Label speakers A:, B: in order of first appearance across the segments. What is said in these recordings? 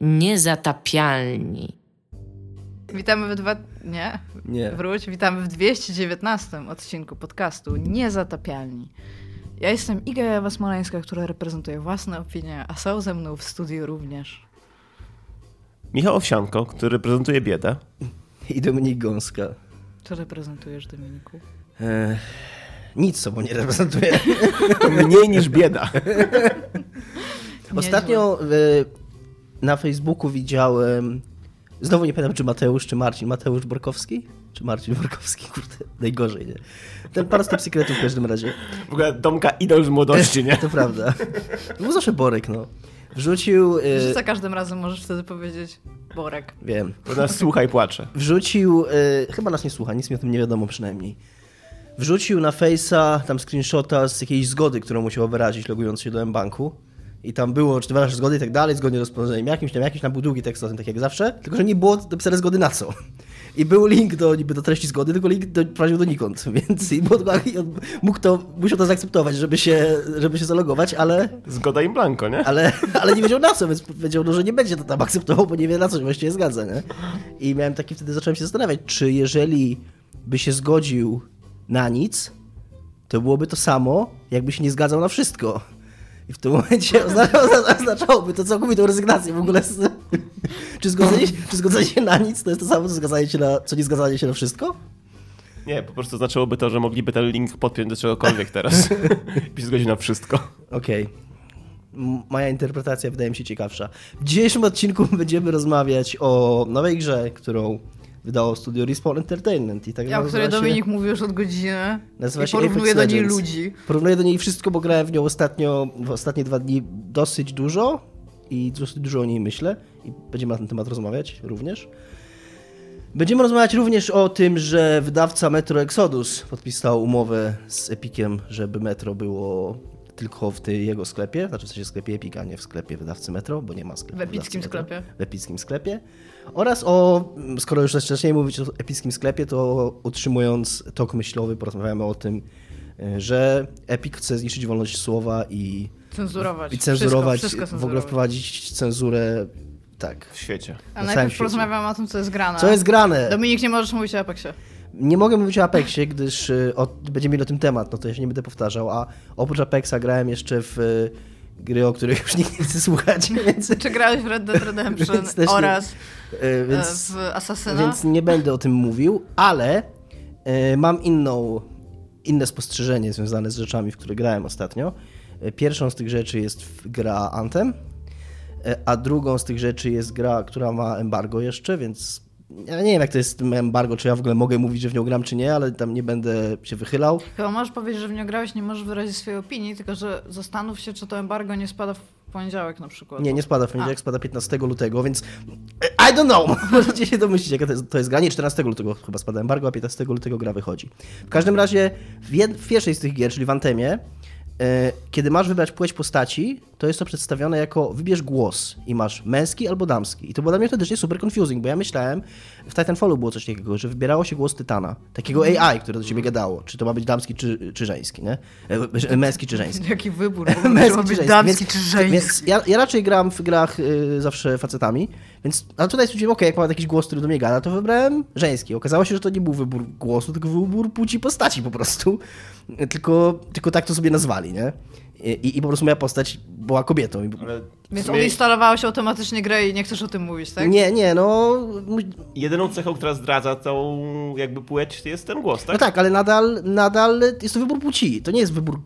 A: Niezatapialni.
B: Witamy w dwa... Nie?
C: Nie.
B: Wróć. Witamy w 219 odcinku podcastu Niezatapialni. Ja jestem Iga Smoleńska, która reprezentuje własne opinie, a są ze mną w studiu również.
D: Michał Owsianko, który reprezentuje biedę.
C: I Dominik Gąska.
B: Co reprezentujesz, Dominiku?
C: E, nic sobą nie reprezentuje.
D: Mniej niż bieda.
C: Ostatnio na Facebooku widziałem, znowu nie pamiętam czy Mateusz, czy Marcin, Mateusz Borkowski? Czy Marcin Borkowski, kurde, najgorzej, nie? Ten par stop sekretów w każdym razie.
D: W ogóle Domka idol z młodości, nie?
C: To prawda. To był zawsze Borek, no. Wrzucił...
B: Że za każdym razem możesz wtedy powiedzieć Borek.
C: wiem.
D: Bo nas słucha i płacze.
C: Wrzucił, e, chyba nas nie słucha, nic mi o tym nie wiadomo przynajmniej. Wrzucił na Face'a tam screenshota z jakiejś zgody, którą musiał wyrazić logując się do M-Banku. I tam było, czy ty wyrażasz zgody i tak dalej, zgodnie z rozporządzeniem jakimś, tam jakiś, tam był długi tekst o tym, tak jak zawsze, tylko że nie było dopisane zgody na co. I był link do, niby do treści zgody, tylko link do, prowadził donikąd, więc i, było, i on mógł to, musiał to zaakceptować, żeby się, żeby się zalogować, ale,
D: Zgoda im blanko, nie?
C: ale, ale nie wiedział na co, więc powiedział, no, że nie będzie to tam akceptował, bo nie wie na co się właściwie zgadza, nie? I miałem taki, wtedy zacząłem się zastanawiać, czy jeżeli by się zgodził na nic, to byłoby to samo, jakby się nie zgadzał na wszystko. I w tym momencie oznacza- oznaczałoby to całkowitą rezygnację w ogóle. Z... Czy, zgodzenie, się- czy zgodzenie się na nic to jest to samo, co, zgadzanie się na, co nie zgadzanie się na wszystko?
D: Nie, po prostu znaczyłoby to, że mogliby ten link podpiąć do czegokolwiek teraz. I się zgodzi na wszystko.
C: Okej. M- Moja interpretacja wydaje mi się ciekawsza. W dzisiejszym odcinku będziemy rozmawiać o nowej grze, którą wydało studio Respawn Entertainment. I tak
B: Ja, o której
C: się-
B: Dominik mówi już od godziny.
C: Nazywa
B: I
C: się
B: porównuje do niej ludzi.
C: Porównuję do niej wszystko, bo grałem w nią ostatnio, w ostatnie dwa dni dosyć dużo i dosyć dużo o niej myślę i będziemy na ten temat rozmawiać również. Będziemy rozmawiać również o tym, że wydawca Metro Exodus podpisał umowę z Epiciem, żeby Metro było tylko w tej jego sklepie, znaczy w sensie sklepie Epic, a nie w sklepie wydawcy Metro, bo nie ma sklepu
B: W epickim sklepie.
C: W epickim sklepie. Oraz o, skoro już zaczniemy mówić o epickim sklepie, to utrzymując tok myślowy, porozmawiamy o tym, e, że Epic chce zniszczyć wolność słowa i,
B: Cenzurować.
C: i cenzurować,
B: Wszystko, wszystko
C: w ogóle wprowadzić cenzurę. Tak.
D: W świecie.
B: A
C: na
B: najpierw porozmawiamy o tym, co jest grane.
C: Co jest grane?
B: Dominik, nie możesz mówić o Apexie.
C: Nie mogę mówić o Apexie, gdyż y, o, będziemy mieli o tym temat, no to ja się nie będę powtarzał, a oprócz Apexa grałem jeszcze w y, gry, o których już nikt nie chce słuchać, więc,
B: Czy grałeś w Red Dead Redemption
C: też nie-
B: oraz
C: y, więc,
B: e, w Assassina?
C: więc nie będę o tym mówił, ale y, mam inną, inne spostrzeżenie związane z rzeczami, w które grałem ostatnio. Y, Pierwszą z tych rzeczy jest gra Anthem, a drugą z tych rzeczy jest gra, która ma embargo jeszcze, więc ja nie wiem jak to jest z tym embargo, czy ja w ogóle mogę mówić, że w nią gram, czy nie, ale tam nie będę się wychylał.
B: Chyba możesz powiedzieć, że w nią grałeś, nie możesz wyrazić swojej opinii, tylko że zastanów się, czy to embargo nie spada w poniedziałek na przykład.
C: Nie, nie spada w poniedziałek, spada 15 lutego, więc I don't know, możecie się domyślić, jaka to jest, to jest gra. Nie, 14 lutego chyba spada embargo, a 15 lutego gra wychodzi. W każdym razie w, jed, w pierwszej z tych gier, czyli w Antemie, e, kiedy masz wybrać płeć postaci, to jest to przedstawione jako wybierz głos i masz męski albo damski. I to było dla mnie wtedy super confusing, bo ja myślałem, w Titanfallu było coś takiego, że wybierało się głos Tytana, takiego AI, które do ciebie gadało, czy to ma być damski czy, czy żeński, nie? E, męski czy żeński.
B: Jaki wybór,
C: Męski
B: być
C: czy żeński.
B: damski
C: Więc-
B: czy żeński.
C: Więc ja, ja raczej gram w grach y, zawsze facetami, więc ale tutaj stwierdziłem, okej, jak mam jakiś głos, który do mnie gada, to wybrałem żeński. Okazało się, że to nie był wybór głosu, tylko wybór płci postaci po prostu. Tylko, tylko tak to sobie nazwali, nie? I, I po prostu moja postać była kobietą.
D: Ale
B: Więc
D: sumie
B: odinstalowałeś automatycznie grę i nie chcesz o tym mówić, tak?
C: Nie, nie, no...
D: jedyną cechą, która zdradza tą jakby płeć jest ten głos, tak?
C: No tak, ale nadal, nadal jest to wybór płci. To nie jest wybór...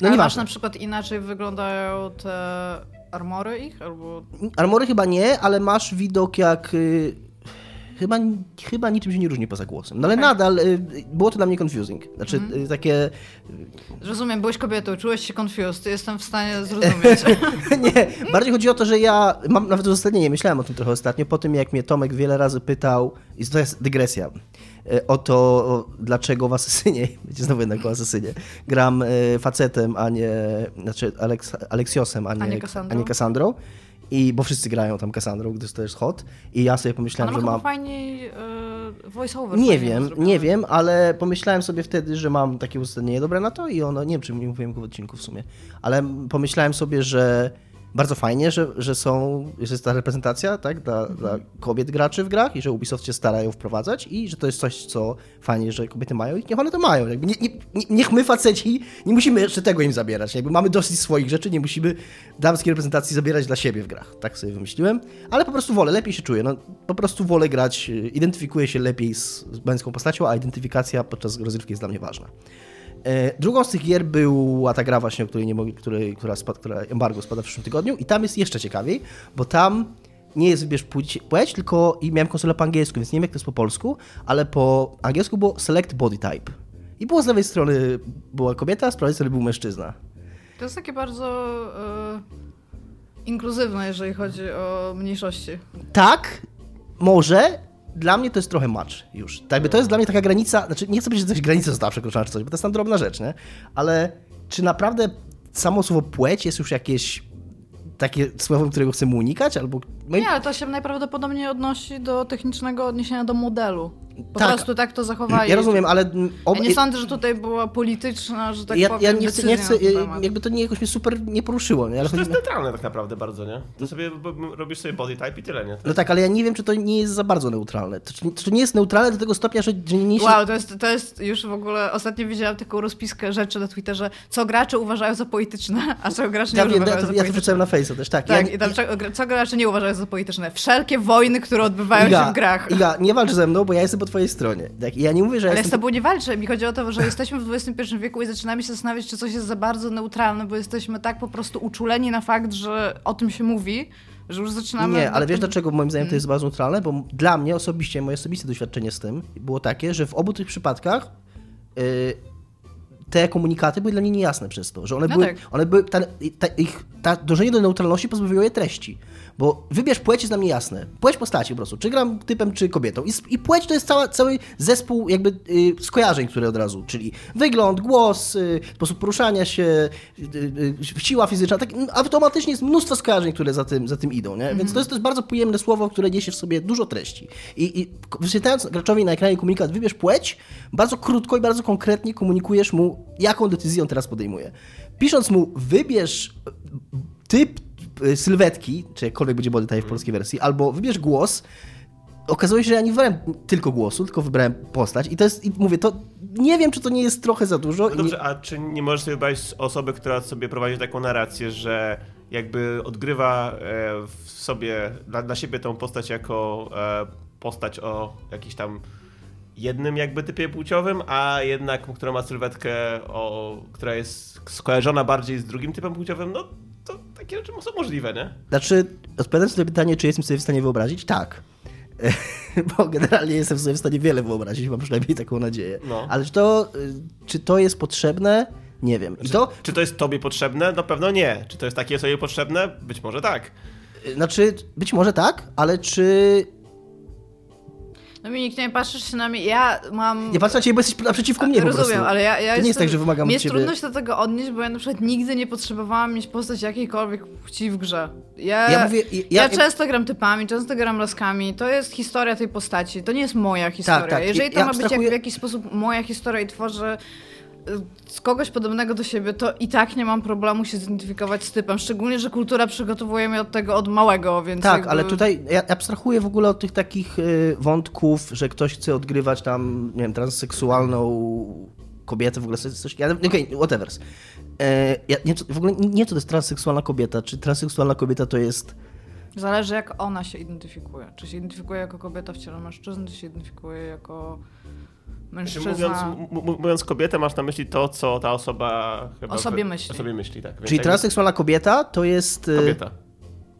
C: No
B: Ale masz na przykład inaczej wyglądają te armory ich? Albo
C: Armory chyba nie, ale masz widok jak... y, Chyba, chyba niczym się nie różni poza głosem. No ale
B: Okej.
C: nadal y, było to dla mnie confusing. Znaczy y, takie...
B: Rozumiem, byłeś kobietą, czułeś się confused, jestem w stanie zrozumieć.
C: nie, bardziej chodzi o to, że ja mam nawet uzasadnienie, myślałem o tym trochę ostatnio, po tym jak mnie Tomek wiele razy pytał, i to jest dygresja, y, o to, o, dlaczego w Asesynie, będzie znowu jednak o Asesynie, gram y, facetem, a nie, znaczy Aleks, Aleksiosem, a nie,
B: A nie Kassandrą?
C: a nie Kassandrą. I, bo wszyscy grają tam Kassandrą, gdyż to jest hot. I ja sobie pomyślałem,
B: ma
C: że mam...
B: fajniej e, voice-over.
C: Nie
B: fajnie
C: wiem,
B: zrobione.
C: nie wiem, ale pomyślałem sobie wtedy, że mam takie uzasadnienie dobre na to i ono, nie wiem, czy nie mówiłem go w odcinku w sumie, ale pomyślałem sobie, że bardzo fajnie, że, że są, że jest ta reprezentacja tak, dla, dla kobiet graczy w grach i że Ubisoft się stara ją wprowadzać i że to jest coś, co fajnie, że kobiety mają i niech one to mają. Nie, nie, nie- niech my faceci nie musimy jeszcze tego im zabierać. Jakby mamy dosyć swoich rzeczy, nie musimy damskiej reprezentacji zabierać dla siebie w grach. Tak sobie wymyśliłem, ale po prostu wolę, lepiej się czuję. No, po prostu wolę grać, identyfikuję się lepiej z, z męską postacią, a identyfikacja podczas rozrywki jest dla mnie ważna. E, Drugą z tych gier była ta gra właśnie, o której nie mogli, której, która, spad, która embargo spada w przyszłym tygodniu i tam jest jeszcze ciekawiej, bo tam nie jest wybierz płeć, płeć, tylko i miałem konsolę po angielsku, więc nie wiem jak to jest po polsku, ale po angielsku było select body type. I było z lewej strony była kobieta, z prawej strony był mężczyzna.
B: To jest takie bardzo e, inkluzywne, jeżeli chodzi o mniejszości.
C: Tak, może. Dla mnie to jest trochę match już. Jakby to jest dla mnie taka granica, znaczy nie chcę powiedzieć, że coś granica została przekroczona czy coś, bo to jest tam drobna rzecz, nie? Ale czy naprawdę samo słowo płeć jest już jakieś takie słowo, którego chcemy unikać? Albo... i-
B: Nie, ale to się najprawdopodobniej odnosi do technicznego odniesienia do modelu. Po
C: Tak.
B: prostu tak to zachowali.
C: Ja rozumiem, ale... ob-
B: Ja nie sądzę, że tutaj była polityczna, że tak
C: ja,
B: powiem,
C: ja nie chcę, nie chcę ja- jakby to nie jakoś mnie super nie poruszyło, nie? Ale
D: To jest neutralne tak naprawdę bardzo, nie? To sobie robisz sobie body type i tyle, nie?
C: No tak, ale ja nie wiem, czy to nie jest za bardzo neutralne. To, to, to nie jest neutralne do tego stopnia, że, że nie niesie...
B: Wow, to jest, to jest już w ogóle. Ostatnio widziałam taką rozpiskę rzeczy na Twitterze, co gracze uważają za polityczne, a co gracze nie
C: Ja,
B: uważają
C: ja,
B: za
C: to, ja to
B: polityczne.
C: wrzucałem na Face'a też, tak.
B: Tak,
C: ja,
B: i tam co- co gracze nie uważają za polityczne. Wszelkie wojny, które odbywają się w grach.
C: Iga, nie walcz ze mną, bo ja jestem po twojej stronie. Tak, ja nie mówię, że ja
B: Ale z
C: jestem...
B: tobą nie walczę. Mi chodzi o to, że jesteśmy w XXI wieku i zaczynamy się zastanawiać, czy coś jest za bardzo neutralne, bo jesteśmy tak po prostu uczuleni na fakt, że o tym się mówi, że już zaczynamy...
C: Nie, ale wiesz dlaczego moim zdaniem to jest bardzo neutralne? Bo dla mnie osobiście, moje osobiste doświadczenie z tym było takie, że w obu tych przypadkach yy, te komunikaty były dla mnie niejasne przez to, że one
B: No
C: były,
B: tak.
C: one były ta, ta, ich, ta dążenie do neutralności pozbawiło je treści. Bo wybierz płeć jest dla mnie jasne. Płeć postaci po prostu. Czy gram typem, czy kobietą. I, i płeć to jest cała, cały zespół jakby y, skojarzeń, które od razu, czyli wygląd, głos, y, sposób poruszania się, y, y, siła fizyczna. Tak, mm, automatycznie jest mnóstwo skojarzeń, które za tym, za tym idą. Nie? Więc to jest, to jest bardzo pojemne słowo, które niesie w sobie dużo treści. I, i wyświetlając graczowi na ekranie komunikat wybierz płeć, bardzo krótko i bardzo konkretnie komunikujesz mu, jaką decyzję on teraz podejmuje. Pisząc mu wybierz typ y, sylwetki, czy jakkolwiek będzie body type w polskiej wersji, albo wybierz głos, okazuje się, że ja nie wybrałem tylko głosu, tylko wybrałem postać. I to jest, i mówię, to nie wiem, czy to nie jest trochę za dużo.
D: No dobrze, a czy nie możesz sobie wybrać osoby, która sobie prowadzi taką narrację, że jakby odgrywa e, w sobie, dla, dla siebie tą postać jako e, postać o jakiś tam jednym jakby typie płciowym, a jednak, która ma sylwetkę, o, która jest skojarzona bardziej z drugim typem płciowym, no to takie rzeczy są możliwe, nie?
C: Znaczy, odpowiadając na pytanie, czy jestem sobie w stanie wyobrazić, tak. Bo generalnie jestem sobie w stanie wiele wyobrazić, mam przynajmniej taką nadzieję.
D: No.
C: Ale czy to, y, czy to jest potrzebne? Nie wiem. I to,
D: Czy to jest tobie potrzebne? Na pewno nie. Czy to jest takie sobie potrzebne? Być może tak.
C: y, znaczy, być może tak, ale czy...
B: Dominik, nie patrzysz się na mnie. Ja mam.
C: Nie patrzę na ciebie, bo jesteś naprzeciwko mnie po
B: Rozumiem,
C: prostu.
B: ale ja, ja
C: To nie jest tak, że wymagam
B: Mi
C: od
B: jest
C: ciebie...
B: trudność do tego odnieść, bo ja na przykład nigdy nie potrzebowałam mieć postać jakiejkolwiek płci w grze. Ja,
C: Ja mówię- ja-
B: ja, często gram typami, często gram laskami. To jest historia tej postaci. To nie jest moja historia.
C: tak.
B: Jeżeli to
C: Ja
B: ma być jak,
C: abstrahuję-
B: w jakiś sposób moja historia i tworzę z kogoś podobnego do siebie, to i tak nie mam problemu się zidentyfikować z typem. Szczególnie, że kultura przygotowuje mnie od tego od małego, więc.
C: Tak,
B: jakby...
C: ale tutaj ja abstrahuję w ogóle od tych takich y, wątków, że ktoś chce odgrywać tam, nie wiem, transseksualną kobietę, w ogóle coś, ja, okej, whatever. E, ja, nie, w ogóle nie, to jest transseksualna kobieta, czy transseksualna kobieta to jest...
B: Zależy jak ona się identyfikuje. Czy się identyfikuje jako kobieta w ciele mężczyzny, czy się identyfikuje jako
D: Czy
B: mężczyzna.
D: mówiąc, m- m- mówiąc kobietę, masz na myśli to, co ta osoba chyba...
B: O sobie myśli.
D: O sobie myśli, tak. Więc
C: Czyli transseksualna kobieta to jest... y,
D: Kobieta.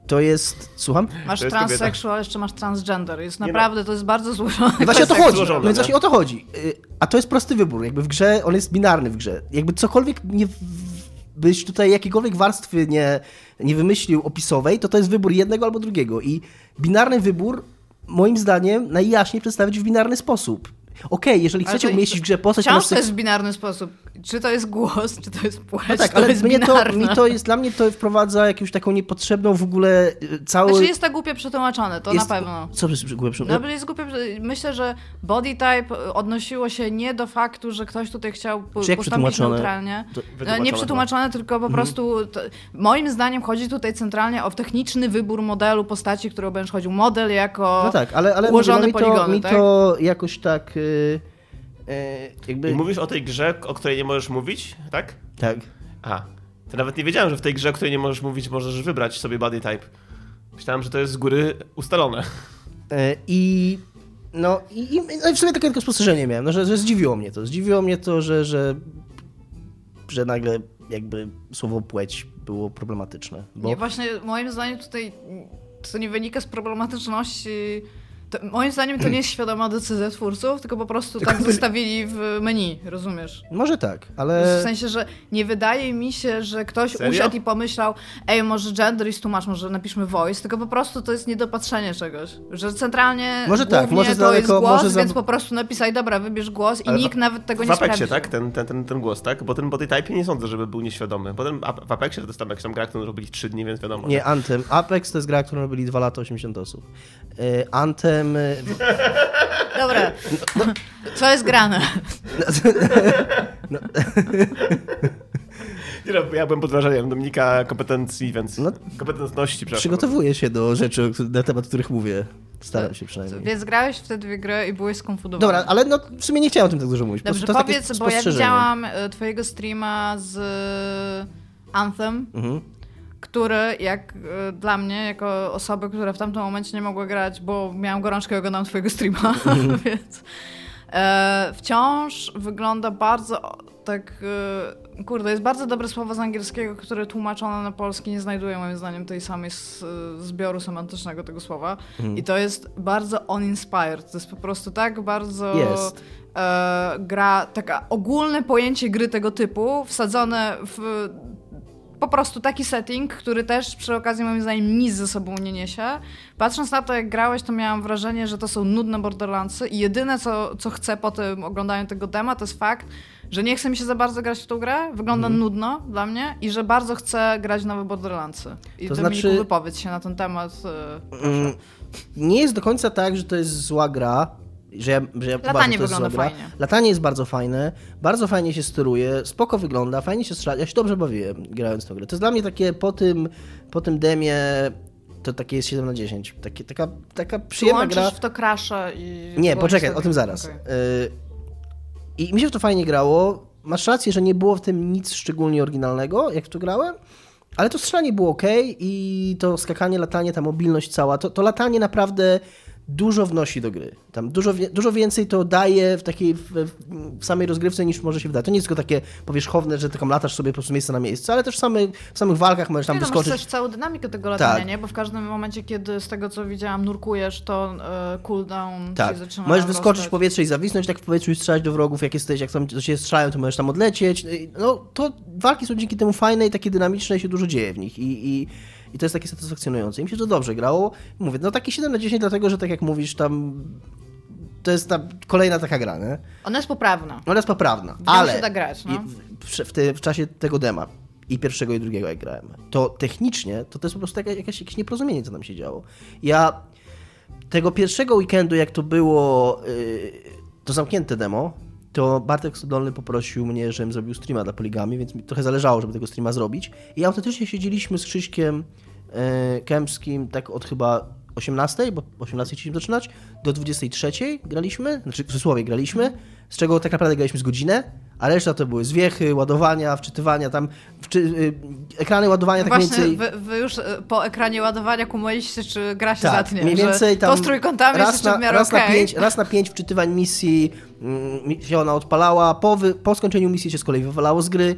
C: To jest... Słucham?
B: Masz transsexual, jeszcze masz transgender. Jest
D: Nie no.
B: naprawdę, to jest bardzo złożone.
C: I właśnie o to
D: jest
C: chodzi.
D: złożone,
C: No właśnie o to chodzi. Y, A to jest prosty wybór. Jakby w grze, on jest binarny w grze. Jakby cokolwiek nie byś tutaj jakiejkolwiek warstwy nie, nie wymyślił opisowej, to to jest wybór jednego albo drugiego. I binarny wybór, moim zdaniem, najjaśniej przedstawić w binarny sposób. Okej, jeżeli
B: Ale
C: chcecie umieścić w grze postać, to
B: Wciąż to
C: nas-
B: jest w binarny sposób. Czy to jest głos, czy to jest płeć,
C: No tak,
B: to
C: ale
B: jest
C: mnie to, mi to jest, dla mnie to wprowadza jakąś taką niepotrzebną w ogóle y, cały...
B: Znaczy jest to głupie przetłumaczone, to
C: jest-
B: na pewno.
C: Co jest głębsze?
B: No, bo jest głupie, myślę, że body type odnosiło się nie do faktu, że ktoś tutaj chciał
C: Czy przetłumaczone?
B: neutralnie.
C: To-
B: No, nie
D: to.
B: przetłumaczone, tylko po prostu to, moim zdaniem chodzi tutaj centralnie o techniczny wybór modelu postaci, który będziesz chodził. Model jako
C: No tak, ale, ale no mi, to,
B: poligony,
C: mi
B: tak?
C: to jakoś tak... y, jakby...
D: I mówisz o tej grze, o której nie możesz mówić, tak?
C: Tak.
D: A, to nawet nie wiedziałem, że w tej grze, o której nie możesz mówić, możesz wybrać sobie body type. Myślałem, że to jest z góry ustalone.
C: E, I no i, i no w sumie takie tylko spostrzeżenie miałem, no, że, że zdziwiło mnie to. Zdziwiło mnie to, że, że, że nagle jakby słowo płeć było problematyczne. Bo
B: Nie, właśnie moim zdaniem tutaj to nie wynika z problematyczności. To, moim zdaniem to nie jest świadoma decyzja twórców, tylko po prostu tak
C: byli-
B: zostawili w menu, rozumiesz?
C: może tak,
B: W
C: ale
B: sensie, że nie wydaje mi się, że ktoś
D: Serio?
B: usiadł i pomyślał, ej, może gender jest tłumacz, może napiszmy voice, tylko po prostu to jest niedopatrzenie czegoś. Że centralnie
C: Może tak, może
B: to
C: za
B: jest
C: daleko-
B: głos,
C: może za-
B: więc po prostu napisaj, dobra, wybierz głos i
D: Ale w-
B: nikt nawet tego
D: w
B: nie
D: Apexie,
B: sprawdził.
D: tak? Ten, ten, ten, ten głos, tak? Bo ten body type nie sądzę, żeby był nieświadomy. Potem w Apexie to jest tam jakaś tam gra, którą robili 3 dni, więc wiadomo.
C: nie, Anthem. Apex to jest gra, którą robili 2 lata 80 osób. E, Anthem... e,
B: Dobra, co jest grane?
D: Nie, no, ja byłem pod wrażeniem Dominika kompetencji, więc...
C: No.
D: kompetentności,
C: przygotowuję się do rzeczy, na temat których mówię. Staram się przynajmniej.
B: Więc grałeś w te dwie gry i byłeś skonfudowany.
C: Dobra, ale no, w sumie nie chciałem o tym tak dużo mówić.
B: Dobrze, powiedz, bo ja widziałam e, twojego streama z e, Anthem,
C: Mhm.
B: Który jak e, dla mnie, jako osoby, która w tamtym momencie nie mogła grać, bo miałam gorączkę i oglądam twojego streama,
C: Mhm.
B: więc e, wciąż wygląda bardzo tak, e, kurde, jest bardzo dobre słowo z angielskiego, które tłumaczone na polski nie znajduje moim zdaniem tej samej zbioru semantycznego tego słowa
C: Mhm.
B: i to jest bardzo uninspired, to jest po prostu tak bardzo
C: Jest.
B: e, gra, taka ogólne pojęcie gry tego typu, wsadzone w po prostu taki setting, który też przy okazji moim zdaniem nic ze sobą nie niesie. Patrząc na to, jak grałeś, to miałam wrażenie, że to są nudne Borderlandsy i jedyne, co, co chcę po tym oglądaniu tego dema, to jest fakt, że nie chce mi się za bardzo grać w tą grę, wygląda
C: Mhm.
B: nudno dla mnie i że bardzo chcę grać w nowe Borderlandsy. I
C: To
B: Dominiku,
C: znaczy-
B: wypowiedz się na ten temat.
C: Mm, Nie jest do końca tak, że to jest zła gra. Że ja, że ja uważam,
B: Latanie
C: jest
B: wygląda
C: gra.
B: fajnie.
C: Latanie jest bardzo fajne, bardzo fajnie się steruje, spoko wygląda, fajnie się strzela. Ja się dobrze bawiłem grając w tę grę. To jest dla mnie takie po tym, po tym demie, to takie jest 7 na 10. Takie, taka, taka przyjemna
B: Łączysz
C: gra.
B: w to Crasha i...
C: Nie, poczekaj,
B: sobie-
C: o tym zaraz.
B: Okej.
C: Y, I mi się w to fajnie grało. Masz rację, że nie było w tym nic szczególnie oryginalnego, jak w to grałem, ale to strzelanie było ok i to skakanie, latanie, ta mobilność cała, to, to latanie naprawdę dużo wnosi do gry. Tam dużo, dużo więcej to daje w takiej w, w samej rozgrywce niż może się wydać. To nie jest tylko takie powierzchowne, że tylko latasz sobie po prostu miejsce na miejsce, ale też w, same, w samych walkach możesz tam
B: Nie, no, masz
C: wyskoczyć.
B: też całą dynamikę tego latania,
C: Tak.
B: nie? Bo w każdym momencie, kiedy z tego co widziałam, nurkujesz, to e, cooldown
C: Tak.
B: się zaczyna
C: Możesz wyskoczyć w powietrze i zawisnąć tak w powietrzu i strzelać do wrogów, jak jesteś, jak tam ciebie strzelają, to możesz tam odlecieć. No to walki są dzięki temu fajne i takie dynamiczne i się dużo dzieje w nich. I, i, i to jest takie satysfakcjonujące. I mi się to dobrze grało. Mówię, no takie 7 na 10, dlatego że tak jak mówisz, tam to jest ta kolejna taka gra, nie?
B: Ona jest poprawna.
C: Ona jest poprawna,
B: nią
C: ale
B: się da grać, no.
C: w, w, te, w czasie tego dema i pierwszego i drugiego jak grałem, to technicznie to, to jest po prostu jakaś, jakieś, jakieś nieporozumienie, co tam się działo. Ja tego pierwszego weekendu, jak to było yy, to zamknięte demo, to Bartek Stodolny poprosił mnie, żebym zrobił streama dla Poligami, więc mi trochę zależało, żeby tego streama zrobić. I autentycznie siedzieliśmy z Krzyśkiem Kępskim tak od chyba 18, bo 18 chcieliśmy zaczynać, do 23 graliśmy, znaczy w cudzysłowie graliśmy, z czego tak naprawdę graliśmy z godzinę, a reszta to były zwiechy, ładowania, wczytywania, tam wczy, yy, ekrany ładowania tak mniej
B: Właśnie
C: więcej...
B: wy, wy już e, po ekranie ładowania kumaliście, czy gra się
C: Tak,
B: zatnie.
C: mniej więcej tam
B: To z trójkątami
C: raz na,
B: w
C: raz, na
B: okej.
C: pięć, raz na pięć wczytywań misji mm, się ona odpalała, po, wy, po skończeniu misji się z kolei wywalało z gry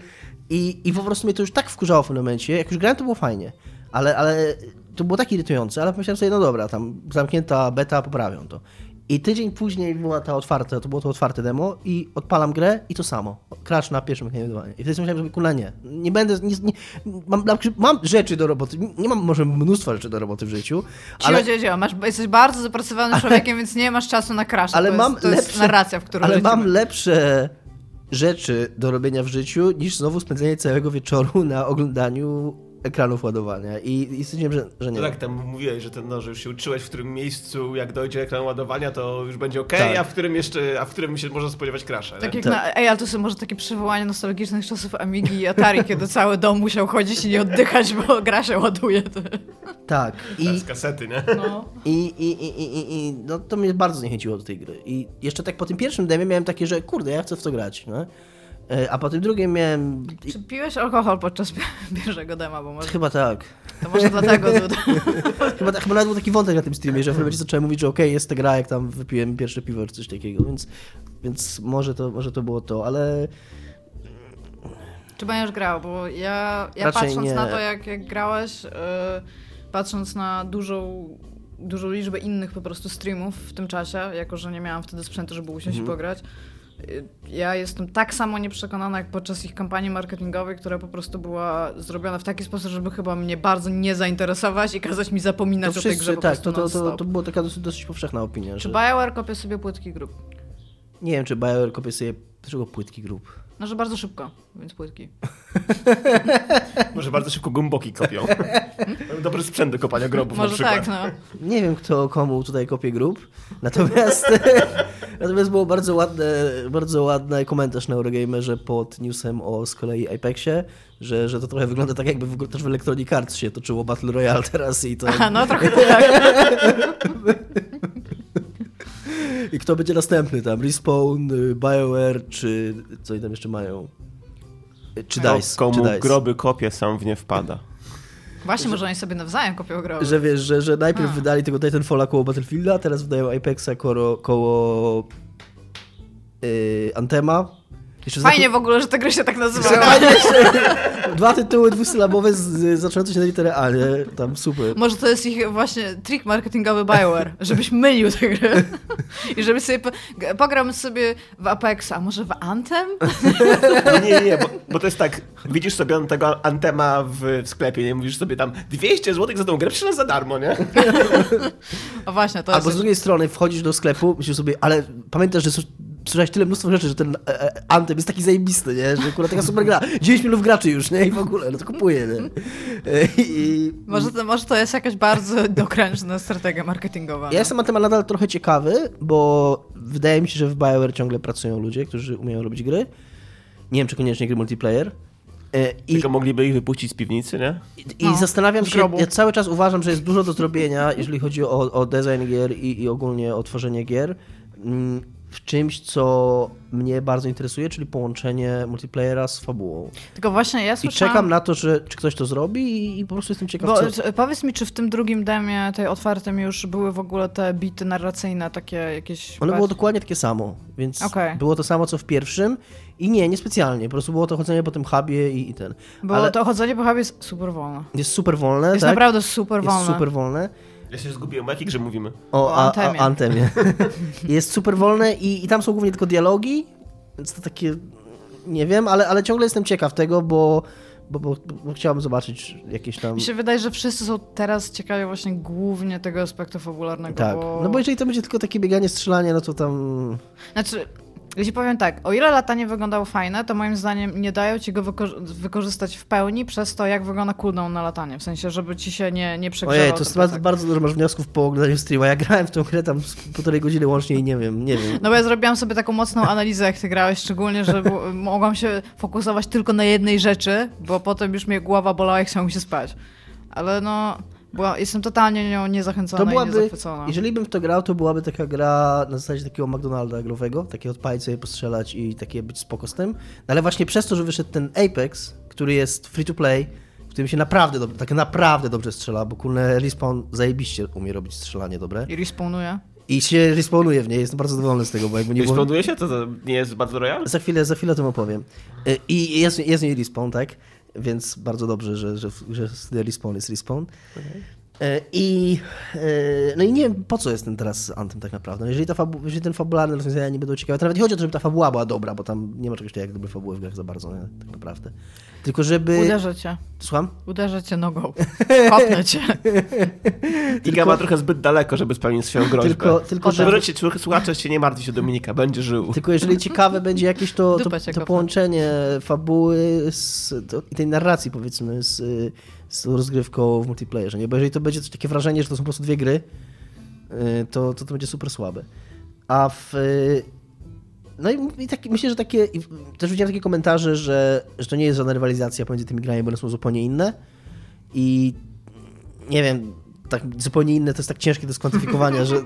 C: i, i po prostu mnie to już tak wkurzało w pewnym momencie, jak już grałem to było fajnie, ale, ale to było tak irytujące, ale pomyślałem sobie, no dobra, tam zamknięta beta, poprawią to. I tydzień później była ta otwarta, to było to otwarte demo i odpalam grę i to samo. Crash na pierwszym ekranie. I wtedy sobie myślałem, że kurna nie. Nie będę, nie, nie, mam, mam rzeczy do roboty, nie mam może mnóstwo rzeczy do roboty w życiu,
B: ale... Cio, masz, jesteś bardzo zapracowanym człowiekiem, więc nie masz czasu na Crash.
C: Ale
B: to
C: mam
B: jest, to
C: lepsze,
B: jest narracja, w którą
C: Ale mam lepsze rzeczy do robienia w życiu niż znowu spędzenie całego wieczoru na oglądaniu ekranów ładowania i, i stwierdziłem, że, że nie.
D: No tak, tam mówiłeś, że ten, no, że już się uczyłeś, w którym miejscu, jak dojdzie ekran ładowania, to już będzie ok,
C: Tak.
D: a w którym jeszcze, a w którym się można spodziewać crasha,
B: Tak
D: nie?
B: jak
C: Tak.
B: na, ej, ale to są może takie przywołanie nostalgicznych czasów Amigi i Atari, kiedy cały dom musiał chodzić i nie oddychać, bo gra się ładuje.
C: Tak. I,
D: Z kasety, nie?
B: No.
C: i, i, i, i, i no, to mnie bardzo zniechęciło do tej gry. I jeszcze tak po tym pierwszym demie miałem takie, że kurde, ja chcę w to grać. No? E, A po tym drugim miałem...
B: Czy piłeś alkohol podczas pi- pierwszego dema, bo może,
C: Chyba tak.
B: to może dlatego to,
C: Chyba, chyba nawet był taki wątek na tym streamie, że w momencie zacząłem mówić, że okej, jest ta gra, jak tam wypiłem pierwsze piwo czy coś takiego, więc, więc może, to, może to było to, ale
B: Czy będziesz grał? Bo ja, ja
C: Raczej
B: patrząc
C: nie.
B: na to, jak, jak grałeś, yy, patrząc na dużą, dużą liczbę innych po prostu streamów w tym czasie, jako że nie miałam wtedy sprzętu, żeby usiąść
C: Mhm.
B: i pograć, ja jestem tak samo nieprzekonana, jak podczas ich kampanii marketingowej, która po prostu była zrobiona w taki sposób, żeby chyba mnie bardzo nie zainteresować i kazać mi zapominać
C: to
B: o tej grze
C: wszyscy, tak, to, to, to, to była taka dosyć, dosyć powszechna opinia,
B: Czy
C: że
B: BioWare kopie sobie płytki grup?
C: nie wiem, czy BioWare kopie sobie, dlaczego płytki grup?
B: No, że bardzo szybko, więc płytki.
D: Może bardzo szybko gumboki kopią. Dobry sprzęt do kopania grobów na
B: Może
D: przykład.
B: tak, no.
C: Nie wiem, kto komu tutaj kopie grup, natomiast, natomiast było bardzo ładne, bardzo ładny komentarz na Eurogamerze pod newsem o z kolei Apexie, że, że to trochę wygląda tak, jakby w, też w Electronic Arts się toczyło Battle Royale teraz i to...
B: Aha, no trochę tak.
C: I kto będzie następny tam? Respawn, y, BioWare, czy co oni tam jeszcze mają? Czy
D: Kto-
C: DICE?
D: Komu
C: czy DICE.
D: groby kopie, sam w nie wpada.
B: Właśnie, może oni sobie nawzajem kopią grę.
C: Że wiesz, że, że najpierw
B: A.
C: wydali tego Titanfalla koło Battlefielda, a teraz wydają Apexa koło, koło yy, Antema. Jeszcze
B: Fajnie w ogóle, że te gry się tak
C: jeszcze Dwa tytuły dwusylabowe z, zaczynające się na literę A, nie? Tam super.
B: Może to jest ich właśnie trik marketingowy BioWare, żebyś mylił te gry. I żebyś sobie... Po... Pogram sobie w Apexa, a może w Anthem?
D: Nie, nie, nie, bo, bo to jest tak, widzisz sobie tego antema w, w sklepie, nie? Mówisz sobie tam 200 zł za tą grę, przecież za darmo, nie?
B: O właśnie, to
C: Albo z drugiej strony wchodzisz do sklepu, myślisz sobie, ale pamiętasz, że słyszałeś tyle mnóstwo rzeczy, że ten e, e, Anthem jest taki zajebisty, nie? Że akurat taka super gra. 9 milionów graczy już, nie? I w ogóle, no to kupuję, nie? E, I,
B: Może to, może to jest jakaś bardzo dokręczna strategia marketingowa.
C: Ja
B: no.
C: jestem na temat nadal trochę ciekawy, bo wydaje mi się, że w BioWare ciągle pracują ludzie, którzy umieją robić gry. Nie wiem, czy koniecznie gry multiplayer. E, I,
D: Tylko mogliby ich wypuścić z piwnicy, nie?
C: i
B: No,
C: zastanawiam się, ja cały czas uważam, że jest dużo do zrobienia, jeżeli chodzi o, o design gier i, i ogólnie o tworzenie gier. W czymś, co mnie bardzo interesuje, czyli połączenie multiplayera z fabułą.
B: Tylko właśnie ja
C: I
B: słyszałam...
C: czekam na to, że czy ktoś to zrobi i, i po prostu jestem ciekaw,
B: Bo,
C: co...
B: c- powiedz mi, czy w tym drugim demie, tej otwartym już były w ogóle te bity narracyjne, takie jakieś...
C: Ono było dokładnie takie samo, więc
B: Okej.
C: było to samo, co w pierwszym i nie, niespecjalnie, po prostu było to chodzenie po tym hubie i, i ten.
B: Bo
C: ale-
B: to chodzenie po hubie jest super wolne.
C: Jest super wolne,
B: Jest
C: tak?
B: naprawdę super wolne.
C: Jest super wolne.
D: Ja się zgubiłem, o jakiej grze mówimy?
C: O,
B: O
C: a,
B: Antemie.
C: A, Antemie. jest super wolne i, i tam są głównie tylko dialogi, więc to takie, nie wiem, ale, ale ciągle jestem ciekaw tego, bo, bo, bo, bo chciałbym zobaczyć jakieś tam...
B: Mi się wydaje, że wszyscy są teraz ciekawi właśnie głównie tego aspektu fabularnego.
C: Tak,
B: bo...
C: no bo jeżeli to będzie tylko takie bieganie, strzelanie, no to tam...
B: Znaczy, ja ci powiem tak, o ile latanie wyglądało fajne, to moim zdaniem nie dają ci go wyko- wykorzystać w pełni przez to, jak wygląda cooldown na latanie. W sensie, żeby ci się nie, nie przegrzewał.
C: Ojej, to
B: ten
C: bardzo,
B: plecak.
C: bardzo dużo masz wniosków po oglądaniu streama. Ja grałem w tą grę tam z półtorej godziny łącznie i nie wiem, nie wiem.
B: No bo ja zrobiłam sobie taką mocną analizę, jak ty grałeś, szczególnie, że mogłam się fokusować tylko na jednej rzeczy, bo potem już mnie głowa bolała i chciało mi się spać. Ale no, była, jestem totalnie nią niezachęcona
C: To
B: i
C: byłaby,
B: niezachwycona.
C: jeżeli bym w to grał, to byłaby taka gra na zasadzie takiego McDonalda growego, takie odpalić sobie, postrzelać i takie być spoko z tym. No ale właśnie przez to, że wyszedł ten Apex, który jest free to play, w którym się naprawdę, dob- tak naprawdę dobrze strzela, bo kurne Respawn zajebiście umie robić strzelanie dobre.
B: I respawnuje.
C: I się respawnuje w niej, jestem bardzo zadowolony z tego, bo jakby nie było...
D: Eksploduje się? To, to nie jest Battle Royale?
C: Za chwilę, za chwilę o tym opowiem. Y, I jest, jest w niej respawn, tak? Więc bardzo dobrze, że, że, że respawn jest respawn. E, I, e, no i nie wiem, po co jest ten teraz Anthem tak naprawdę. No jeżeli, ta fabu- jeżeli ten fabularny rozwiązania nie będą ciekawe, to nawet nie chodzi o to, żeby ta fabuła była dobra, bo tam nie ma czegoś takiego jak dobre fabuły w grach za bardzo, nie? tak naprawdę. Tylko żeby...
B: Uderzę cię.
C: Słucham?
B: Uderzę cię nogą. Kopnę cię.
D: Iga ma trochę zbyt daleko, żeby spełnić swoją groźbę.
C: Tylko, tylko, że,
D: Wróćcie, słuchacze się nie martw się Dominika, będzie żył.
C: tylko jeżeli ciekawe będzie jakieś to, to, to połączenie fabuły z to, i tej narracji, powiedzmy, z, z rozgrywką w multiplayerze, nie? Bo jeżeli to będzie coś takie wrażenie, że to są po prostu dwie gry, y, to to, to będzie super słabe. A w... No i, taki, myślę, że takie... Też widziałem takie komentarze, że, że to nie jest żadna rywalizacja pomiędzy tymi grami, bo one są zupełnie inne. I nie wiem, tak zupełnie inne to jest tak ciężkie do skwantyfikowania, że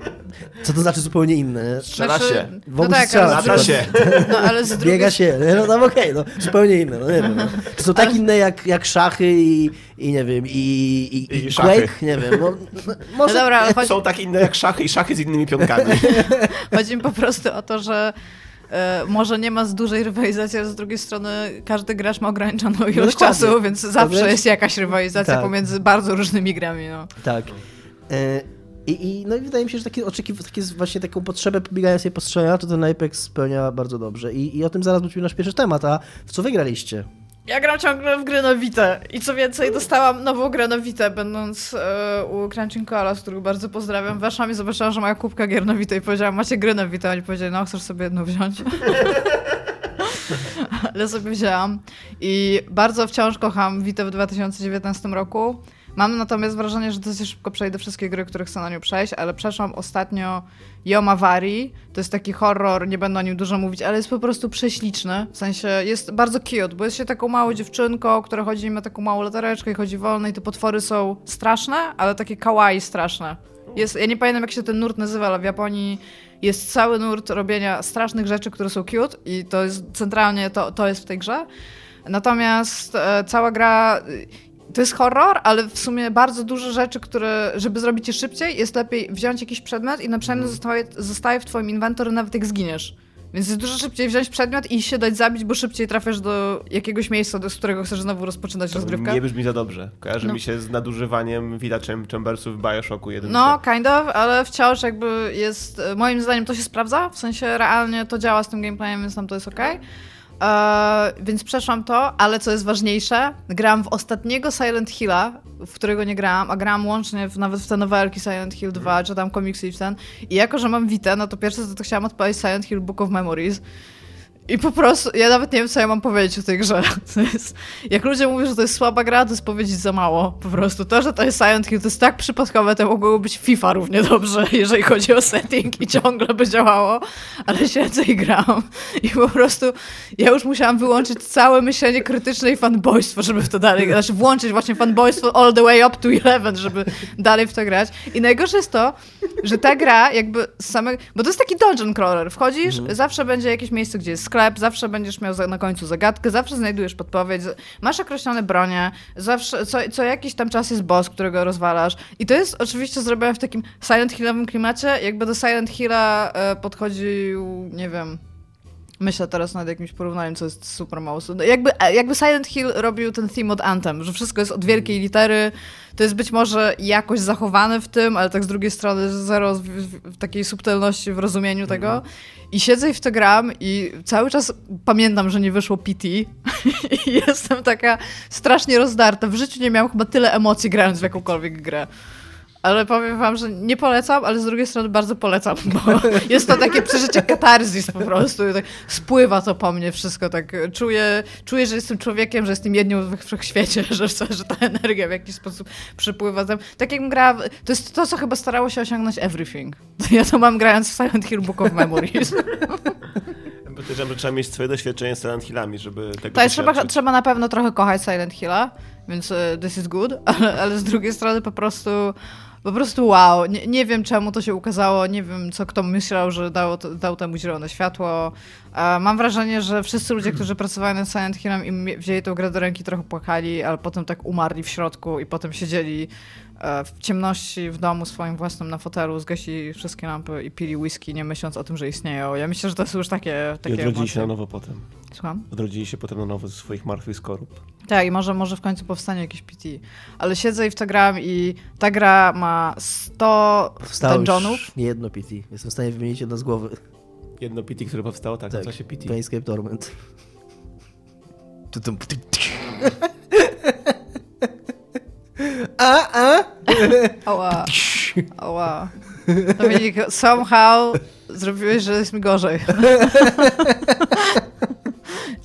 C: co to znaczy zupełnie inne?
D: Strzela się.
C: W
B: No
C: ogóle
B: tak,
C: strzela,
B: ale
D: się.
B: No ale z drugiej
C: Biega się, no tam okej, no zupełnie inne, no nie wiem. No. To są tak inne jak, jak szachy i, i nie wiem, i, i,
D: I
C: i
D: szachy.
C: Quake, nie wiem, no, no,
B: No
C: może...
B: dobra, ale chodzi,
D: Są tak inne jak szachy i szachy z innymi pionkami.
B: chodzi mi po prostu o to, że może nie ma z dużej rywalizacji, ale z drugiej strony każdy gracz ma ograniczoną ilość
C: No dokładnie.
B: czasu, więc zawsze
C: wręcz-
B: jest jakaś rywalizacja
C: Tak.
B: pomiędzy bardzo różnymi grami. No.
C: Tak. E, I, i, no i wydaje mi się, że takie, oczekiw- takie właśnie taką potrzebę pobiegania sobie po strzelaniu, to ten Apex spełnia bardzo dobrze. I, I o tym zaraz będzie nasz pierwszy temat, a w co wygraliście?
B: Ja gram ciągle w Vita i co więcej dostałam nową Vita, będąc e, u Crunching Cola, z bardzo pozdrawiam. Weszłam i zobaczyłam, że mają kubka Vita i powiedziałam, macie grę na Vita? Oni powiedzieli, no chcesz sobie jedną wziąć? Ale sobie wzięłam i bardzo wciąż kocham Vita w 2019 roku. Mam natomiast wrażenie, że dosyć szybko przejdę wszystkie gry, które chcę na nią przejść, ale przeszłam ostatnio Yomavari. To jest taki horror, nie będę o nim dużo mówić, ale jest po prostu prześliczny. W sensie jest bardzo cute, bo jest się taką małą dziewczynką, która chodzi ma taką małą latareczkę i chodzi wolno i te potwory są straszne, ale takie kawaii straszne. Jest, ja nie pamiętam jak się ten nurt nazywa, ale w Japonii jest cały nurt robienia strasznych rzeczy, które są cute i to jest centralnie to, to jest w tej grze. Natomiast e, cała gra to jest horror, ale w sumie bardzo dużo rzeczy, które, żeby zrobić je szybciej, jest lepiej wziąć jakiś przedmiot i na przemian zostaje, zostaje w twoim inwentory nawet jak zginiesz. Więc jest dużo szybciej wziąć przedmiot i się dać zabić, bo szybciej trafiasz do jakiegoś miejsca, do z którego chcesz znowu rozpoczynać rozgrywkę.
D: Nie brzmi za dobrze. Kojarzy
B: No.
D: mi się z nadużywaniem Vita Cham- Chambersów w Bioshocku 1.
B: No, kind of, ale wciąż jakby jest, moim zdaniem to się sprawdza, w sensie realnie to działa z tym gameplayem, więc tam to jest okej. E, więc przeszłam to, ale co jest ważniejsze, grałam w ostatniego Silent Hilla, w którego nie grałam, a grałam łącznie w, nawet w te nowelki Silent Hill 2, czy tam komiksy i ten. I jako, że mam Vita, no to pierwsze co to chciałam odpalić Silent Hill Book of Memories. I po prostu, ja nawet nie wiem, co ja mam powiedzieć o tej grze. Jest, jak ludzie mówią, że to jest słaba gra, to jest powiedzieć za mało. Po prostu to, że to jest Silent Hill, to jest tak przypadkowe, to mogło być FIFA równie dobrze, jeżeli chodzi o setting i ciągle by działało, ale siedzę i gram. I po prostu ja już musiałam wyłączyć całe myślenie krytyczne i fanboystwo, żeby w to dalej, znaczy włączyć właśnie fanboystwo all the way up to 11, żeby dalej w to grać. I najgorsze jest to, że ta gra jakby z samego, bo to jest taki dungeon crawler, wchodzisz, zawsze będzie jakieś miejsce, gdzie jest sklep, zawsze będziesz miał na końcu zagadkę, zawsze znajdujesz podpowiedź, masz określone bronie, zawsze, co, co jakiś tam czas jest boss, którego rozwalasz. I to jest oczywiście zrobione w takim Silent Hillowym klimacie, jakby do Silent Hilla e, podchodził, nie wiem, Myślę teraz nad jakimś porównaniem, co jest super mało. No Jakby, jakby Silent Hill robił ten theme od Anthem, że wszystko jest od wielkiej litery. To jest być może jakoś zachowane w tym, ale tak z drugiej strony zero w, w, w takiej subtelności w rozumieniu tego. I siedzę i w to gram i cały czas pamiętam, że nie wyszło PT i jestem taka strasznie rozdarta. W życiu nie miałam chyba tyle emocji grając w jakąkolwiek grę. Ale powiem wam, że nie polecam, ale z drugiej strony bardzo polecam, bo jest to takie przeżycie katarzis po prostu. Tak spływa to po mnie wszystko, tak czuję, czuję, że jestem człowiekiem, że jestem jednią we wszechświecie, że, że ta energia w jakiś sposób przypływa. Tam. Tak jak gra, to jest to, co chyba starało się osiągnąć Everything. Ja to mam grając w Silent Hill Book of Memories.
D: Podejrzewam, że trzeba mieć swoje doświadczenie z Silent Hillami, żeby tego
B: jest, trzeba, trzeba na pewno trochę kochać Silent Hilla, więc e, this is good, ale, ale z drugiej strony po prostu po prostu wow, nie, nie wiem czemu to się ukazało, nie wiem co kto myślał, że dał, dał temu zielone światło. E, mam wrażenie, że wszyscy ludzie, którzy pracowali nad Silent Hillem i wzięli tą grę do ręki, trochę płakali, ale potem tak umarli w środku i potem siedzieli w ciemności w domu swoim własnym na fotelu zgasili wszystkie lampy i pili whisky, nie myśląc o tym, że istnieją. Ja myślę, że to są już takie, takie
D: I odrodzili
B: emocje.
D: się na nowo potem.
B: Słucham?
D: Odrodzili się potem na nowo ze swoich martwych skorup.
B: Tak, i może, może w końcu powstanie jakieś PT. Ale siedzę i w to gram i ta gra ma 100
C: Powstało
B: dungeonów.
C: nie jedno PT. Jestem w stanie wymienić jedno z głowy.
D: Jedno PT, które powstało, tak,
C: Tak.
D: nazywa się PT.
C: Planescape Torment. A, a?
B: Ała. Ała. Dominik, somehow zrobiłeś, że jest mi gorzej.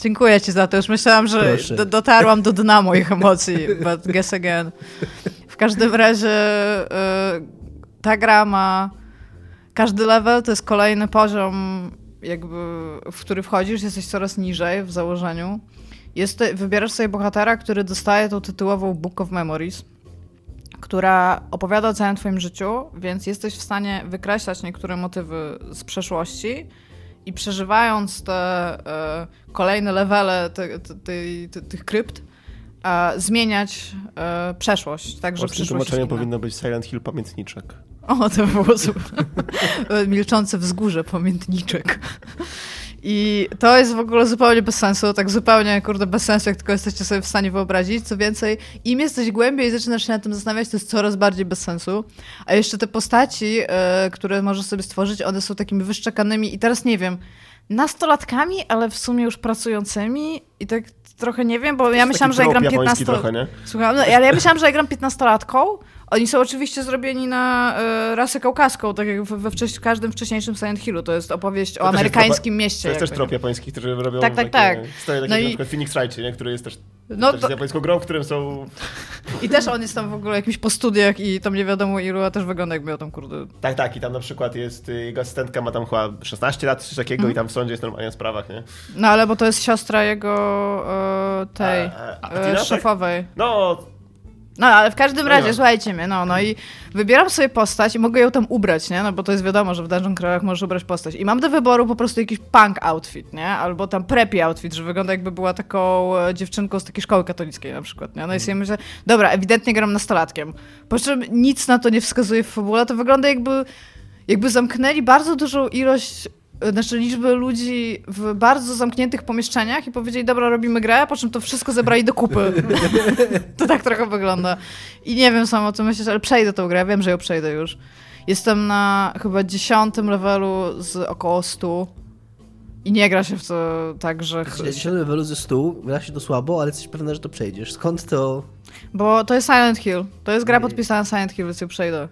B: Dziękuję ci za to. Już myślałam, że do, dotarłam do dna moich emocji, but guess again. W każdym razie y, ta gra ma... Każdy level to jest kolejny poziom, jakby, w który wchodzisz, jesteś coraz niżej w założeniu. Jest, wybierasz sobie bohatera, który dostaje tą tytułową Book of Memories która opowiada o całym twoim życiu, więc jesteś w stanie wykreślać niektóre motywy z przeszłości i przeżywając te e, kolejne levele te, te, te, tych krypt, e, zmieniać e, przeszłość, tak, że
D: Polskim
B: przyszłość
D: tłumaczeniem powinno być Silent Hill Pamiętniczek.
B: O, to by było super. Milczące wzgórze, pamiętniczek. I to jest w ogóle zupełnie bez sensu, tak zupełnie, kurde, bez sensu, jak tylko jesteście sobie w stanie wyobrazić. Co więcej, im jesteś głębiej i zaczynasz się nad tym zastanawiać, to jest coraz bardziej bez sensu. A jeszcze te postaci, e, które możesz sobie stworzyć, one są takimi wyszczekanymi i teraz nie wiem, nastolatkami, ale w sumie już pracującymi i tak trochę nie wiem, bo ja myślałam, że ja gram 15
D: trochę, nie?
B: Słucham, no, ale ja myślałam, że ja gram 15-latką. Oni są oczywiście zrobieni na e, rasę kaukaską, tak jak we, we wcześ, każdym wcześniejszym Silent Hillu. To jest opowieść
D: To
B: o amerykańskim
D: To
B: mieście.
D: jest też trop japoński, którzy robią
B: Tak, tak,
D: takie
B: tak.
D: Historie takie
B: No i-
D: na Phoenix Wright, nie? który jest też,
B: No
D: też
B: to,
D: z japońską grą, w którym są...
B: I też on jest tam w ogóle jakimś po studiach i tam nie wiadomo ilu, a też wygląda jakby miał tam kurde...
D: Tak, tak, i tam na przykład jest, y, jego asystentka ma tam chyba 16 lat, czy coś takiego
B: Mhm.
D: i tam w sądzie jest normalnie w sprawach, nie?
B: No ale bo to jest siostra jego e, tej,
D: A- a- a
B: e, szefowej.
D: No,
B: No, ale w każdym
D: No
B: razie,
D: ja.
B: słuchajcie mnie, no, no i wybieram sobie postać i mogę ją tam ubrać, nie? No bo to jest wiadomo, że w Dungeon Crawlach możesz ubrać postać. I mam do wyboru po prostu jakiś punk outfit, nie? Albo tam preppy outfit, że wygląda jakby była taką e, dziewczynką z takiej szkoły katolickiej na przykład, nie? No i sobie myślę, dobra, ewidentnie gram nastolatkiem. Po czym nic na to nie wskazuje w fabule, to wygląda jakby, jakby zamknęli bardzo dużą ilość znaczy liczby ludzi w bardzo zamkniętych pomieszczeniach i powiedzieli, dobra, robimy grę, po czym to wszystko zebrali do kupy. To tak trochę wygląda. I nie wiem sama o tym myślisz, ale przejdę tą grę, wiem, że ją przejdę już. Jestem na chyba dziesiątym levelu z około 100 i nie gra się w to tak, że...
C: Na 10 levelu ze 100, gra się to słabo, ale jesteś pewna, że to przejdziesz. Skąd to...
B: Bo to jest Silent Hill. To jest gra podpisana Silent Hill, więc ją przejdę.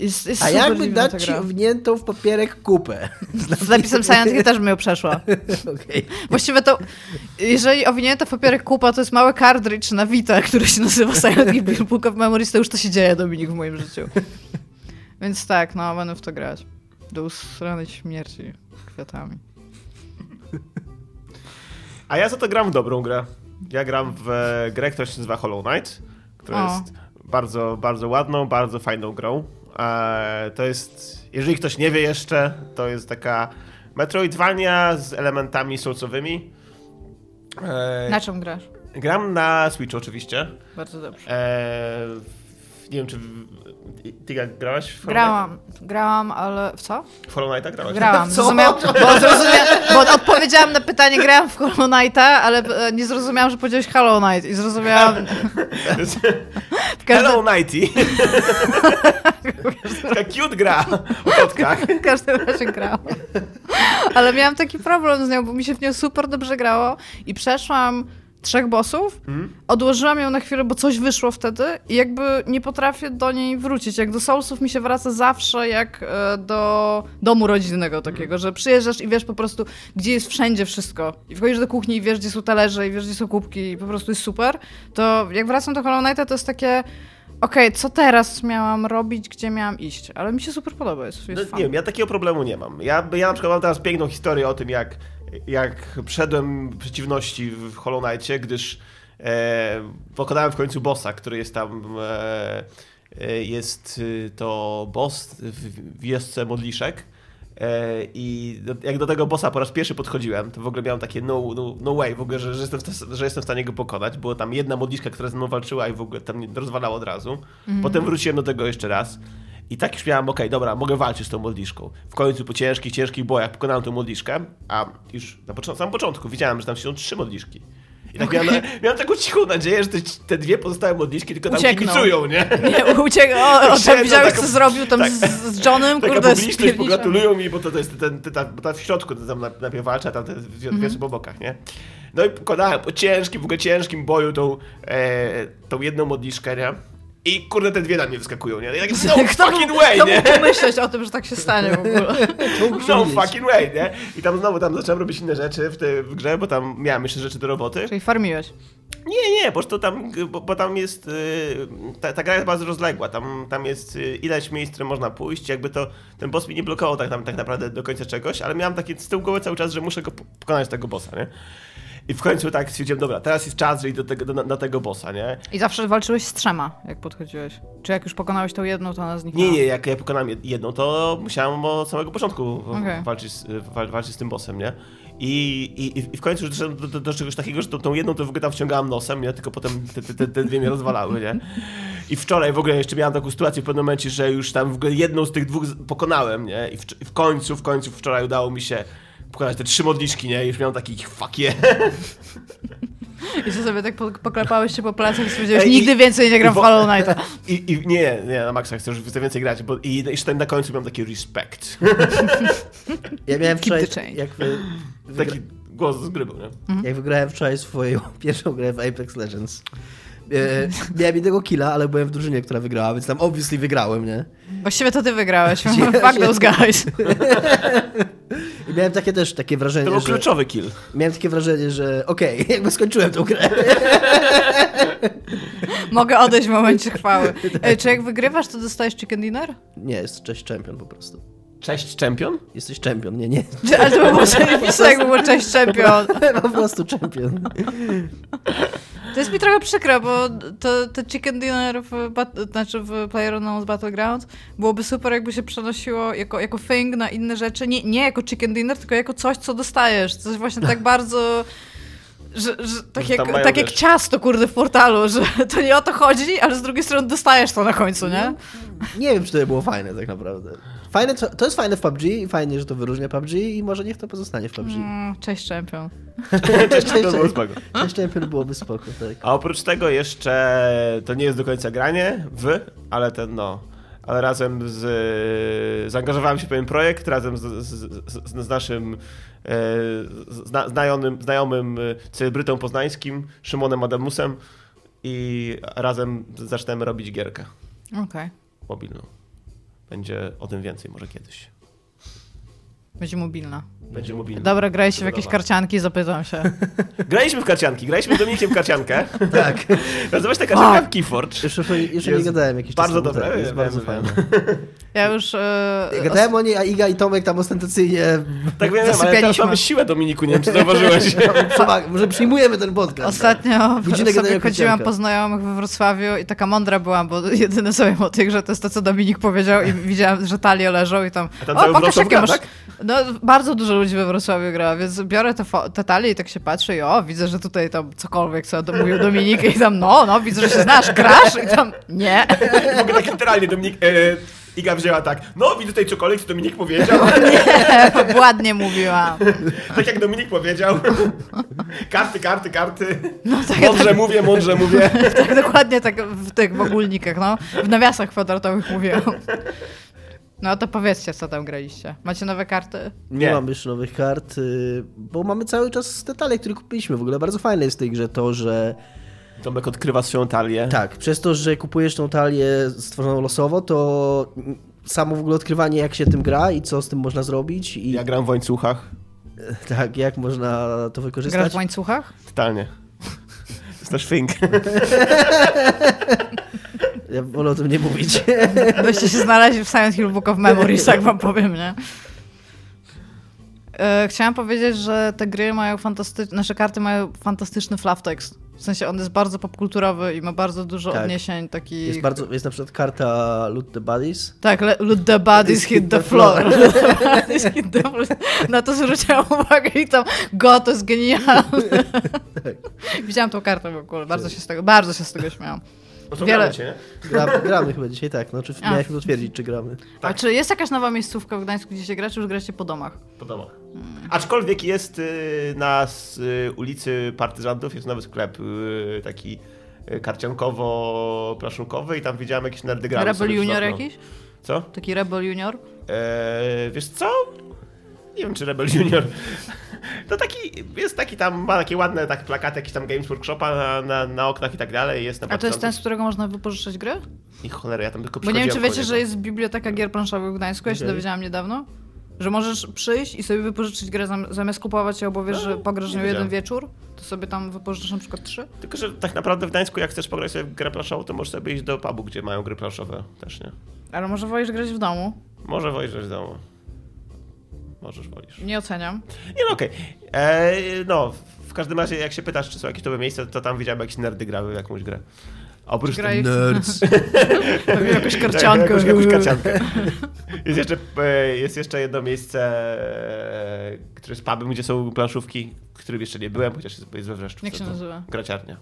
B: Jest, jest
C: A jakby dać ci
B: gra.
C: wniętą w papierek kupę?
B: Z napisem Silent Hill też bym ją przeszła.
C: Okej.
B: Właściwie to, jeżeli owinięta w papierek kupa, to jest mały cartridge na Vita, który się nazywa Silent Hill Book of Memories, to już to się dzieje, Dominik, w moim życiu. Więc tak, no, będę w to grać. Do usranej śmierci kwiatami.
D: a ja za to gram w dobrą grę. Ja gram w grę, która się nazywa Hollow Knight, która
B: O.
D: jest bardzo, bardzo ładną, bardzo fajną grą. E, to jest, jeżeli ktoś nie wie jeszcze, to jest taka Metroidvania z elementami soulsowymi. E,
B: Na czym grasz?
D: gram na Switch oczywiście.
B: Bardzo dobrze.
D: E, nie wiem, czy ty jak grałaś w Hollow
B: Grałam, grałam, ale w co?
D: W Hollow Knighta grałaś?
B: Grałam.
C: Co?
B: Zrozumiałam, bo, zrozumia, bo odpowiedziałam na pytanie, grałam w Hollow Knighta, ale e, nie zrozumiałam, że powiedziałeś Hollow Knight i zrozumiałam...
D: Hello Nighty. Taka cute gra o kotkach.
B: W każdym razie grałam. Ale miałam taki problem z nią, bo mi się w nią super dobrze grało i przeszłam trzech bossów, odłożyłam ją na chwilę, bo coś wyszło wtedy i jakby nie potrafię do niej wrócić. Jak do Soulsów mi się wraca zawsze jak e, do domu rodzinnego takiego, że przyjeżdżasz i wiesz po prostu, gdzie jest wszędzie wszystko. I wchodzisz do kuchni i wiesz, gdzie są talerze i wiesz, gdzie są kubki i po prostu jest super. To jak wracam do Hollow Knighta, to jest takie okej, co teraz miałam robić, gdzie miałam iść? Ale mi się super podoba, jest, jest
D: No, nie wiem, ja takiego problemu nie mam. Ja, ja na przykład mam teraz piękną historię o tym, jak, jak przedłem przeciwności w Hollow Knightie, gdyż e, pokonałem w końcu bossa, który jest tam. E, e, jest y, to boss w wiosce Modliszek. E, I jak do tego bossa po raz pierwszy podchodziłem, to w ogóle miałem takie no, no, no way, w ogóle, że, że, jestem w, że jestem w stanie go pokonać. Było tam jedna modliszka, która ze mną walczyła i w ogóle tam rozwalała od razu. Potem wróciłem do tego jeszcze raz. I tak już miałem, okej, dobra, mogę walczyć z tą modliszką. W końcu po ciężkich, ciężkich bojach pokonałem tą modliszkę, a już na począ- samym początku widziałem, że tam są trzy modliszki. I tak miałem, miałem taką cichą nadzieję, że te, te dwie pozostałe modliszki tylko tam
B: Uciekną.
D: kibicują, nie?
B: Nie, uciekł. O, o, tam widziałeś, co zrobił tam
D: tak.
B: z, z Johnem,
D: Taka
B: kurde,
D: publiczność pogratulują mi, bo to, to jest ten, ten, ta, bo ta w środku to tam najpierw walczy, a tam te dwie, są po bokach, nie? No i pokonałem po ciężkim, w ogóle ciężkim boju tą, e, tą jedną modliszkę, nie? I kurde, te dwie na mnie wyskakują, nie? Tak, no
B: Kto
D: fucking way,
B: kto
D: nie?
B: mógł pomyśleć o tym, że tak się stanie w ogóle?
D: No fucking way, nie? I tam znowu tam zacząłem robić inne rzeczy w tej w grze, bo tam miałem jeszcze rzeczy do roboty.
B: Czyli farmiłeś.
D: Nie, nie, po prostu tam, bo, bo tam jest, y, ta, ta gra jest bardzo rozległa, tam, tam jest y, ileś miejsc, które można pójść, jakby to, ten boss mi nie blokował tak, tam, tak naprawdę do końca czegoś, ale miałem takie z tyłu głowy cały czas, że muszę go po- pokonać tego bossa, nie? I w końcu tak stwierdziłem, dobra, teraz jest czas, że idę do tego, do, do tego bossa, nie?
B: I zawsze walczyłeś z trzema, jak podchodziłeś. Czy jak już pokonałeś tą jedną, to ona zniknęła?
D: Nie, nie, jak ja pokonałem jed- jedną, to musiałem od samego początku
B: Okej.
D: walczyć, z- wal, walczyć z tym bossem, nie? I, i, i w końcu doszedłem do, do, do czegoś takiego, że tą, tą jedną to w ogóle tam wciągałem nosem, nie? Tylko potem te, te, te, dwie mnie rozwalały, nie? I wczoraj w ogóle jeszcze miałem taką sytuację w pewnym momencie, że już tam w ogóle jedną z tych dwóch pokonałem, nie? I w, i w końcu, w końcu wczoraj udało mi się pokonać te trzy modliszki, nie? I już miałem taki fuck yeah.
B: I ty sobie tak po- poklepałeś się po plecach i stwierdziłeś, nigdy więcej nie gram w Hollow Knighta.
D: I, i nie, nie, na maksa chcę już więcej grać, bo i jeszcze na końcu miałem taki respekt.
C: Ja miałem wczoraj, jak, wy,
D: Taki głos z gry był, nie?
C: jak wygrałem wczoraj swoją pierwszą grę w Apex Legends. E, miałem jednego killa, ale byłem w drużynie, która wygrała, więc tam obviously wygrałem, nie?
B: Właściwie to ty wygrałeś. Fuck those guys.
C: I miałem takie też takie wrażenie,
D: To był
C: że...
D: kluczowy kill.
C: Miałem takie wrażenie, że okej, jakby skończyłem tą grę.
B: Mogę odejść w momencie chwały. Ej, czy jak wygrywasz, to dostajesz chicken dinner?
C: Nie, jest cześć champion po prostu.
D: Cześć, czempion?
C: Jesteś champion, nie, nie.
B: Ale to by było zajebiste, jakby było cześć champion.
C: po prostu champion.
B: To jest mi trochę przykro, bo to, to chicken dinner w, znaczy w PlayerUnknown's Battlegrounds byłoby super, jakby się przenosiło jako, jako thing na inne rzeczy. Nie, nie jako chicken dinner, tylko jako coś, co dostajesz. Coś właśnie tak bardzo... Że, że tak,
D: Że
B: jak, tak jak ciasto, kurde, w portalu, że to nie o to chodzi, ale z drugiej strony dostajesz to na końcu, nie?
C: Nie wiem, czy to było fajne tak naprawdę. Fajne, to to jest fajne w PUBG i fajnie, że to wyróżnia PUBG i może niech to pozostanie w PUBG.
B: Mm, cześć champion.
D: Cześć, czempion było spoko.
C: Cześć champion byłoby spoko, tak.
D: A oprócz tego jeszcze, to nie jest do końca granie w, ale ten no, ale razem z, zaangażowałem się w pewien projekt, razem z, z, z, z naszym e, zna, znajomym, znajomym celebrytą poznańskim, Szymonem Adamusem i razem zaczniemy robić gierkę
B: Okej.
D: mobilną. Będzie o tym więcej może kiedyś.
B: Będzie mobilna.
D: Będzie mobilna.
B: Dobra, graliście w jakieś karcianki, zapytam się.
D: Graliśmy w karcianki, graliśmy z Dominikiem w karciankę.
C: Tak.
D: Nazywa się ta karcianka w Keyforge.
C: Jeszcze, jeszcze nie
D: Jest
C: gadałem jakiś
D: bardzo dobre,
C: tak, jest
D: wiem,
C: bardzo
D: wiem.
C: fajne.
B: Ja już... E,
C: Gadałem o niej, a Iga i Tomek tam ostentacyjnie
D: Tak wiem, ale teraz mamy siłę, Dominiku, nie wiem, czy zauważyłeś.
C: przewagę. Może przyjmujemy ten podcast.
B: Ostatnio
C: Godzinę
B: sobie chodziłam po znajomych we Wrocławiu i taka mądra byłam, bo jedyne co wiem o tych, że to jest to, co Dominik powiedział i widziałam, że talie leżą i tam,
D: A tam
B: o pokaż jakie masz...
D: tak?
B: No bardzo dużo ludzi we Wrocławiu gra, więc biorę te, te talie i tak się patrzę i o, widzę, że tutaj tam cokolwiek, co do- mówił Dominik i tam, no, no, widzę, że się znasz, grasz i tam, nie.
D: W ogóle tak literalnie Dominik... E, Iga wzięła tak, no widzę tutaj cokolwiek, co Dominik powiedział.
B: Nie, ładnie mówiłam.
D: tak jak Dominik powiedział. karty, karty, karty.
B: No tak,
D: Mądrze mówię, mądrze mówię.
B: tak dokładnie tak w tych w ogólnikach, no, w nawiasach kwadratowych mówiłam. No to powiedzcie, co tam graliście. Macie nowe karty?
C: Nie,
D: Nie.
C: mam jeszcze nowych kart, y, bo mamy cały czas detale, które kupiliśmy. W ogóle bardzo fajne jest w tej grze to, że
D: Tomek odkrywa swoją talię.
C: tak, przez to, że kupujesz tą talię stworzoną losowo, to samo w ogóle odkrywanie, jak się tym gra i co z tym można zrobić i
D: Ja gram w łańcuchach.
C: tak, jak można to
B: Grasz
C: wykorzystać.
B: w łańcuchach?
D: Totalnie. To jest nasz thing.
C: Ja wolę o tym nie mówić.
B: Byście się znaleźli w Silent Hill Book of Memories, tak wam powiem, nie? E, Chciałam powiedzieć, że te gry mają fantastyczne, nasze karty mają fantastyczny fluff. W sensie on jest bardzo popkulturowy i ma bardzo dużo
C: Tak.
B: odniesień takich...
C: Jest, bardzo, jest na przykład karta Loot the Bodies.
B: Tak, let the bodies hit the floor. The hit floor. Na to zwróciłam uwagę i tam, go, to jest genialne. Widziałam tą kartę w ogóle, bardzo się z tego, bardzo się z tego śmiałam.
D: No to
B: Wiele-
D: gramy nie?
C: Gramy, gramy chyba dzisiaj, tak. No, czy
B: A.
C: potwierdzić, czy gramy.
B: A czy jest jakaś nowa miejscówka w Gdańsku, gdzie się gra, czy już gracie po domach?
D: Po domach. Aczkolwiek jest y, na y, ulicy Partyzantów, jest nowy sklep y, taki y, karciankowo-plaszunkowy i tam widziałem jakieś nerdygramy.
B: Rebel Junior jakiś?
D: Co?
B: Taki Rebel Junior?
D: Eee, wiesz co? Nie wiem, czy Rebel Junior. To taki, jest taki tam, ma takie ładne tak plakaty, jakiś tam Games Workshopa na, na, na oknach i tak dalej. Jest na
B: A to jest ten, z którego można wypożyczyć gry?
D: I cholera, ja tam tylko
B: Bo nie wiem, czy wiecie, że jest biblioteka gier planszowych w Gdańsku, ja się
C: Okej.
B: dowiedziałam niedawno. Że możesz przyjść i sobie wypożyczyć grę zam- zamiast kupować ją, bo wiesz,
D: No,
B: że pograsz nią jeden wieczór, to sobie tam wypożyczysz na przykład trzy.
D: Tylko, że tak naprawdę w Gdańsku, jak chcesz pograć sobie w grę planszową, to możesz sobie iść do pubu, gdzie mają gry planszowe też, nie?
B: Ale może wolisz grać w domu?
D: Może wolisz w domu. Możesz wolisz.
B: Nie oceniam.
D: Nie no, okej. Eee, No, w każdym razie, jak się pytasz, czy są jakieś nowe miejsca, to tam widziałem jakieś nerdy grały w jakąś grę. Oprócz
B: Graj.
C: Nerds.
B: Pewnie jakąś karciankę.
D: Tak, jakąś, jakąś karciankę. Jest jeszcze, e, jest jeszcze jedno miejsce, e, które jest pubem, gdzie są planszówki, w którym jeszcze nie byłem, chociaż jest, we Wreszczu.
B: Jak się nazywa?
D: Graciarnia.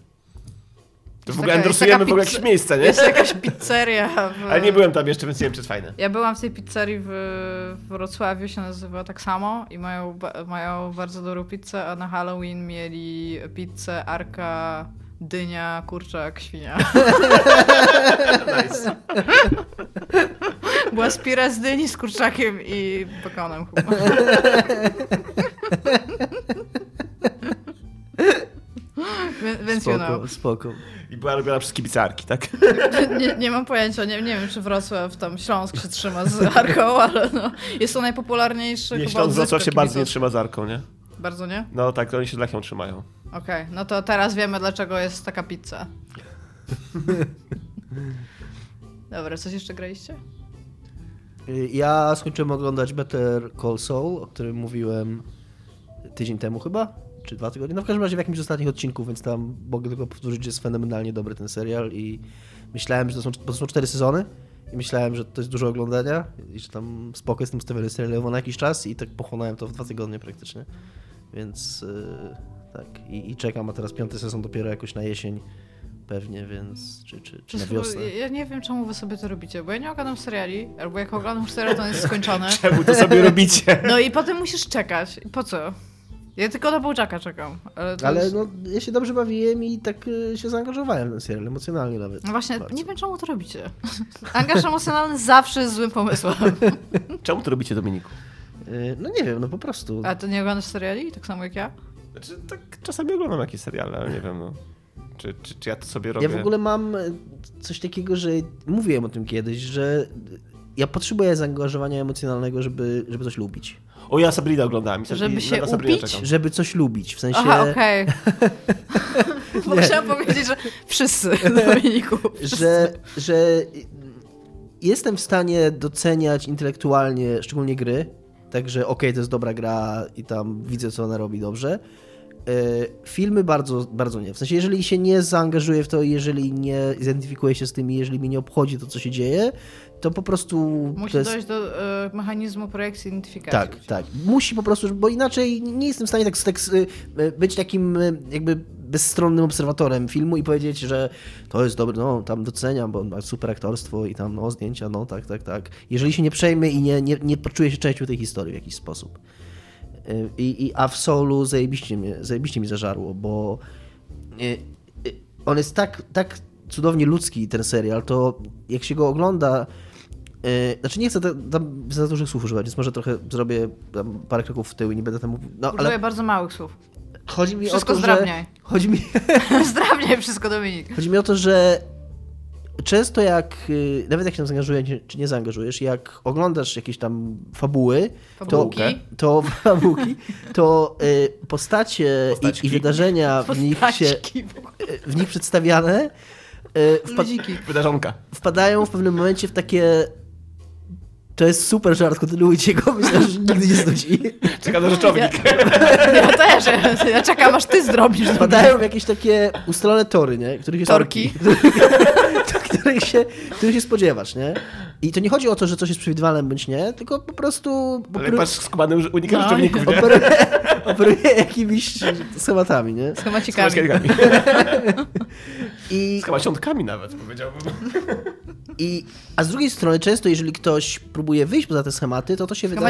D: To w ogóle
B: taka-
D: w ogóle jakieś miejsce, nie?
B: Jest jakaś pizzeria. W...
D: Ale nie byłem tam jeszcze, więc nie wiem, czy jest fajne.
B: Ja byłam w tej pizzerii w w Wrocławiu, się nazywa tak samo i mają, mają bardzo dobrą pizzę, a na Halloween mieli pizzę Arka, dynia, kurczak, świnia.
D: Nice.
B: Była spira z dyni z kurczakiem i bekonem chyba. Know.
C: Spoko, spoko.
D: I była robiona przez kibicarki, tak?
B: Nie, nie mam pojęcia, nie, nie wiem czy Wrocław, tam Śląsk się trzyma z Arką, ale no, jest to najpopularniejszy
D: Nie,
B: chyba
D: Śląsk Wrocław się bardzo nie
B: kibiców.
D: trzyma z Arką, nie?
B: Bardzo nie?
D: No tak, oni się z Lechią trzymają.
B: Okej, no to teraz wiemy dlaczego jest taka pizza. Dobra, coś jeszcze graliście?
C: Ja skończyłem oglądać Better Call Saul, o którym mówiłem tydzień temu chyba, czy dwa tygodnie. No w każdym razie w jakimś z ostatnich odcinków, więc tam mogę tylko powtórzyć, że jest fenomenalnie dobry ten serial i myślałem, że to są, bo to są cztery sezony i myślałem, że to jest dużo oglądania i że tam spoko jestem ustawiony serialowo na jakiś czas i tak pochłonąłem to w dwa tygodnie praktycznie. Więc yy, tak i, i czekam, a teraz piąty sezon dopiero jakoś na jesień pewnie, więc czy, czy, czy na wiosnę.
B: Ja nie wiem czemu wy sobie to robicie, bo ja nie oglądam seriali, albo jak oglądam już serial to on jest skończony.
D: Czemu to sobie robicie?
B: No i potem musisz czekać. Po co? Ja tylko na Bołczaka czekam. Ale, to
C: Ale
B: jest...
C: no, ja się dobrze bawiłem i tak y, się zaangażowałem w ten serial, emocjonalnie nawet.
B: No właśnie,
C: Bardzo.
B: nie wiem czemu to robicie. Angaż emocjonalny zawsze jest złym pomysłem.
D: Czemu to robicie, Dominiku?
C: Y, No nie wiem, no po prostu.
B: A ty nie oglądasz seriali? Tak samo jak ja?
D: Znaczy, tak czasami oglądam jakieś seriale, ale nie wiem, no. Czy, czy, czy ja to sobie robię?
C: Ja w ogóle mam y, coś takiego, że mówiłem o tym kiedyś, że ja potrzebuję zaangażowania emocjonalnego, żeby, żeby coś lubić.
D: O, ja Sabrina oglądałem. i
B: Żeby się upić?
D: czekam.
C: Żeby coś lubić, w sensie,
B: Aha, okej. Bo
C: Nie.
B: chciałam powiedzieć, że wszyscy, Dominiku.
C: że, że jestem w stanie doceniać intelektualnie, szczególnie gry, także okej, to jest dobra gra i tam widzę, co ona robi dobrze. E, Filmy bardzo, bardzo nie. W sensie, jeżeli się nie zaangażuję w to, jeżeli nie zidentyfikuję się z tym i jeżeli mnie nie obchodzi to, co się dzieje, to po prostu
B: Musi
C: jest...
B: dojść do e, mechanizmu projekcji identyfikacji.
C: Tak, tak. Musi po prostu, bo inaczej nie jestem w stanie tak, tak y, y, być takim y, jakby bezstronnym obserwatorem filmu i powiedzieć, że to jest dobre, no tam doceniam, bo ma super aktorstwo i tam no zdjęcia, no tak, tak, tak. Jeżeli się nie przejmę i nie, nie, nie poczuję się częścią tej historii w jakiś sposób. I, i, a w Solu zajebiście, mnie, zajebiście mi zażarło, bo y, y, on jest tak, tak cudownie ludzki, ten serial, to jak się go ogląda, y, znaczy nie chcę ta- tam za dużych słów używać, więc może trochę zrobię parę kroków w tył i nie będę tam mówił, no
B: Użyję
C: ale
B: bardzo małych słów.
C: chodzi mi
B: Wszystko
C: o to,
B: zdrabniaj.
C: że... Chodzi mi,
B: Zdrabniaj wszystko, Dominik.
C: chodzi mi o to, że często jak, y, nawet jak się tam zaangażujesz, czy nie zaangażujesz, jak oglądasz jakieś tam fabuły,
B: Fabułki.
C: to, to fabułki, to y, postacie i, i wydarzenia w nich, się,
B: Postaćki w
C: nich przedstawiane y, wpad,
B: Ludziki.
D: Wydarzonka.
C: wpadają w pewnym momencie w takie To jest super żart, kontynuujcie go, myślę, że nigdy nie znudzi.
D: Czekam na rzeczownik.
B: Ja też, ja, ja czekam aż ty zrobisz.
C: Padają jakieś takie ustalone tory, nie? Których jest
B: Torki.
C: których się, których się spodziewasz, nie? I to nie chodzi o to, że coś jest przewidywalne bądź nie, tylko po prostu
D: Ale patrz, skubany unika
B: No.
D: rzeczowników, nie?
C: operuje, operuje jakimiś schematami, nie?
B: Z chomacikami.
D: Schemaciątkami.
C: I,
D: Schemaciątkami nawet, powiedziałbym.
C: I, a z drugiej strony często, jeżeli ktoś próbuje wyjść poza te schematy, to to się wydaje...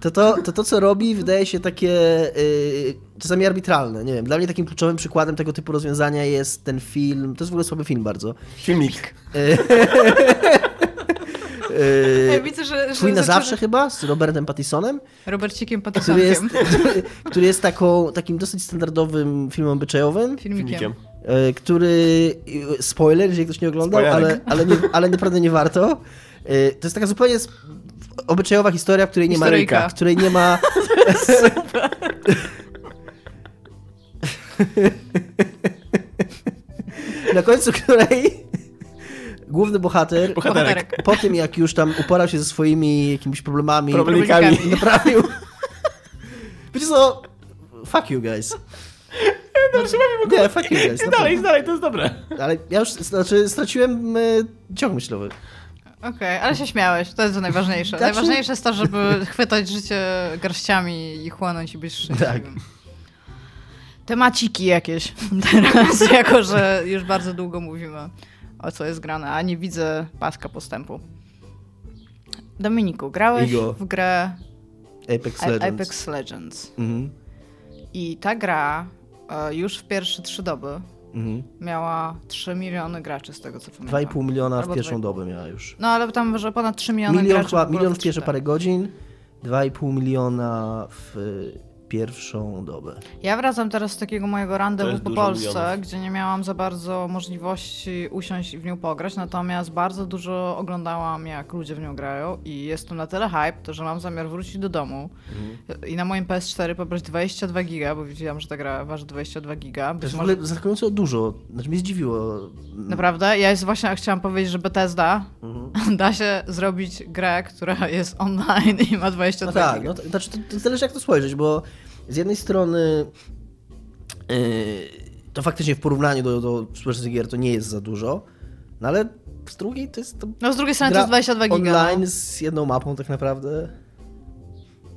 C: To to, to to, co robi, wydaje się takie y, czasami arbitralne. Nie wiem, dla mnie takim kluczowym przykładem tego typu rozwiązania jest ten film, to jest w ogóle słaby film bardzo.
D: Filmik.
B: Ja
C: Y,
B: widzę, że... że
C: Twój na
B: zaczyna-
C: zawsze chyba, z Robertem Pattisonem,
B: Robercikiem
C: który jest, który jest taką, takim dosyć standardowym filmem obyczajowym,
B: Filmikiem.
D: Filmikiem.
C: Y, który, spoiler, jeżeli ktoś nie oglądał,
D: Spoilerek.
C: ale, ale, nie, ale naprawdę nie warto. Y, To jest taka zupełnie obyczajowa historia, w której nie ma
B: Historyjka.
C: ryka, w której nie ma... Na końcu której główny bohater,
D: Bohaterek.
C: po tym jak już tam uporał się ze swoimi jakimiś problemami
D: Problemikami.
C: naprawił... Wiecie co? Fuck you guys.
D: No, trzeba mi
C: Nie, fuck you guys.
D: Idź dalej, idź dalej, to jest dobre.
C: Ale ja już znaczy, straciłem y, ciąg myślowy.
B: Okej, ale się śmiałeś, to jest to najważniejsze.
C: Znaczy-
B: Najważniejsze jest to, żeby chwytać życie garściami i chłonąć i być szczęśliwym. Temaciki jakieś teraz, jako że już bardzo długo mówimy o co jest grane, a nie widzę paska postępu. Dominiku, grałeś
C: Igo.
B: w grę
C: Apex Legends.
B: Apex Legends
C: Mhm.
B: i ta gra już w pierwsze trzy doby
C: Mhm.
B: miała 3 miliony graczy z tego co pamiętam.
C: 2,5 miliona w
B: Albo
C: pierwszą
B: 2,5.
C: dobę miała już.
B: No ale tam, że ponad 3 miliony
C: Milion,
B: graczy.
C: chyba,
B: w
C: milion w pierwsze parę godzin, 2,5 miliona w pierwszą dobę.
B: Ja wracam teraz z takiego mojego randewu po Polsce,
D: milionów.
B: gdzie nie miałam za bardzo możliwości usiąść i w nią pograć, natomiast bardzo dużo oglądałam, jak ludzie w nią grają i jestem na tyle hype, to, że mam zamiar wrócić do domu
C: Mhm.
B: i na moim PS4 pobrać 22 giga, bo widziałam, że ta gra waży 22 giga.
C: To
B: Być
C: jest w
B: może...
C: ogóle zaskakująco dużo. Znaczy mnie zdziwiło.
B: Naprawdę? Ja jest właśnie chciałam powiedzieć, że Bethesda
C: Mhm.
B: da się zrobić grę, która jest online i ma 22
C: No tak,
B: giga.
C: no to, znaczy to, to zależy jak to spojrzeć, bo z jednej strony yy, to faktycznie w porównaniu do, do współczesnych gier to nie jest za dużo, no ale z drugiej to jest to
B: No z drugiej strony to jest 22 giga.
C: online
B: No.
C: z jedną mapą tak naprawdę.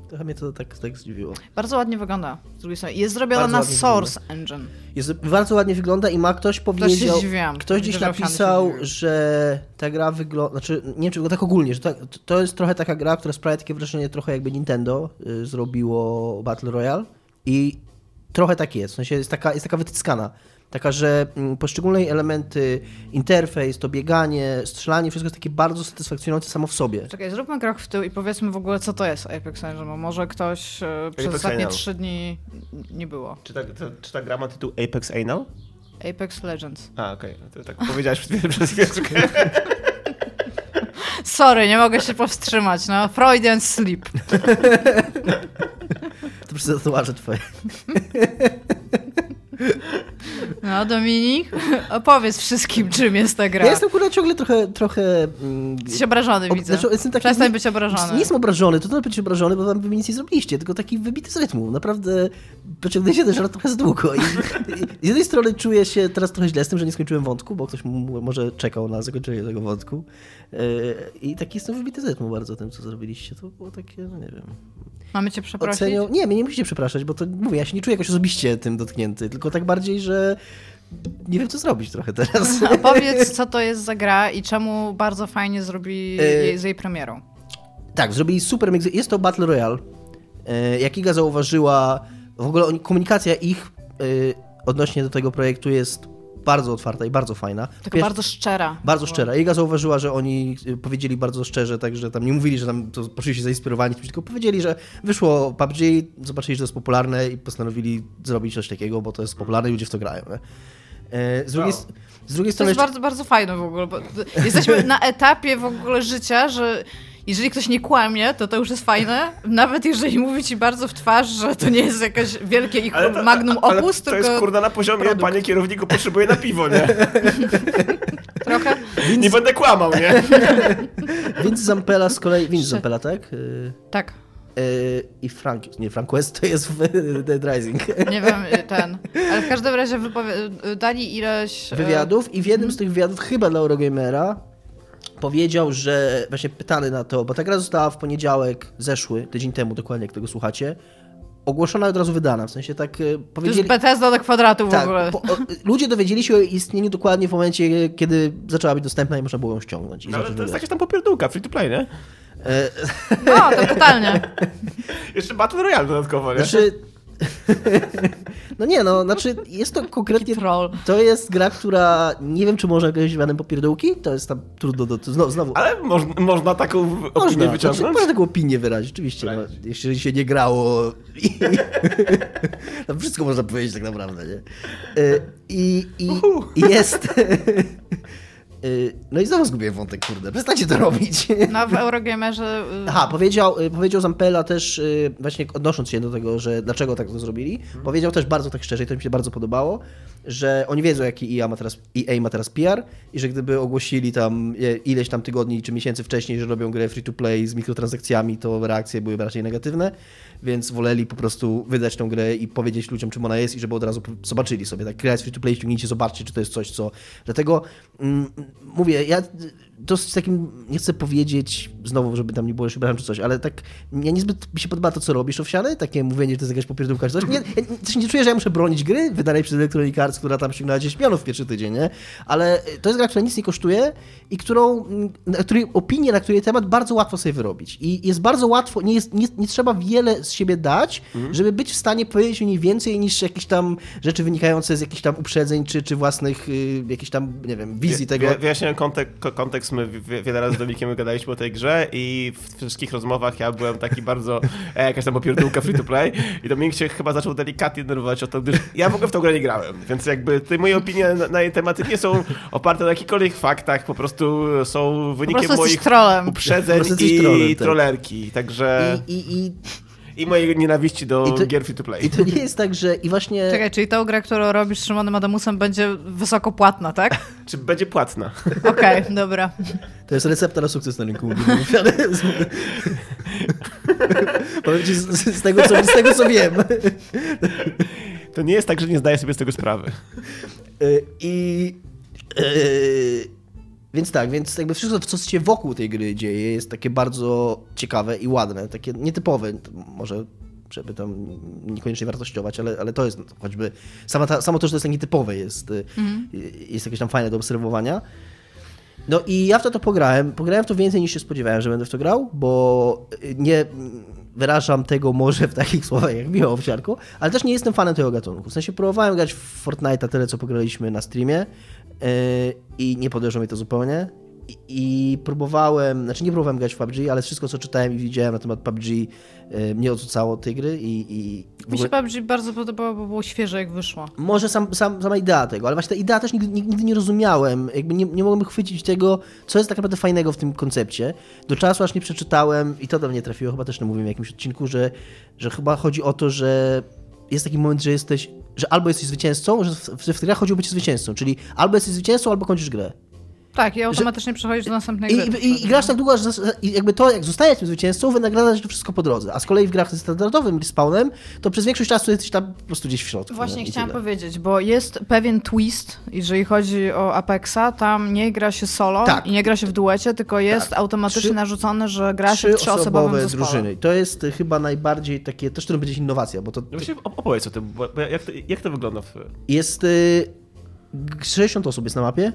C: Trochę mnie to tak, tak zdziwiło.
B: Bardzo ładnie wygląda. Z drugiej strony. Jest zrobiona
C: Bardzo
B: na Source Engine.
C: Jest, bardzo ładnie wygląda i ma ktoś powiedział,
B: zdziwiłam.
C: ktoś gdzieś
B: się
C: napisał, że ta gra wygląda, znaczy nie wiem, czy tak ogólnie, że to, to jest trochę taka gra, która sprawia takie wrażenie trochę jakby Nintendo y, zrobiło Battle Royale i trochę tak jest, w sensie jest taka, jest taka wytyckana. Taka, że mm, poszczególne elementy, interfejs, to bieganie, strzelanie, wszystko jest takie bardzo satysfakcjonujące samo w sobie.
B: Czekaj, zróbmy krok w tył i powiedzmy w ogóle, co to jest Apex Engine, bo może ktoś e, przez
D: Apex
B: ostatnie
D: Anal.
B: trzy dni nie było.
D: Czy ta, ta, czy ta gra ma tytuł Apex Anal?
B: Apex Legends.
D: A, okej. No To tak powiedziałeś przed przez chwileczkę.
B: Sorry, nie mogę się powstrzymać, no. Freudian sleep.
C: To przez tatuaże twoje.
B: No, Dominik, opowiedz wszystkim, czym jest ta gra.
C: Ja jestem kurwa ciągle trochę, trochę mm,
B: Jesteś obrażony,
C: Ob-
B: widzę.
C: znaczy, jestem taki-
B: Przestań
C: nie-
B: być obrażony.
C: Nie jestem obrażony, to to być obrażony, bo wam wy mi nic nie zrobiliście, tylko taki wybity z rytmu. Naprawdę pociągnęliście ten żart trochę za długo. I, i z jednej strony czuję się teraz trochę źle z tym, że nie skończyłem wątku, bo ktoś może czekał na zakończenie tego wątku. Yy, I taki jestem wybity z rytmu bardzo tym, co zrobiliście. To było takie, no nie wiem.
B: Mamy cię przeprosić?
C: Ocenią... Nie, mnie nie musicie przepraszać, bo to mówię, ja się nie czuję jakoś osobiście tym dotknięty, tylko tak bardziej, że nie wiem, co zrobić trochę teraz.
B: Opowiedz, co to jest za gra i czemu bardzo fajnie zrobi
C: E,
B: jej, z jej premierą.
C: Tak, zrobili super mix. Jest to Battle Royale. E, Jak Iga zauważyła, w ogóle komunikacja ich odnośnie do tego projektu jest bardzo otwarta i bardzo fajna.
B: Taka bardzo szczera.
C: bardzo
B: Bo-
C: szczera. Iga zauważyła, że oni y, powiedzieli bardzo szczerze, także tam nie mówili, że tam to poczuli się zainspirowani, tylko powiedzieli, że wyszło PUBG, zobaczyli, że to jest popularne i postanowili zrobić coś takiego, bo to jest popularne i ludzie w to grają. Nie? E, Z drugiej,
D: Wow.
C: z drugiej
B: To
C: strony...
B: jest bardzo, bardzo fajne w ogóle, bo jesteśmy na etapie w ogóle życia, że jeżeli ktoś nie kłamie, to to już jest fajne. Nawet jeżeli mówi ci bardzo w twarz, że to nie jest jakieś wielkie ich
D: Ale to-
B: magnum
D: ale
B: opus,
D: to
B: tylko
D: jest kurna na poziomie,
B: produkt.
D: panie kierowniku, potrzebuję na piwo, nie?
B: trochę.
D: Nie będę kłamał, nie?
C: Vince Zampella z kolei... Vince Zampella, tak? Y,
B: Tak.
C: y, I Frank... Nie, Frank West to jest w Dead Rising.
B: Nie wiem, ten. Ale w każdym razie wypowie- dali ileś...
C: wywiadów i w jednym z tych wywiadów, chyba dla Eurogamera, powiedział, że właśnie pytany na to, bo ta gra została w poniedziałek zeszły, tydzień temu dokładnie, jak tego słuchacie, ogłoszona i od razu wydana, w sensie tak e,
B: To jest
C: powiedzieli...
B: Bethesda do kwadratu w
C: Tak,
B: ogóle.
C: po, o, ludzie dowiedzieli się o istnieniu dokładnie w momencie, kiedy zaczęła być dostępna i można było ją ściągnąć.
D: No, ale to jest jakaś tam popierdółka, free to play, nie?
C: E,
B: No, to totalnie.
D: Jeszcze Battle Royale dodatkowo, nie?
C: Znaczy... No nie, no, znaczy jest to konkretnie...
B: Troll.
C: To jest gra, która nie wiem, czy można grać mianem popierdółki, to jest tam trudno do... Znowu, znowu
D: Ale można, można taką opinię
C: Można, znaczy,
D: wyciągnąć?
C: można taką opinię wyrazić, oczywiście. No, jeśli się nie grało. I, no wszystko można powiedzieć tak naprawdę, nie? Y, I, i, i jest. Y, No i znowu zgubiłem wątek, kurde. Przestańcie to robić.
B: No w Eurogamerze... y,
C: Aha, powiedział, y, powiedział Zampella też, właśnie odnosząc się do tego, że dlaczego tak to zrobili, powiedział też bardzo tak szczerze, i to mi się bardzo podobało, że oni wiedzą, jaki EA ma teraz, EA ma teraz PR i że gdyby ogłosili tam e, ileś tam tygodni czy miesięcy wcześniej, że robią grę free to play z mikrotransakcjami, to reakcje były raczej negatywne, więc woleli po prostu wydać tą grę i powiedzieć ludziom, czym ona jest i żeby od razu zobaczyli sobie. Tak, gra jest free to play, ściągnijcie, zobaczcie, czy to jest coś, co... Dlatego mm, mówię, ja dosyć takim, nie chcę powiedzieć znowu, żeby tam nie było jeszcze czy coś, ale tak ja niezbyt mi się podoba to, co robisz, Owsiany, takie mówienie, że to jest jakaś popierdółka czy coś. Nie, ja też nie czuję, że ja muszę bronić gry wydanej przez Electronic Arts, która tam ściągnęła 10 milionów w pierwszy tydzień, nie? Ale to jest gra, która nic nie kosztuje i którą, na której opinię, na której temat bardzo łatwo sobie wyrobić. I jest bardzo łatwo, nie, jest, nie, nie trzeba wiele z siebie dać, żeby być w stanie powiedzieć o niej więcej niż jakieś tam rzeczy wynikające z jakichś tam uprzedzeń, czy, czy własnych y, jakichś tam, nie wiem, wizji tego.
D: Wy- Wyjaśniam kontek ko- kontekst. My wie- wiele razy z Dominikiem gadaliśmy o tej grze i w wszystkich rozmowach ja byłem taki bardzo e, jakaś tam opierdółka free to play i Dominik się chyba zaczął delikatnie denerwować o to, gdyż ja w ogóle w tą grę nie grałem, więc jakby te moje opinie na, na jej tematy nie są oparte na jakichkolwiek faktach, po prostu są wynikiem moich
B: trollem.
D: uprzedzeń i
C: trollem, tak.
D: trollerki, także
C: I, i, i,
D: i, mojej nienawiści do
C: to-
D: gier free to play.
C: I to nie jest tak, że i właśnie...
B: Czekaj, czyli ta gra, którą robisz z Szymonem Adamusem będzie wysoko płatna, tak?
D: Czy będzie płatna?
B: Okej, dobra.
C: To jest recepta na sukces na rynku. Powiem ci z, z, tego, co, z tego, co wiem.
D: To nie jest tak, że nie zdaję sobie z tego sprawy.
C: Y, I... y, Więc tak, więc jakby wszystko, co się wokół tej gry dzieje, jest takie bardzo ciekawe i ładne, takie nietypowe. Może żeby tam niekoniecznie wartościować, ale, ale to jest choćby sama ta, samo to, że to jest nietypowe jest, y, jest jakieś tam fajne do obserwowania. No i ja w to, to pograłem. Pograłem w to więcej niż się spodziewałem, że będę w to grał, bo nie wyrażam tego może w takich słowach jak Michał Owsiarko, ale też nie jestem fanem tego gatunku. W sensie próbowałem grać w Fortnite'a tyle, co pograliśmy na streamie i nie podeszło mi to zupełnie. I, I próbowałem, znaczy nie próbowałem grać w PUBG, ale wszystko, co czytałem i widziałem na temat PUBG yy, mnie odrzucało od tej gry i, i
B: Mi się
C: ogóle...
B: PUBG bardzo podobało, bo było świeże jak wyszło.
C: Może sam, sam, sama idea tego, ale właśnie ta idea też nigdy, nigdy nie rozumiałem. Jakby nie, nie mogłem chwycić tego, co jest tak naprawdę fajnego w tym koncepcie. Do czasu aż nie przeczytałem, i to do mnie trafiło, chyba też nie mówiłem w jakimś odcinku, że, że chyba chodzi o to, że jest taki moment, że jesteś, że albo jesteś zwycięzcą, że w, w, w grach chodzi o bycie zwycięzcą, czyli albo jesteś zwycięzcą, albo kończysz grę.
B: Tak, i automatycznie przechodzisz do następnej
C: I,
B: gry.
C: i, I grasz tak długo, że i jakby to, jak zostajesz tym zwycięzcą, wynagradza się to wszystko po drodze. A z kolei w grach ze standardowym respawnem, to przez większość czasu jesteś tam po prostu gdzieś w środku.
B: Właśnie
C: no, i
B: chciałam
C: tyle.
B: powiedzieć, bo jest pewien twist, jeżeli chodzi o Apexa, tam nie gra się solo
C: Tak.
B: i nie gra się w duecie, tylko jest
C: Tak.
B: automatycznie
C: Trzy-
B: narzucone, że gra się w trzyosobowym zespole.
C: drużyny. I To jest y, chyba najbardziej takie, też to będzie innowacja, bo to, to
D: Właśnie op- opowiedz o tym, jak to, jak to wygląda w...
C: jest y, 60 osób jest na mapie,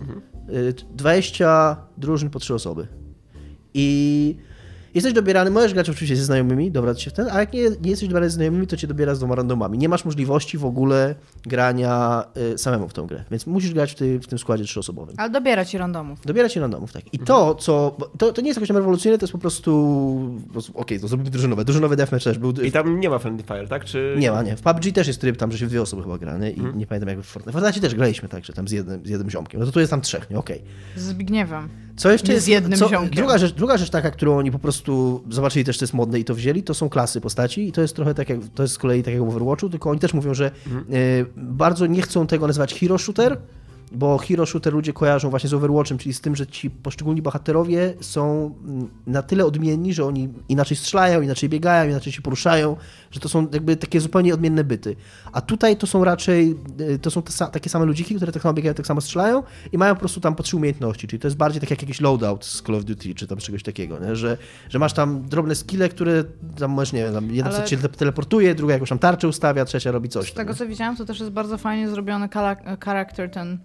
C: y, 20 drużyn po 3 osoby. I jesteś dobierany, możesz grać oczywiście ze znajomymi, dobrać się w ten, a jak nie, nie jesteś dobierany ze znajomymi, to cię dobiera z dwoma randomami. Nie masz możliwości w ogóle grania y, samemu w tą grę, więc musisz grać w, ty, w tym składzie trzyosobowym.
B: Ale dobiera ci randomów.
C: Dobiera się randomów, tak. I to, co. To, to nie jest jakoś tam rewolucyjne, to jest po prostu. po prostu Okej, to zrobimy drużynowe. Drużynowy deathmatch też był.
D: I tam nie ma Friendly Fire, tak? Czy...
C: Nie ma, nie. W PUBG też jest tryb tam, że się w dwie osoby chyba grane i nie pamiętam jak w Fortnite. W Fortnite też graliśmy tak, że tam z jednym, z jednym ziomkiem. No to tu jest tam trzech, nie? Okej.
B: Z Zbigniewem.
C: Co jeszcze jest...
B: z jednym
C: co,
B: ziomkiem.
C: druga, rzecz, druga rzecz taka, którą oni po prostu prostu zobaczyli też, że to jest modne i to wzięli, to są klasy postaci i to jest trochę tak jak, to jest z kolei tak jak w Overwatchu, tylko oni też mówią, że
D: Mhm.
C: y, bardzo nie chcą tego nazywać hero shooter, bo hero shooter ludzie kojarzą właśnie z Overwatchem, czyli z tym, że ci poszczególni bohaterowie są mm, na tyle odmienni, że oni inaczej strzelają, inaczej biegają, inaczej się poruszają, że to są jakby takie zupełnie odmienne byty. A tutaj to są raczej, y, to są te, takie same ludziki, które tak samo biegają, tak samo strzelają i mają po prostu tam po trzy umiejętności, czyli to jest bardziej tak jak jakiś loadout z Call of Duty, czy tam czegoś takiego, nie? Że, że masz tam drobne skille, które tam możesz, nie wiem, tam jedna
B: Ale-
C: cię teleportuje, druga jakąś tam tarczę ustawia, trzecia robi coś.
B: Z tego
C: tam,
B: co widziałam, to też jest bardzo fajnie zrobiony charakter ten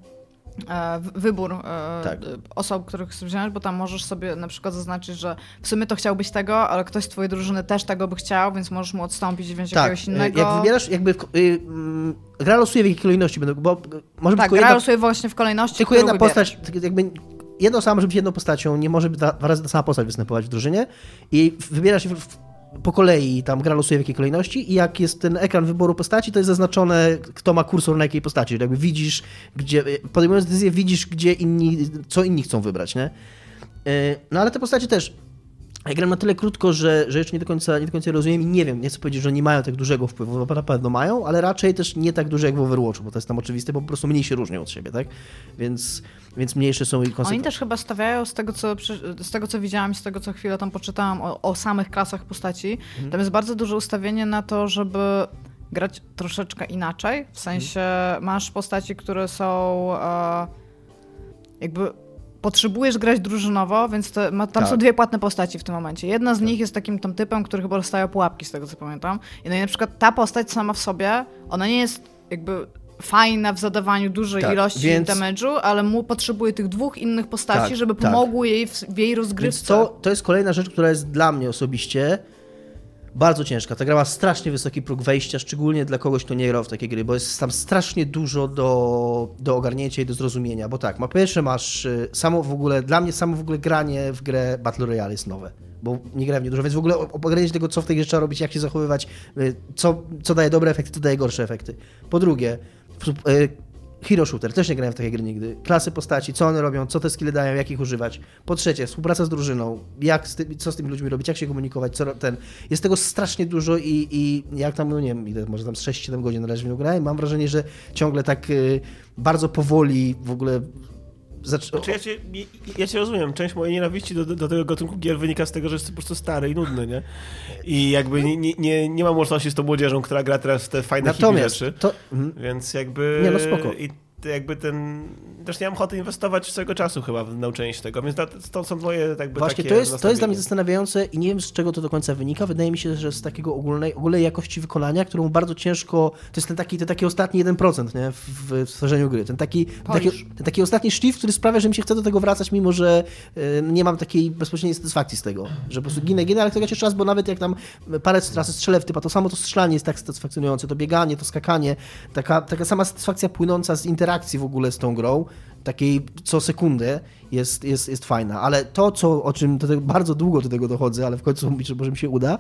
B: wybór e,
C: Tak.
B: osób, których chcesz wziąć, bo tam możesz sobie na przykład zaznaczyć, że w sumie to chciałbyś tego, ale ktoś z twojej drużyny też tego by chciał, więc możesz mu odstąpić i wziąć
C: tak,
B: jakiegoś
C: y,
B: innego.
C: jak wybierasz, jakby y, mm, gra losuje w jakiej kolejności będą, bo y, może być
B: tak,
C: tylko
B: gra
C: jedna,
B: losuje właśnie w kolejności,
C: tylko jedna
B: wybierasz.
C: postać, tak jakby jedna osoba może być jedną postacią, nie może być dwa razy ta sama postać występować w drużynie i wybierasz się w, w, po kolei, tam gra losuje w jakiej kolejności i jak jest ten ekran wyboru postaci, to jest zaznaczone, kto ma kursor na jakiej postaci, Czyli jakby widzisz, gdzie, podejmując decyzję, widzisz, gdzie inni, co inni chcą wybrać, nie? Y, No ale te postacie też ja gram na tyle krótko, że, że jeszcze nie do, końca, nie do końca rozumiem i nie wiem, nie chcę powiedzieć, że nie mają tak dużego wpływu, bo na pewno mają, ale raczej też nie tak duże jak w Overwatchu, bo to jest tam oczywiste, bo po prostu mniej się różnią od siebie, tak? Więc, więc mniejsze są ich
B: Oni
C: konsekwencje.
B: też chyba stawiają, z tego, co, z tego co widziałam i z tego co chwilę tam poczytałam o, o samych klasach postaci,
C: Mhm.
B: tam jest bardzo duże ustawienie na to, żeby grać troszeczkę inaczej. W sensie masz postaci, które są e, jakby potrzebujesz grać drużynowo, więc to, ma, tam
C: Tak.
B: są dwie płatne postaci w tym momencie. Jedna z nich jest takim tam typem, który chyba dostaje pułapki, z tego co pamiętam. I no i na przykład ta postać sama w sobie, ona nie jest jakby fajna w zadawaniu dużej
C: Tak,
B: ilości
C: więc-
B: damage'u, ale mu potrzebuje tych dwóch innych postaci,
C: Tak,
B: żeby
C: tak.
B: pomogły jej w, w jej
C: Więc
B: rozgrywce.
C: to, to jest kolejna rzecz, która jest dla mnie osobiście bardzo ciężka. Ta gra ma strasznie wysoki próg wejścia, szczególnie dla kogoś, kto nie grał w takie gry, bo jest tam strasznie dużo do, do ogarnięcia i do zrozumienia. Bo tak, ma pierwsze masz y, samo w ogóle, dla mnie samo w ogóle granie w grę Battle Royale jest nowe. Bo nie grałem nie dużo, więc w ogóle ogarnięcie tego, co w tej grze trzeba robić, jak się zachowywać, y, co, co daje dobre efekty, co daje gorsze efekty. Po drugie, y, Hero Shooter, też nie grałem w takie gry nigdy. Klasy postaci, co one robią, co te skille dają, jak ich używać. Po trzecie, współpraca z drużyną, jak z tymi, co z tymi ludźmi robić, jak się komunikować, co ten. Jest tego strasznie dużo i, i jak tam, no nie wiem, ile, może tam z 6-7 godzin na razie w nią grałem. Mam wrażenie, że ciągle tak y, bardzo powoli w ogóle zac-
D: Znaczy ja, cię, ja, cię rozumiem. Część mojej nienawiści do, do, tego gatunku gier wynika z tego, że jest po prostu stary i nudny, nie? I jakby nie, nie, nie, nie ma możliwości z tą młodzieżą, która gra teraz w te fajne
C: Natomiast
D: rzeczy.
C: to, mhm.
D: Więc jakby...
C: Nie, no spoko.
D: I jakby ten... Też nie mam ochoty inwestować swojego czasu chyba w nauczenie się tego, więc to, są moje jakby
C: Właśnie
D: takie
C: to jest, to jest dla mnie zastanawiające i nie wiem z czego to do końca wynika. Wydaje mi się, że z takiego ogólnej, ogólnej jakości wykonania, którą bardzo ciężko. To jest ten taki, ten taki ostatni 1% nie? W, w stworzeniu gry. Ten taki, taki, ten taki ostatni szlif, który sprawia, że mi się chce do tego wracać, mimo że y, nie mam takiej bezpośredniej satysfakcji z tego. Że po prostu ginę, ginę, ale chcę grać jeszcze raz, bo nawet jak tam parę razy strzelę w typa, to samo to strzelanie jest tak satysfakcjonujące, to bieganie, to skakanie, taka, taka sama satysfakcja płynąca z interakcji w ogóle z tą grą, takiej co sekundę jest, jest, jest fajna, ale to, co, o czym bardzo długo do tego dochodzę, ale w końcu mówię, że może mi się uda,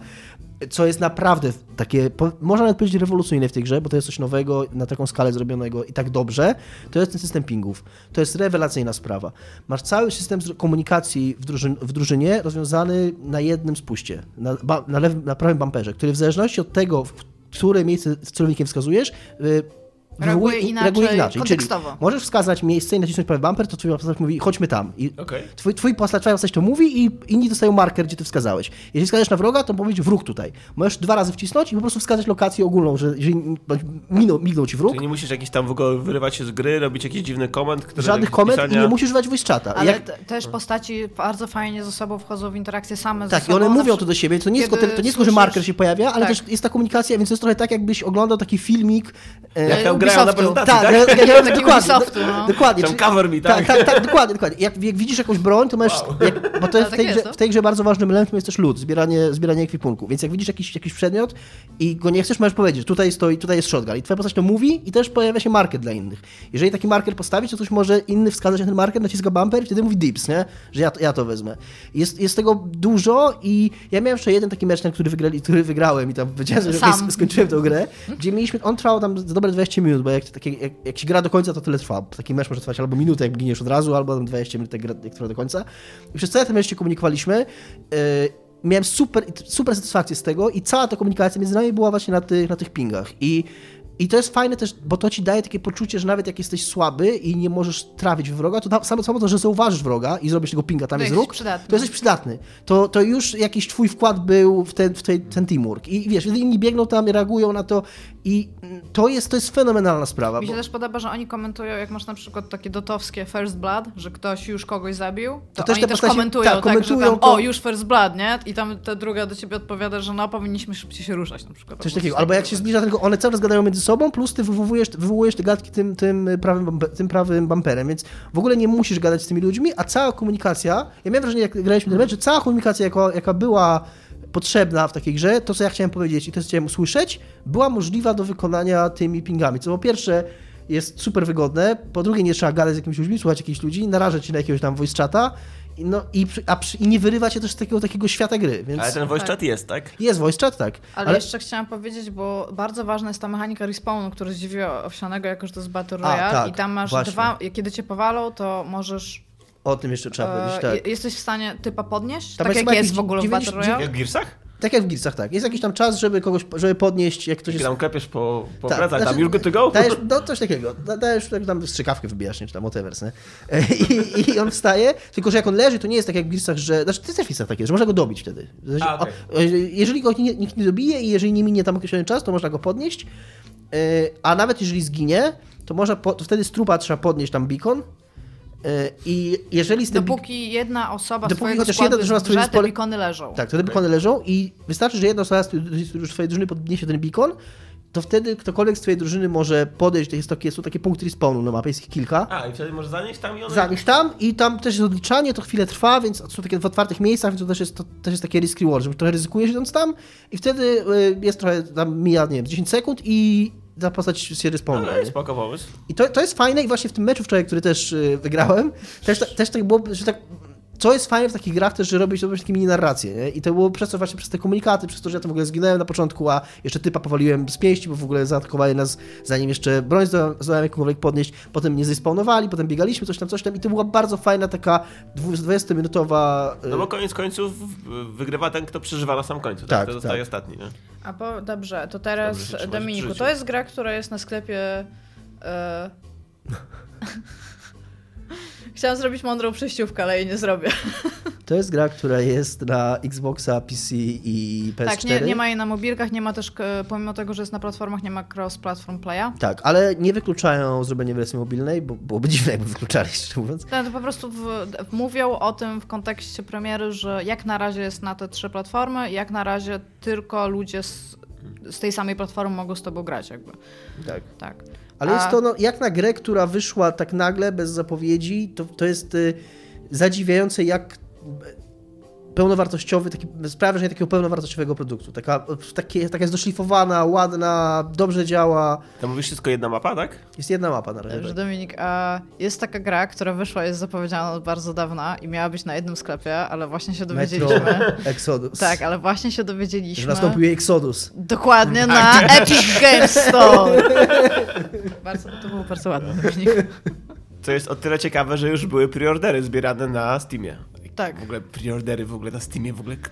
C: co jest naprawdę takie, można nawet powiedzieć rewolucyjne w tej grze, bo to jest coś nowego, na taką skalę zrobionego i tak dobrze, to jest ten system pingów. To jest rewelacyjna sprawa. Masz cały system komunikacji w, drużyn, w drużynie rozwiązany na jednym spuście, na, na, na prawym bumperze, który w zależności od tego, które miejsce z celownikiem wskazujesz,
B: Reaguje
C: wywołuje-
B: inaczej,
C: reaguje inaczej. Czyli
B: kontekstowo.
C: możesz wskazać miejsce i nacisnąć prawy bumper, to twoja postać mówi, chodźmy tam. I
D: Okej.
C: twój, twój postać, twoja postać to mówi i inni dostają marker, gdzie ty wskazałeś. Jeśli wskażesz na wroga, to powiedzieć wróg tutaj. Możesz dwa razy wcisnąć i po prostu wskazać lokację ogólną, że jeżeli minął, mignął ci wróg,
D: Czyli nie musisz jakiś tam w ogóle wyrywać się z gry, robić jakiś dziwny komend, który
C: żadnych komend i nie musisz używać voice chata.
B: Ale
C: Jak,
B: te, też postaci bardzo fajnie ze sobą wchodzą w interakcję same ze
C: tak, i
B: sobą.
C: one mówią
B: przykład-
C: to do siebie, to nie jest, tylko, to nie jest tylko, że marker się pojawia, ale
B: Tak.
C: też jest ta komunikacja, więc to jest trochę tak, jakbyś oglądał taki filmik. e,
D: Jak grają na prezentacji,
C: Tak,
D: tak?
C: ja, dokładnie,
B: Ubisoftu, no.
C: dokładnie.
D: Tam
C: Czy-
D: cover me,
C: tak,
D: tak?
C: tak, tak, dokładnie, dokładnie. Jak, jak widzisz jakąś broń, to możesz,
D: Wow.
C: jak, bo to jest w tej,
B: tak
C: grze,
B: jest, no.
C: w tej grze bardzo ważnym elementem jest też lód, zbieranie, zbieranie ekwipunku, więc jak widzisz jakiś, jakiś przedmiot i go nie chcesz, możesz powiedzieć, tutaj stoi, tutaj jest shotgun i twoja postać to mówi i też pojawia się marker dla innych. Jeżeli taki marker postawić, to ktoś może inny wskazać na ten marker, naciska bumper i wtedy mówi dips, nie? Że ja, to- ja to wezmę. Jest, jest tego dużo i ja miałem jeszcze jeden taki mecz, ten, który, wygrali, który wygrałem i tam powiedziałem, że
B: Sam.
C: skończyłem tę grę, gdzie mieliśmy, on trwał tam za dobre 20 minut, bo jak, takie, jak, jak się gra do końca, to tyle trwa. Taki mecz może trwać albo minutę, jak giniesz od razu, albo tam 20 minut, jak, gra- jak trwa do końca. I przez cały ten mecz się komunikowaliśmy. Yy, miałem super, super satysfakcję z tego i cała ta komunikacja między nami była właśnie na tych, na tych pingach. I i to jest fajne też, bo to ci daje takie poczucie, że nawet jak jesteś słaby i nie możesz trafić w wroga, to samo, samo to, że zauważysz wroga i zrobisz tego pinga, tam
B: To
C: jest róg, to jesteś przydatny. To, to już jakiś twój wkład był w ten, w ten, ten teamwork. I wiesz, inni biegną tam, reagują na to i to jest, to jest fenomenalna sprawa.
B: Mi się
C: bo-
B: też podoba, że oni komentują, jak masz na przykład takie dotowskie First Blood, że ktoś już kogoś zabił, to,
C: To też
B: oni
C: te
B: też
C: postacie-
B: komentują,
C: tak,
B: tak,
C: komentują
B: że tam,
C: to-
B: o, już First Blood, nie? I tam ta druga do ciebie odpowiada, że no, powinniśmy szybciej się ruszać na przykład.
C: Coś takiego. Albo jak się zbliża tego, one cały czas gadają między sobą, plus ty wywołujesz, wywołujesz te gadki tym, tym, prawym, tym prawym bumperem, więc w ogóle nie musisz gadać z tymi ludźmi, a cała komunikacja, ja miałem wrażenie, jak graliśmy ten mecz, że cała komunikacja, jaka, jaka była potrzebna w takiej grze, to co ja chciałem powiedzieć i to co chciałem usłyszeć, była możliwa do wykonania tymi pingami, co po pierwsze jest super wygodne, po drugie nie trzeba gadać z jakimiś ludźmi, słuchać jakichś ludzi, narażać się na jakiegoś tam voice chata, i no, i, a przy, i nie wyrywa cię też z takiego, takiego świata gry, więc...
D: Ale ten voice
B: Tak.
D: chat jest, tak?
C: Jest voice chat, tak.
B: Ale, jeszcze chciałam powiedzieć, bo bardzo ważna jest ta mechanika respawnu, która zdziwiła Owsianego, jako że to jest Battle
C: A,
B: Royale
C: tak,
B: i tam masz
C: właśnie.
B: dwa, kiedy cię powalą, to możesz,
C: O tym jeszcze trzeba
B: e,
C: powiedzieć, tak.
B: je- jesteś w stanie typa podnieść,
C: Tam
B: tak
C: jest
B: jak jest w ogóle w
C: 90
B: Battle Royale.
D: Jak w Gearsach?
C: Tak jak w Gearsach, tak. Jest jakiś tam czas, żeby kogoś, żeby podnieść, jak ktoś jest...
D: tam klepiesz po, po
C: Tak,
D: plecach, tam
C: znaczy,
D: you're good to go?
C: Dajesz, no coś takiego. Da- Dajesz, tak tam strzykawkę wybijasz, nie, czy tam whatever, nie? I, I on wstaje, tylko że jak on leży, to nie jest tak jak w Gearsach, że... Znaczy, to jest też w Gearsach takie, że można go dobić wtedy. Sensie,
D: A, okej.
C: o, jeżeli go nie, nikt nie dobije i jeżeli nie minie tam określony czas, to można go podnieść, Yy, a nawet jeżeli zginie, to można, po, to wtedy z trupa trzeba podnieść tam beacon i jeżeli z tym...
B: Dopóki jedna osoba
C: Dopóki
B: swojego
C: chociaż
B: składu
C: jedna drużyna
B: grze, te beacony leżą.
C: Tak, to te beacony leżą i wystarczy, że jedna osoba z z twojej drużyny podniesie ten beacon, to wtedy ktokolwiek z twojej drużyny może podejść, to jest takie, są takie punkty respawnu na mapie, jest ich kilka,
D: A, i wtedy możesz zanieść tam i one...
C: zanieść tam i tam też jest odliczanie, to chwilę trwa, więc są takie w otwartych miejscach, więc to też jest, to też jest takie risk reward, że trochę ryzykujesz idąc tam i wtedy y, jest trochę, tam mija, nie wiem, 10 sekund i ta postać się respawnuje. Nie?
D: spoko pomysł.
C: I to, to jest fajne i właśnie w tym meczu wczoraj, który też y, wygrałem, też, też tak było, że tak co jest fajne w takich grach też, że robisz, takie mini narracje, nie? I to było przez to właśnie przez te komunikaty, przez to, że ja tam w ogóle zginąłem na początku, a jeszcze typa powaliłem z pięści, bo w ogóle zaatakowali nas, zanim jeszcze broń zdołałem jakąkolwiek podnieść, potem mnie zespawnowali, potem biegaliśmy, coś tam, coś tam i to była bardzo fajna taka 20-minutowa... y,
D: No bo koniec końców wygrywa ten, kto przeżywa na sam końcu. Tak,
C: Tak,
D: to zostaje
C: tak.
D: ostatni, nie?
B: A po, dobrze, to teraz
D: Dobrze
B: Dominiku, to jest gra, która jest na sklepie. E... Chciałam zrobić mądrą przejściówkę, ale jej nie zrobię.
C: To jest gra, która jest na Xboxa, PC i PS4.
B: Tak, nie, nie ma jej na mobilkach, nie ma też, e, pomimo tego, że jest na platformach, nie ma cross-platform playa.
C: Tak, ale nie wykluczają zrobienia wersji mobilnej, bo byłoby dziwne, jakby wykluczali, szczerze mówiąc.
B: Tak, to po prostu w, mówią o tym w kontekście premiery, że jak na razie jest na te trzy platformy, jak na razie tylko ludzie z, z tej samej platformy mogą z tobą grać, jakby.
C: Tak.
B: Tak.
C: Ale
B: A-
C: jest to, no, jak na grę, która wyszła tak nagle, bez zapowiedzi, to, to jest y, zadziwiające, jak pełnowartościowy, taki, sprawia wrażenie takiego pełnowartościowego produktu. Taka, takie, taka jest doszlifowana, ładna, dobrze działa.
D: To mówisz wszystko jedna mapa, tak?
C: Jest jedna mapa na razie.
B: Dobrze,
C: tak.
B: Dominik, a jest taka gra, która wyszła, jest zapowiedziana od bardzo dawna i miała być na jednym sklepie, ale właśnie się dowiedzieliśmy.
C: Metro Exodus.
B: Tak, ale właśnie się dowiedzieliśmy.
C: Że nastąpił jej Exodus.
B: Dokładnie na Epic Games Store. bardzo, to było bardzo ładne, Dominik.
D: Co jest o tyle ciekawe, że już były preordery zbierane na Steamie.
B: Tak.
D: W ogóle preordery w ogóle na Steamie w ogóle...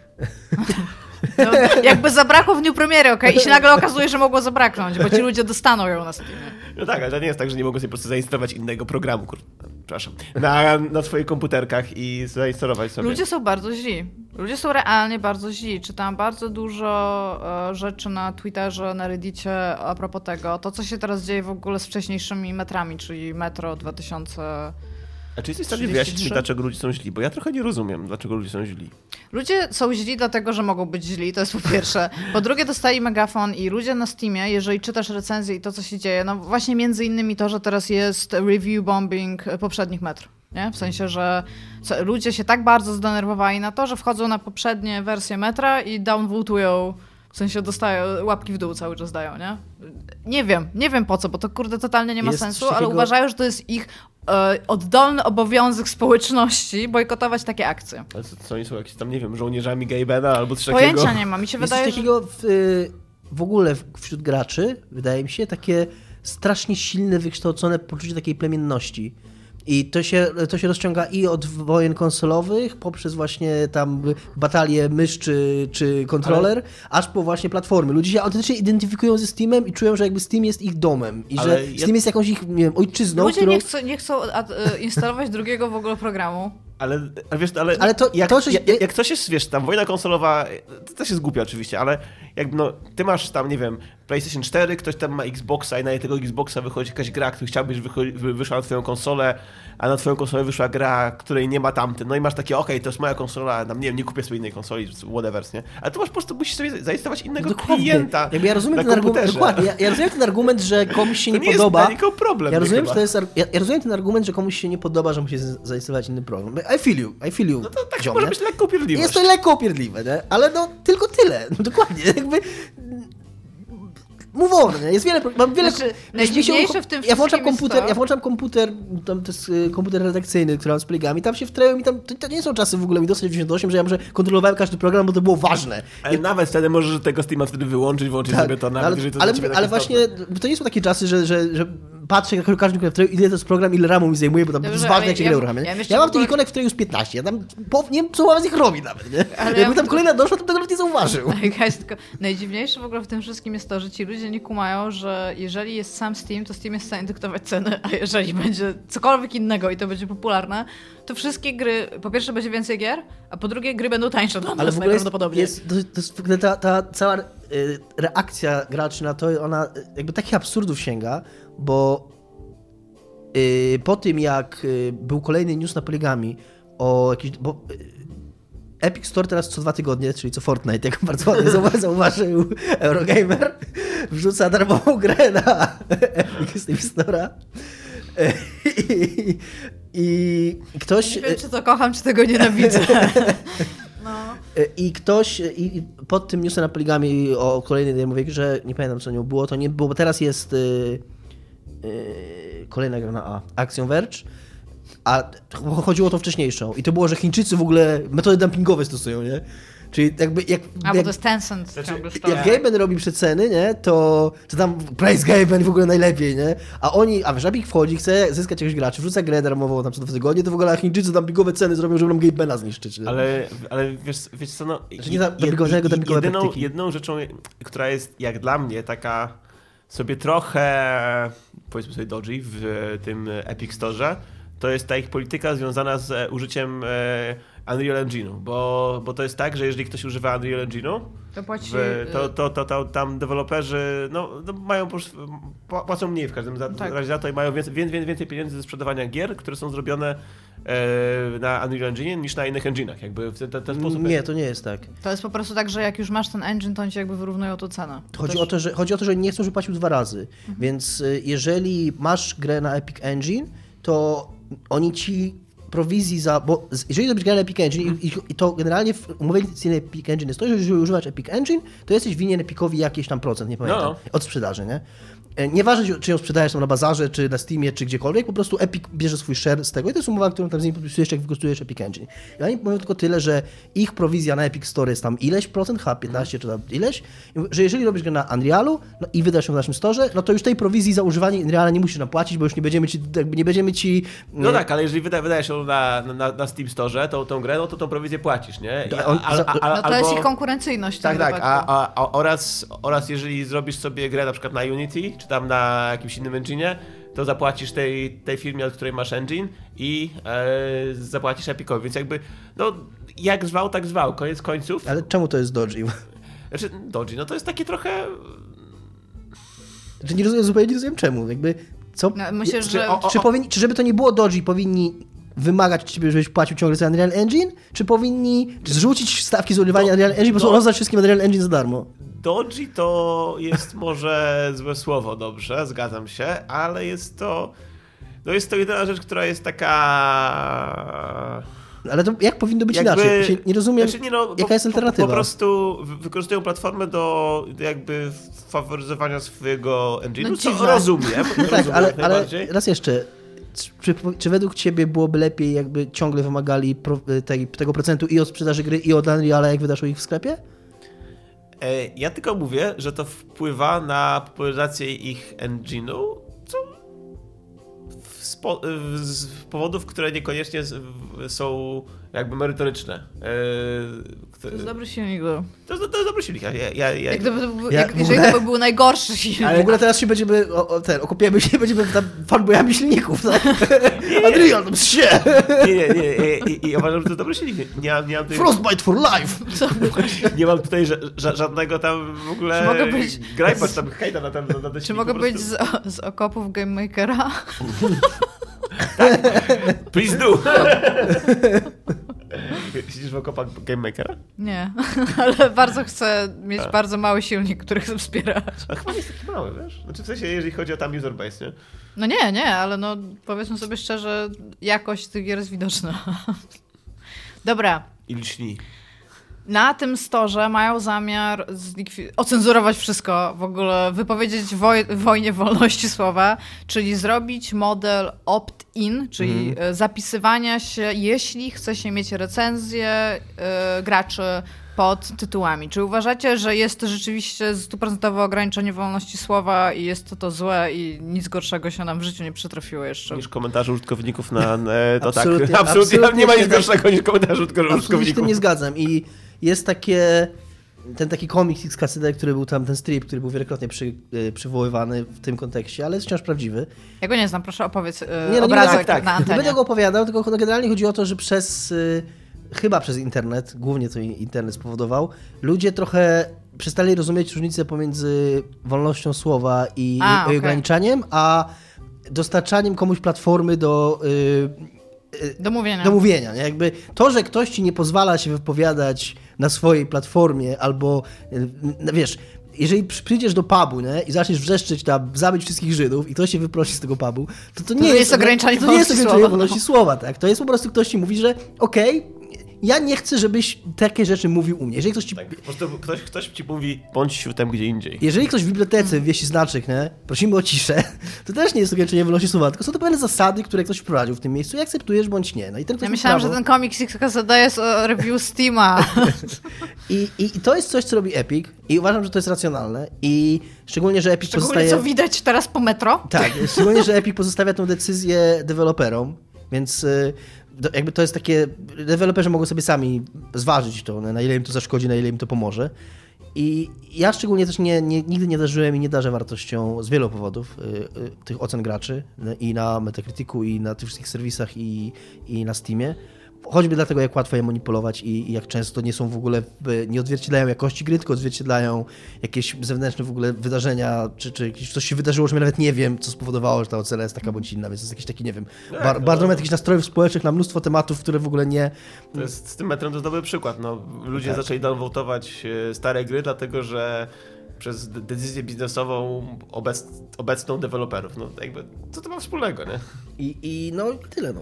B: No, jakby zabrakło w dniu premiery, okej? I się nagle okazuje, że mogło zabraknąć, bo ci ludzie dostaną ją na Steamie.
D: No tak, ale to nie jest tak, że nie mogą sobie po prostu zainstalować innego programu, kur... przepraszam, na, na swoich komputerkach i zainstalować sobie.
B: Ludzie są bardzo źli. Ludzie są realnie bardzo źli. Czytałam bardzo dużo e, rzeczy na Twitterze, na Reddicie a propos tego. To, co się teraz dzieje w ogóle z wcześniejszymi metrami, czyli Metro 2000...
D: A czy jesteś w stanie
B: 33?
D: wyjaśnić mi, dlaczego ludzie są źli? Bo ja trochę nie rozumiem, dlaczego ludzie są źli.
B: Ludzie są źli dlatego, że mogą być źli, to jest po pierwsze. Po drugie dostali megafon i ludzie na Steamie, jeżeli czytasz recenzje i to, co się dzieje, no właśnie między innymi to, że teraz jest review bombing poprzednich metr. Nie? W sensie, że ludzie się tak bardzo zdenerwowali na to, że wchodzą na poprzednie wersje metra i downvotują, w sensie dostają, łapki w dół cały czas dają, nie? Nie wiem, nie wiem po co, bo to kurde totalnie nie ma
C: Jest
B: sensu, ale uważają, że to jest ich oddolny obowiązek społeczności bojkotować takie akcje.
D: Ale co, co oni są jakieś tam, nie wiem, żołnierzami Gabena albo coś
B: Pojęcia
D: takiego?
B: nie ma. Mi się
C: Jest
B: wydaje,
C: coś
B: że...
C: takiego w, y, w ogóle wśród graczy, wydaje mi się, takie strasznie silne, wykształcone poczucie takiej plemienności. I to się, to się rozciąga i od wojen konsolowych, poprzez właśnie tam batalie mysz czy, czy kontroler, Ale... aż po właśnie platformy. Ludzie się autentycznie identyfikują ze Steamem i czują, że jakby Steam jest ich domem i Ale że ja... Steam jest jakąś ich, nie wiem, ojczyzną,
B: Ludzie
C: którą...
B: nie, chcą, nie chcą instalować drugiego w ogóle programu.
D: Ale, ale wiesz, ale, ale to, jak, to, że... jak, jak coś jest, wiesz, tam wojna konsolowa, to też jest głupia oczywiście, ale jakby no, ty masz tam, nie wiem, PlayStation 4, ktoś tam ma Xboxa i na tego Xboxa wychodzi jakaś gra, którą chciałbyś wy, wyszła na twoją konsolę, a na twoją konsolę wyszła gra, której nie ma tamten. No i masz takie, okej, okay, to jest moja konsola, tam, nie wiem, nie kupię sobie innej konsoli, whatever, nie? Ale tu masz po prostu, musisz sobie zainstalować innego dokładnie. klienta
C: Jakby ja rozumiem ten argument, dokładnie, ja, ja, rozumiem ten argument, że komuś się to nie, nie podoba.
D: Jest problem.
C: Ja rozumiem, to jest, ja, ja, rozumiem ten argument, że komuś się nie podoba, że musi zainstalować inny program. I feel you, I feel you.
D: No to tak ziom, może być lekko upierdliwe.
C: Jest to lekko upierdliwe, nie? Ale no, tylko tyle. No, dokładnie, jakby move on, nie? Jest wiele, mam wiele...
B: Znaczy, najdziwniejsze w tym
C: ja włączam komputer, to... Ja włączam komputer, tam to jest y, komputer redakcyjny, który mam z plegami, tam się wtreją i tam, to, to, nie są czasy w ogóle Windowsa 98, że ja może kontrolowałem każdy program, bo to było ważne.
D: Ale I... nawet wtedy możesz tego Steama wtedy wyłączyć, włączyć tak, sobie to, nawet ale, jeżeli to
C: ale, ale właśnie, to nie są takie czasy, że, że, że patrzę jak każdy komputer, ile to jest program, ile ramu mi zajmuje, bo tam Dobrze, jest ważne, jak się ja, gra ja, ja mam tych ikonek, w której już 15, ja tam po, nie wiem, co połowa z nich robi nawet, nie? Ale Jakby tam kolejna doszła, to tego nawet nie zauważył.
B: Guys, tylko najdziwniejsze w ogóle w tym wszystkim jest to, że ci ludzie nie kumają, że jeżeli jest sam Steam, to Steam jest w stanie dyktować ceny, a jeżeli będzie cokolwiek innego i to będzie popularne, to wszystkie gry, po pierwsze będzie więcej gier, a po drugie gry będą tańsze dla
C: Ale w ogóle jest, to, to jest ta, ta cała y, reakcja graczy na to, ona jakby takich absurdów sięga, bo Y, po tym, jak y, był kolejny news na poligami o jakiś. Bo y, Epic Store teraz co dwa tygodnie, czyli co Fortnite, jak bardzo ładnie zauważył Eurogamer, wrzuca darmową grę na Epic Store'a. I, I, ktoś.
B: Nie wiem, czy to kocham, czy tego nienawidzę. No.
C: I ktoś, i pod tym newsem na poligami o kolejnej mówię, że nie pamiętam co nią było, to nie było, bo teraz jest. Yy, yy, kolejna gra na A, Action Verge, a chodziło o to wcześniejszą. I to było, że Chińczycy w ogóle metody dumpingowe stosują, nie? Czyli jakby jak...
B: A,
C: jak,
B: bo to jest Tencent znaczy,
C: Jak Gaben robi przeceny, nie, to, to tam price Gaben w ogóle najlepiej, nie? A oni, a wiesz, Epic wchodzi, chce zyskać jakiegoś gracza, wrzuca grę darmową tam co dwa tygodnie, to w ogóle Chińczycy dumpingowe ceny zrobią, żeby nam Gabena zniszczyć.
D: Nie? Ale, ale wiesz, wiesz co, no...
C: Znaczy nie jed,
D: jedyną, jedną rzeczą, która jest jak dla mnie taka sobie trochę, powiedzmy sobie dodgy w tym Epic Store, to jest ta ich polityka związana z e, użyciem e, Unreal Engine'u, bo, bo to jest tak, że jeżeli ktoś używa Unreal Engine'u,
B: to, płaci...
D: w, to, to, to, to, tam deweloperzy no, no mają płacą mniej w każdym tak. razie za to i mają więcej, więcej, więcej pieniędzy ze sprzedawania gier, które są zrobione na Unreal Engine niż na innych engine'ach. Jakby w ten, ten sposób.
C: Nie, to nie jest tak.
B: To jest po prostu tak, że jak już masz ten engine, to oni ci jakby wyrównują
C: to
B: cenę.
C: Chodzi, też... o to, że, chodzi o to, że nie chcą, żeby płacił dwa razy. Mhm. Więc y, jeżeli masz grę na Epic Engine, to oni ci prowizji za, bo jeżeli zrobisz grę na Epic Engine i, i, to generalnie w umowie licencyjnej Epic Engine jest to, że jeżeli używasz Epic Engine, to jesteś winien Epicowi jakiś tam procent, nie pamiętam, no. od sprzedaży, nie? E, nieważne, czy ją sprzedajesz tam na bazarze, czy na Steamie, czy gdziekolwiek, po prostu Epic bierze swój share z tego i to jest umowa, którą tam z nimi podpisujesz, jak wykorzystujesz Epic Engine. I oni mówią tylko tyle, że ich prowizja na Epic Store jest tam ileś procent, chyba 15 czy tam ileś, że jeżeli robisz grę na Unrealu no, i wydasz ją w naszym storze, no to już tej prowizji za używanie Unreala nie musisz napłacić, bo już nie będziemy ci, nie będziemy ci...
D: No tak, ale jeżeli wyda, wydajesz ją na, na, na Steam Store, tą, tą grę, no to tą prowizję płacisz, nie? I,
B: a, a, a, no to jest ich konkurencyjność.
D: Tak, tak, a, oraz, oraz jeżeli zrobisz sobie grę na przykład na Unity, czy tam na jakimś innym engine, to zapłacisz tej, tej firmie, od której masz engine i e, zapłacisz Epicowi. Więc jakby, no jak zwał, tak zwał. Koniec końców.
C: Ale czemu to jest Dodgy?
D: Znaczy, Dodgy, no to jest takie trochę...
C: Znaczy nie rozumiem, zupełnie nie rozumiem czemu. Jakby, co?
B: No, myślę,
C: czy,
B: że...
C: O, o, czy, powinni, czy żeby to nie było Dodgy, powinni wymagać od ciebie, żebyś płacił ciągle za Unreal Engine? Czy powinni zrzucić stawki z używania Unreal Engine, po prostu rozdać wszystkim Unreal Engine za darmo?
D: Dodgy to jest może złe słowo, dobrze, zgadzam się, ale jest to. No jest to jedyna rzecz, która jest taka.
C: Ale to jak powinno być jakby, inaczej? Nie rozumiem, znaczy nie no, jaka jest alternatywa.
D: Po, po, prostu wykorzystują platformę do jakby faworyzowania swojego engine'u, no, co rozumiem.
C: No tak, ale, ale raz jeszcze, czy, czy, według ciebie byłoby lepiej, jakby ciągle wymagali pro, tej, tego procentu i od sprzedaży gry, i od Unreala, jak wydasz ich w sklepie?
D: E, ja tylko mówię, że to wpływa na popularyzację ich engine'u, co w po, z powodów, które niekoniecznie z, są jakby merytoryczne.
B: To jest dobry silnik. To,
D: to, to jest dobry silnik. Ja, ja, ja,
B: jak gdyby, ja, jak, jeżeli ogóle, to by był najgorszy silnik.
C: Ale w ogóle teraz się będziemy, o, o, ten, okupiemy się, będziemy tam fanboyami silników, tak? Adrian, no się!
D: Nie, nie, nie. I, i uważam, że to jest dobry silnik. Nie, nie, nie mam tutaj...
C: Frostbite for life!
D: nie mam tutaj ża żadnego tam w ogóle Czy mogę być... tam hejta na ten na, na
B: Czy mogę być z, z okopów Game Makera?
D: Please do! Siedzisz w okopach Game Makera?
B: Nie, ale bardzo chcę mieć A. bardzo mały silnik, który chcę wspierać.
D: A chyba nie jest taki mały, wiesz? Znaczy w sensie, jeżeli chodzi o tam user base, nie?
B: No nie, nie, ale no powiedzmy sobie szczerze, jakość tych gier jest widoczna. Dobra.
D: I liczni
B: na tym storze mają zamiar ocenzurować wszystko, w ogóle wypowiedzieć woj wojnie wolności słowa, czyli zrobić model opt-in, czyli mm. zapisywania się, jeśli chce się mieć recenzję y, graczy pod tytułami. Czy uważacie, że jest to rzeczywiście stuprocentowe ograniczenie wolności słowa i jest to, to złe i nic gorszego się nam w życiu nie przytrafiło jeszcze?
D: Niż komentarze użytkowników na... To tak, absolutnie, tak, absolutnie, absolutnie nie ma nic gorszego niż komentarze użytkowników. Absolutnie
C: się tym nie zgadzam i jest takie ten taki komiks X Cassidy, który był tam, ten strip, który był wielokrotnie przy, y, przywoływany w tym kontekście, ale jest wciąż prawdziwy.
B: Ja go nie znam, proszę opowiedz yy, nie, no, obrazek tak, tak. na antenie.
C: Nie będę go opowiadał, tylko generalnie chodzi o to, że przez, y, chyba przez internet, głównie to internet spowodował, ludzie trochę przestali rozumieć różnicę pomiędzy wolnością słowa i a, okay. ograniczaniem, a dostarczaniem komuś platformy do
B: Y, do mówienia.
C: Do mówienia. Nie? Jakby to, że ktoś ci nie pozwala się wypowiadać na swojej platformie, albo y, wiesz, jeżeli przyjdziesz do pubu nie, i zaczniesz wrzeszczeć tam, zabić wszystkich Żydów i ktoś się wyprosi z tego pubu, to to nie, to
B: jest, jest ograniczenie
C: to nie jest ograniczenie wolności słowa. Tak? To jest po prostu ktoś ci mówi, że okej, okay, ja nie chcę, żebyś takie rzeczy mówił u mnie. Jeżeli ktoś ci...
D: Tak, po prostu ktoś, ktoś ci mówi, bądź świtem gdzie indziej.
C: Jeżeli ktoś w bibliotece wiesi znaczek, nie? prosimy o ciszę, to też nie jest ograniczenie wolności słowa, tylko są to pewne zasady, które ktoś wprowadził w tym miejscu i akceptujesz bądź nie. No i ten
B: ja myślałam, prawo... że ten komiks zadaje jest o review Steama.
C: I, i, I to jest coś, co robi Epic i uważam, że to jest racjonalne i szczególnie, że Epic
B: szczególnie
C: pozostaje...
B: co widać teraz po metro.
C: Tak, szczególnie, że Epic pozostawia tę decyzję deweloperom, więc y, jakby to jest takie, deweloperzy mogą sobie sami zważyć to, na ile im to zaszkodzi, na ile im to pomoże. I ja szczególnie też nie, nie, nigdy nie darzyłem i nie darzę wartością z wielu powodów y, y, tych ocen graczy y, i na Metacriticu, i na tych wszystkich serwisach, i, i na Steamie. Choćby dlatego, jak łatwo je manipulować i, i jak często nie są w ogóle, nie odzwierciedlają jakości gry, tylko odzwierciedlają jakieś zewnętrzne w ogóle wydarzenia, czy, czy coś się wydarzyło, że ja nawet nie wiem, co spowodowało, że ta ocena jest taka bądź inna, więc jest jakiś taki, nie wiem, bar, no. barometr jakichś nastrojów społecznych na mnóstwo tematów, które w ogóle nie...
D: To jest, z tym metrem to jest dobry przykład, no. Ludzie tak. zaczęli downvotować e, stare gry, dlatego że przez decyzję biznesową obec, obecną deweloperów. No jakby, co to ma wspólnego, nie?
C: I, i no tyle, no.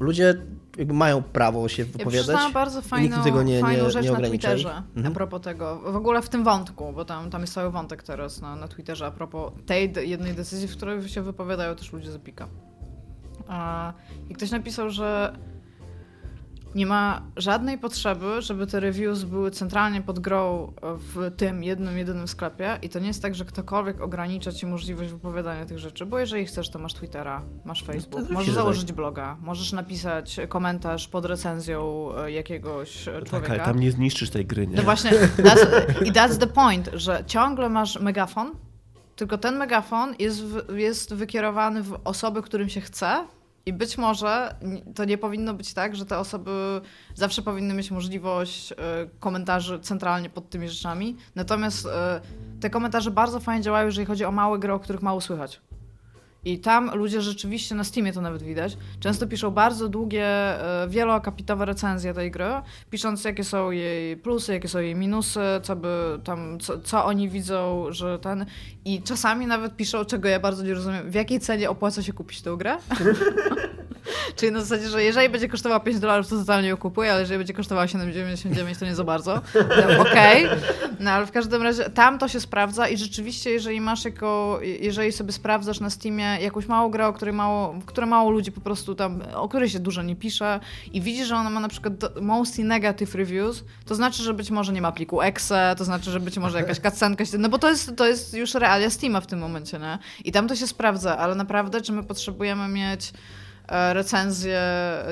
C: Ludzie jakby mają prawo się wypowiadać.
B: Ja bardzo fajną, nikt tego nie, fajną nie, rzecz nie na Twitterze mhm. a propos tego. W ogóle w tym wątku, bo tam, tam jest cały wątek teraz na, na Twitterze a propos tej jednej decyzji, w której się wypowiadają też ludzie z Epika. I ktoś napisał, że nie ma żadnej potrzeby, żeby te reviews były centralnie pod grą w tym jednym, jedynym sklepie i to nie jest tak, że ktokolwiek ogranicza ci możliwość wypowiadania tych rzeczy, bo jeżeli chcesz, to masz Twittera, masz no Facebook, no możesz założyć bloga, możesz napisać komentarz pod recenzją e, jakiegoś no człowieka. Tak,
D: ale tam nie zniszczysz tej gry, nie?
B: No właśnie, that's, i that's the point, że ciągle masz megafon, tylko ten megafon jest, w, jest wykierowany w osoby, którym się chce, i być może to nie powinno być tak, że te osoby zawsze powinny mieć możliwość e, komentarzy centralnie pod tymi rzeczami. Natomiast e, te komentarze bardzo fajnie działają, jeżeli chodzi o małe gry, o których mało słychać. I tam ludzie rzeczywiście, na Steamie to nawet widać, często piszą bardzo długie, e, wieloakapitowe recenzje tej gry, pisząc jakie są jej plusy, jakie są jej minusy, co by tam, co, co oni widzą, że ten... I czasami nawet piszą, czego ja bardzo nie rozumiem, w jakiej cenie opłaca się kupić tę grę. Czyli na zasadzie, że jeżeli będzie kosztowała 5 dolarów, to totalnie ją kupuję, ale jeżeli będzie kosztowała 7,99, to nie za bardzo. No, Okej. Okay. No ale w każdym razie tam to się sprawdza i rzeczywiście, jeżeli masz jako, jeżeli sobie sprawdzasz na Steamie jakąś małą grę, o której mało, które mało ludzi po prostu tam, o której się dużo nie pisze i widzisz, że ona ma na przykład mostly negative reviews, to znaczy, że być może nie ma pliku exe, to znaczy, że być może jakaś cutscenka się, no bo to jest, to jest już realia Steama w tym momencie, nie? I tam to się sprawdza, ale naprawdę, czy my potrzebujemy mieć e, recenzję,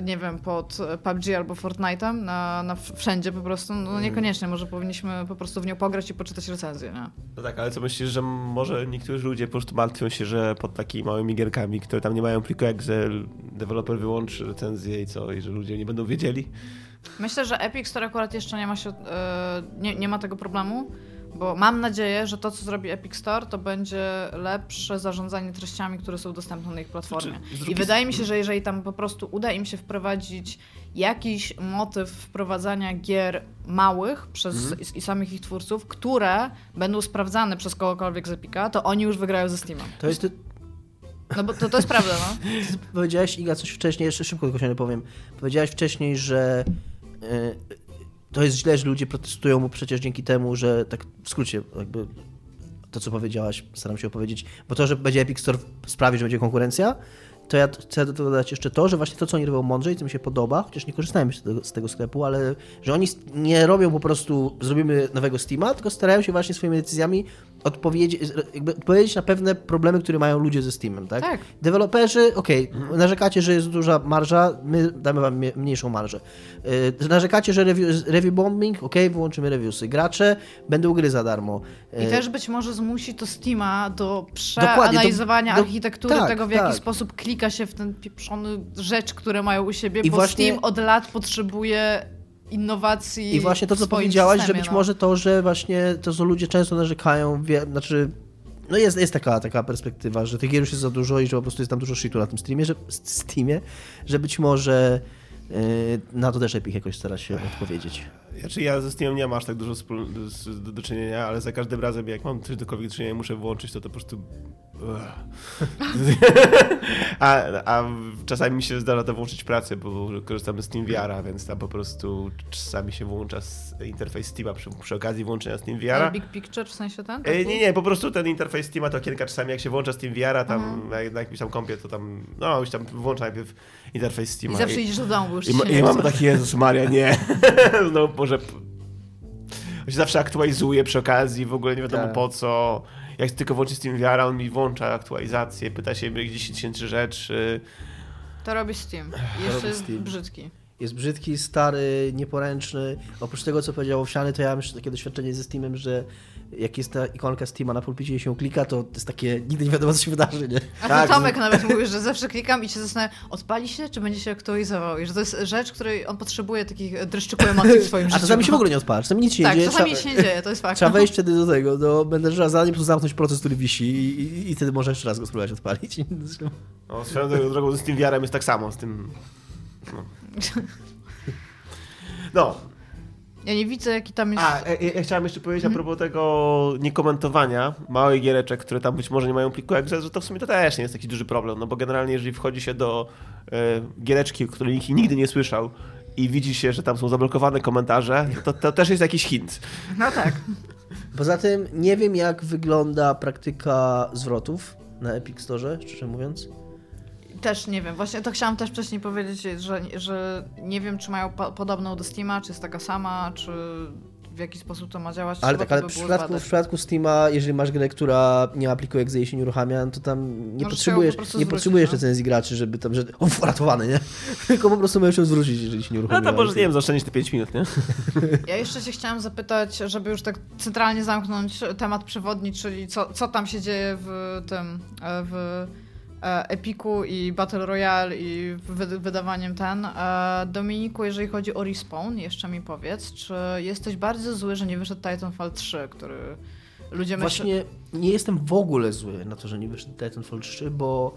B: nie wiem, pod PUBG albo Fortnite'em na, na wszędzie po prostu, no mm. niekoniecznie, może powinniśmy po prostu w nią pograć i poczytać recenzję, nie?
D: No tak, ale co myślisz, że może niektórzy ludzie po prostu martwią się, że pod takimi małymi gierkami, które tam nie mają pliku Excel, deweloper wyłączy recenzję i co, i że ludzie nie będą wiedzieli?
B: Myślę, że Epic Store akurat jeszcze nie ma, się, e, nie, nie ma tego problemu, bo mam nadzieję, że to, co zrobi Epic Store, to będzie lepsze zarządzanie treściami, które są dostępne na ich platformie. Znaczy, I wydaje mi się, że jeżeli tam po prostu uda im się wprowadzić jakiś motyw wprowadzania gier małych przez mm. i, samych ich twórców, które będą sprawdzane przez kogokolwiek z Epica, to oni już wygrają ze Steamem.
C: To jest...
B: No bo to, to jest prawda, no.
C: Powiedziałaś, Iga, coś wcześniej, jeszcze szybko tylko się nie powiem. Powiedziałaś wcześniej, że yy to jest źle, że ludzie protestują mu przecież dzięki temu, że tak w skrócie jakby to, co powiedziałaś, staram się opowiedzieć, bo to, że będzie Epic Store sprawi, że będzie konkurencja, to ja chcę dodać jeszcze to, że właśnie to, co oni robią mądrzej, co mi się podoba, chociaż nie korzystałem z tego, z tego sklepu, ale że oni nie robią po prostu, zrobimy nowego Steama, tylko starają się właśnie swoimi decyzjami odpowiedzieć, jakby odpowiedzieć na pewne problemy, które mają ludzie ze Steamem, tak?
B: tak.
C: Deweloperzy, okej, okay, narzekacie, że jest duża marża, my damy wam mniejszą marżę. Yy, narzekacie, że review, review bombing, okej, okay, wyłączymy reviewsy. Gracze będą gry za darmo.
B: Yy. I też być może zmusi to Steama do przeanalizowania do, architektury tak, tego, w jaki tak. sposób klika się w ten pieprzony rzecz, które mają u siebie, I bo właśnie... Steam od lat potrzebuje innowacji.
C: I właśnie to, co powiedziałaś, systemie, że być no. może to, że właśnie to, co ludzie często narzekają, wie, znaczy. No jest, jest taka, taka perspektywa, że tych gier już jest za dużo i że po prostu jest tam dużo shitu na tym streamie, że, Steamie, że być może yy, na to też Epic jakoś stara się odpowiedzieć.
D: Znaczy ja ze Steamem nie mam aż tak dużo do, do, czynienia, ale za każdym razem jak mam coś dokolwiek do czynienia muszę włączyć, to to po prostu a, a czasami mi się zdarza to włączyć pracę, bo korzystamy z TeamVR, więc tam po prostu czasami się włącza interfejs Steama przy, przy okazji włączenia z TeamVR.
B: Big Picture w sensie ten?
D: E, nie, nie, po prostu ten interfejs Steama to kilka czasami jak się włącza z TeamVR, tam mhm. na jakimś tam kompie, to tam, no już tam włącza najpierw interfejs Steama.
B: I zawsze i, idziesz do domu, już
D: I, i, i mam taki, Jezus Maria, nie. no może... On się zawsze aktualizuje przy okazji, w ogóle nie wiadomo tak. po co jak tylko włączy Steam VR, on mi włącza aktualizację, pyta się jakieś 10 tysięcy rzeczy.
B: To robi Steam. Jeszcze jest Steam. brzydki.
C: Jest brzydki, stary, nieporęczny. Oprócz tego, co powiedział Owsiany, to ja mam jeszcze takie doświadczenie ze Steamem, że jak jest ta ikonka Steama na pulpicie i się klika, to jest takie, nigdy nie wiadomo, co się wydarzy, nie?
B: A tak. Tomek nawet mówi, że zawsze klikam i się zastanawiam, odpali się, czy będzie się aktualizował? I że to jest rzecz, której on potrzebuje takich dreszczyków emocji w swoim życiu.
C: A czasami się w ogóle nie odpala, czasami nic się
B: tak,
C: nie dzieje.
B: Tak, czasami się nie dzieje, to jest fakt.
C: Trzeba wejść wtedy do tego, do menedżera zadanie, po prostu zamknąć proces, który wisi i, i, i wtedy może jeszcze raz go spróbować odpalić.
D: No, swoją drogą z tym wiarem jest tak samo, z tym... No. no.
B: Ja nie widzę, jaki tam jest...
D: A, ja, ja chciałem jeszcze powiedzieć a mhm. propos tego niekomentowania małych giereczek, które tam być może nie mają pliku Excel, że to w sumie to też nie jest taki duży problem, no bo generalnie jeżeli wchodzi się do y, giereczki, o której nikt nigdy nie słyszał i widzi się, że tam są zablokowane komentarze, to, to też jest jakiś hint.
B: No tak.
C: Poza tym nie wiem, jak wygląda praktyka zwrotów na Epic Store, szczerze mówiąc.
B: Też nie wiem, właśnie to chciałam też wcześniej powiedzieć, że, że nie wiem, czy mają po, podobną do Steama, czy jest taka sama, czy w jaki sposób to ma działać.
C: Ale tak, ale w przypadku, w przypadku Steama, jeżeli masz grę, która nie aplikuje jak się nie uruchamia, to tam nie Możesz potrzebujesz, po nie potrzebujesz no? recenzji graczy, żeby tam, że o, uratowany, nie? Tylko po prostu możesz ją zwrócić, jeżeli się nie uruchamia.
D: No to może, nie wiem, zaoszczędzić te 5 minut, nie?
B: Ja jeszcze się chciałam zapytać, żeby już tak centralnie zamknąć temat przewodni, czyli co, co tam się dzieje w tym, w E, Epiku i Battle Royale i wydawaniem ten. E, Dominiku, jeżeli chodzi o Respawn, jeszcze mi powiedz, czy jesteś bardzo zły, że nie wyszedł Titanfall 3, który ludzie
C: Właśnie myślą... nie jestem w ogóle zły na to, że nie wyszedł Titanfall 3, bo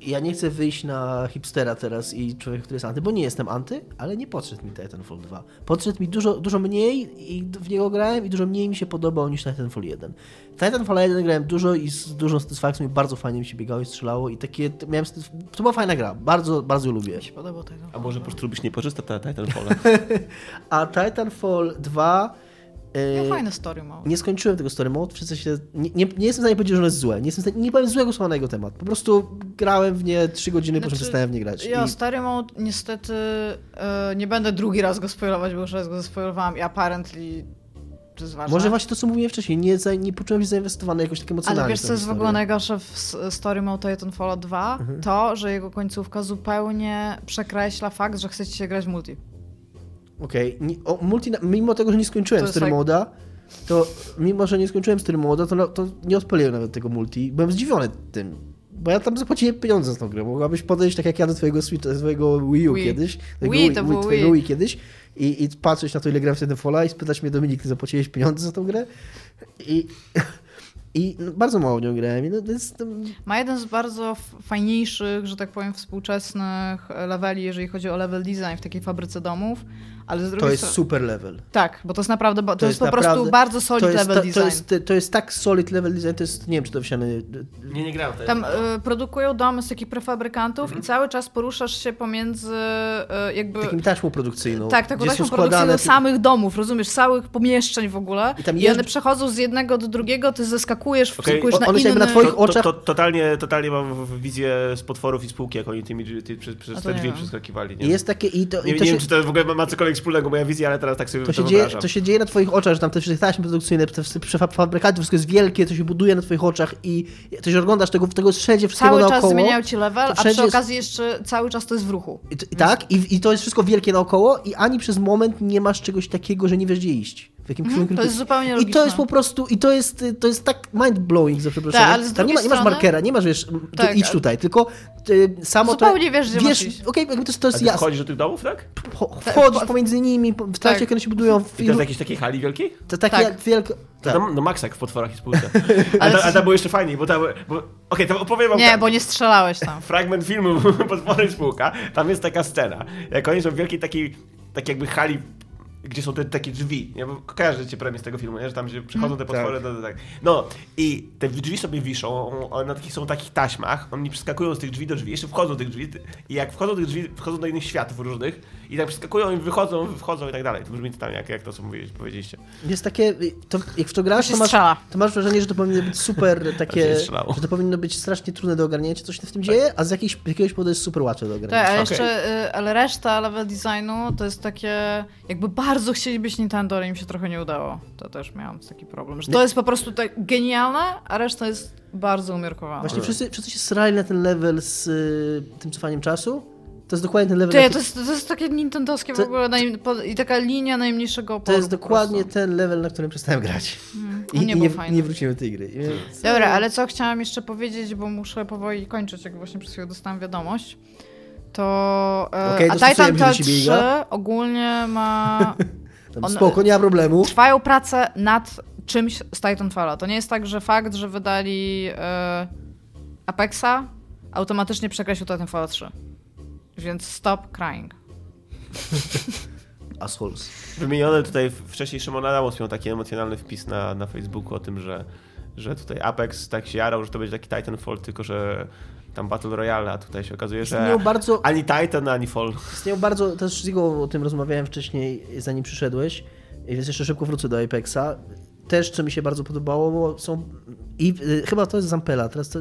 C: ja nie chcę wyjść na hipstera teraz i człowiek, który jest anty, bo nie jestem anty, ale nie podszedł mi Titanfall 2. Podszedł mi dużo, dużo mniej i w niego grałem i dużo mniej mi się podobał niż Titanfall 1. Titanfall 1 grałem dużo i z dużą satysfakcją i bardzo fajnie mi się biegało i strzelało i takie, miałem, to była fajna gra, bardzo, bardzo lubię.
B: Mi się podobał Titanfall.
D: A może po prostu lubisz nieparzyste te Titanfall?
C: A Titanfall 2
B: Miał
C: e,
B: fajny story mode.
C: nie skończyłem tego story mode, wszyscy się, nie, nie, nie jestem w stanie powiedzieć, że ono jest złe. Nie, jestem stanie, nie powiem złego słowa na jego temat. Po prostu grałem w nie 3 godziny, po czym
B: Znaczy,
C: przestałem w nie grać.
B: Ja
C: I
B: story mode niestety e, nie będę drugi raz go spoilować, bo już raz go zaspoilowałam i apparently
C: może właśnie to, co mówiłem wcześniej, nie, za, nie poczułem się zainwestowany jakoś tak emocjonalnie.
B: Ale wiesz, co jest w ogóle najgorsze w story mode Titanfalla 2?
C: Mhm.
B: To, że jego końcówka zupełnie przekreśla fakt, że chcecie się grać w multi.
C: Okej, nie- o, multi, mimo tego, że nie skończyłem story
B: tak-
C: moda, to mimo, że nie skończyłem story moda, to, to nie odpaliłem nawet tego multi. Byłem zdziwiony tym. Bo ja tam zapłaciłem pieniądze za tą grę. Mogłabyś podejść tak jak ja do twojego, Switch, swojego Wii U
B: Wii.
C: kiedyś. Twojego
B: Wii, to było
C: twojego
B: Wii.
C: Wii kiedyś i, i patrzeć na to, ile gram w Titanfalla i spytać mnie, Dominik, ty zapłaciłeś pieniądze za tą grę? I, i no, bardzo mało w nią grałem. No, jest,
B: Ma jeden z bardzo fajniejszych, że tak powiem, współczesnych leveli, jeżeli chodzi o level design w takiej fabryce domów, ale z drugiej
C: to jest
B: strony...
C: super level.
B: Tak, bo to jest naprawdę, bo to, jest, po
C: naprawdę-
B: prostu bardzo solid
C: to jest,
B: level design.
C: To jest, to jest tak solid level design, to jest, nie wiem, czy to wsiany...
D: Nie, nie grałem
B: Tam y, produkują domy z takich prefabrykantów
C: Mhm.
B: i cały czas poruszasz się pomiędzy y, jakby...
C: Takim taśmą produkcyjną.
B: tak, taką taśmą produkcyjną
C: składane-
B: samych domów, rozumiesz, całych pomieszczeń w ogóle.
C: I tam
B: I
C: jeżdż-
B: one przechodzą z jednego do drugiego, ty zeskakujesz,
D: Okej,
B: wskakujesz
C: o-
B: na
C: one się
B: inny...
C: na twoich
D: To, to,
C: oczach-
D: to, totalnie, totalnie mam wizję z potworów i spółki, jak oni tymi ty, przez, przez
B: to
D: te drzwi przeskakiwali. Nie,
C: I jest takie... I to,
D: nie,
C: i
D: nie
C: to
D: wiem,
C: się,
D: czy to w ogóle ma cokolwiek wspólnego, moja wizja, ale teraz tak sobie
C: to
D: to,
C: się, dzieje,
D: wyobrażam.
C: to się dzieje na twoich oczach, że tam te wszystkie taśmy produkcyjne, te wszystkie fabrykaty, wszystko jest wielkie, to się buduje na twoich oczach i to się oglądasz tego, tego wszędzie, wszystkiego
B: Cały czas
C: naokoło.
B: zmieniają ci level, a przy
C: jest-
B: okazji jeszcze cały czas to jest w ruchu.
C: I tak, i, i to jest wszystko wielkie naokoło i ani przez moment nie masz czegoś takiego, że nie wiesz gdzie iść. W jakim
B: Mhm,
C: kierunku
B: to jest zupełnie
C: I to
B: logiczne.
C: jest po prostu, i to jest, to jest tak mind-blowing, za przeproszeniem.
B: Tak, ale z
C: Tam nie, ma, nie masz markera, nie masz, wiesz,
B: Tak,
C: idź tutaj, tylko y, samo
B: Zupełnie
C: to...
B: wiesz, gdzie masz iść.
C: Okej, jakby to, jest- to
D: A
C: jest
D: ty
C: jasne.
D: wchodzisz do tych domów, tak?
C: Cho- Wchodzisz
B: po-
C: pomiędzy nimi, w trakcie,
B: Tak.
C: one się budują. W
D: I to jest jakiejś takiej hali wielkiej?
C: to takie
B: Tak.
C: Tak.
D: tam, no Max jak w potworach i spółce.
B: Ale
D: Ale,
B: to-
D: tam było jeszcze fajniej, bo tam... Bo, Okej, to opowiem wam
B: Nie,
D: tak.
B: bo nie strzelałeś tam.
D: fragment filmu Potwory i Spółka, tam jest taka scena, jak oni są w wielkiej takiej, tak jakby hali, gdzie są te takie drzwi, nie? Bo kojarzycie premię z tego filmu, nie? że tam się przychodzą te potwory, do, do, tak. No i te drzwi sobie wiszą, one na takich, są takich taśmach, oni przeskakują z tych drzwi do drzwi, jeszcze wchodzą do tych drzwi i jak wchodzą do tych drzwi, wchodzą do innych światów różnych i tak przeskakują i wychodzą, wchodzą i tak dalej. To brzmi totalnie jak, jak to, co mówili- powiedzieliście.
C: Jest takie, to, jak w to grasz, to masz, to masz wrażenie, że to powinno być super takie, że to powinno być strasznie trudne do ogarnięcia, coś się w tym dzieje, a z jakiejś, jakiegoś powodu jest super łatwe do ogarnięcia.
B: Tak, ale
D: Okej.
B: jeszcze, y, ale reszta level designu to jest takie, jakby bardzo chcieli być Nintendo, ale im się trochę nie udało. To też miałam taki problem, że to jest po prostu tak genialne, a reszta jest bardzo umiarkowana.
C: Właśnie wszyscy, wszyscy się srali na ten level z y, tym cofaniem czasu. To jest dokładnie ten level.
B: Ty,
C: na-
B: to, jest, to jest takie nintendowskie
C: To-
B: w ogóle i taka linia najmniejszego oporu
C: to jest dokładnie ten level, na którym przestałem grać.
B: Mm,
C: I,
B: on
C: i
B: nie
C: nie, nie wróciłem do tej gry. Więc...
B: Dobra, ale co chciałam jeszcze powiedzieć, bo muszę powoli kończyć, jak właśnie przed chwilą dostałam wiadomość. To. E,
C: Okej,
B: a
C: dostosujemy
B: Titanfall
C: się do
B: 3
C: siebie,
B: ogólnie ma. On-
C: spoko, nie ma problemu.
B: Trwają prace nad czymś z Titanfalla. To nie jest tak, że fakt, że wydali e, Apexa automatycznie przekreślił Titanfall 3. Więc stop crying.
C: Assholes.
D: Wymieniony tutaj wcześniej Szymon Adamos miał taki emocjonalny wpis na, na Facebooku o tym, że, że tutaj Apex tak się jarał, że to będzie taki Titanfall, tylko że tam Battle Royale, a tutaj się okazuje, że
C: bardzo,
D: ani Titan, ani Fall.
C: istnieją bardzo, też z Igą o tym rozmawiałem wcześniej, zanim przyszedłeś, więc jeszcze szybko wrócę do Apexa. Też, co mi się bardzo podobało, bo są, i y, chyba to jest Zampela, teraz to,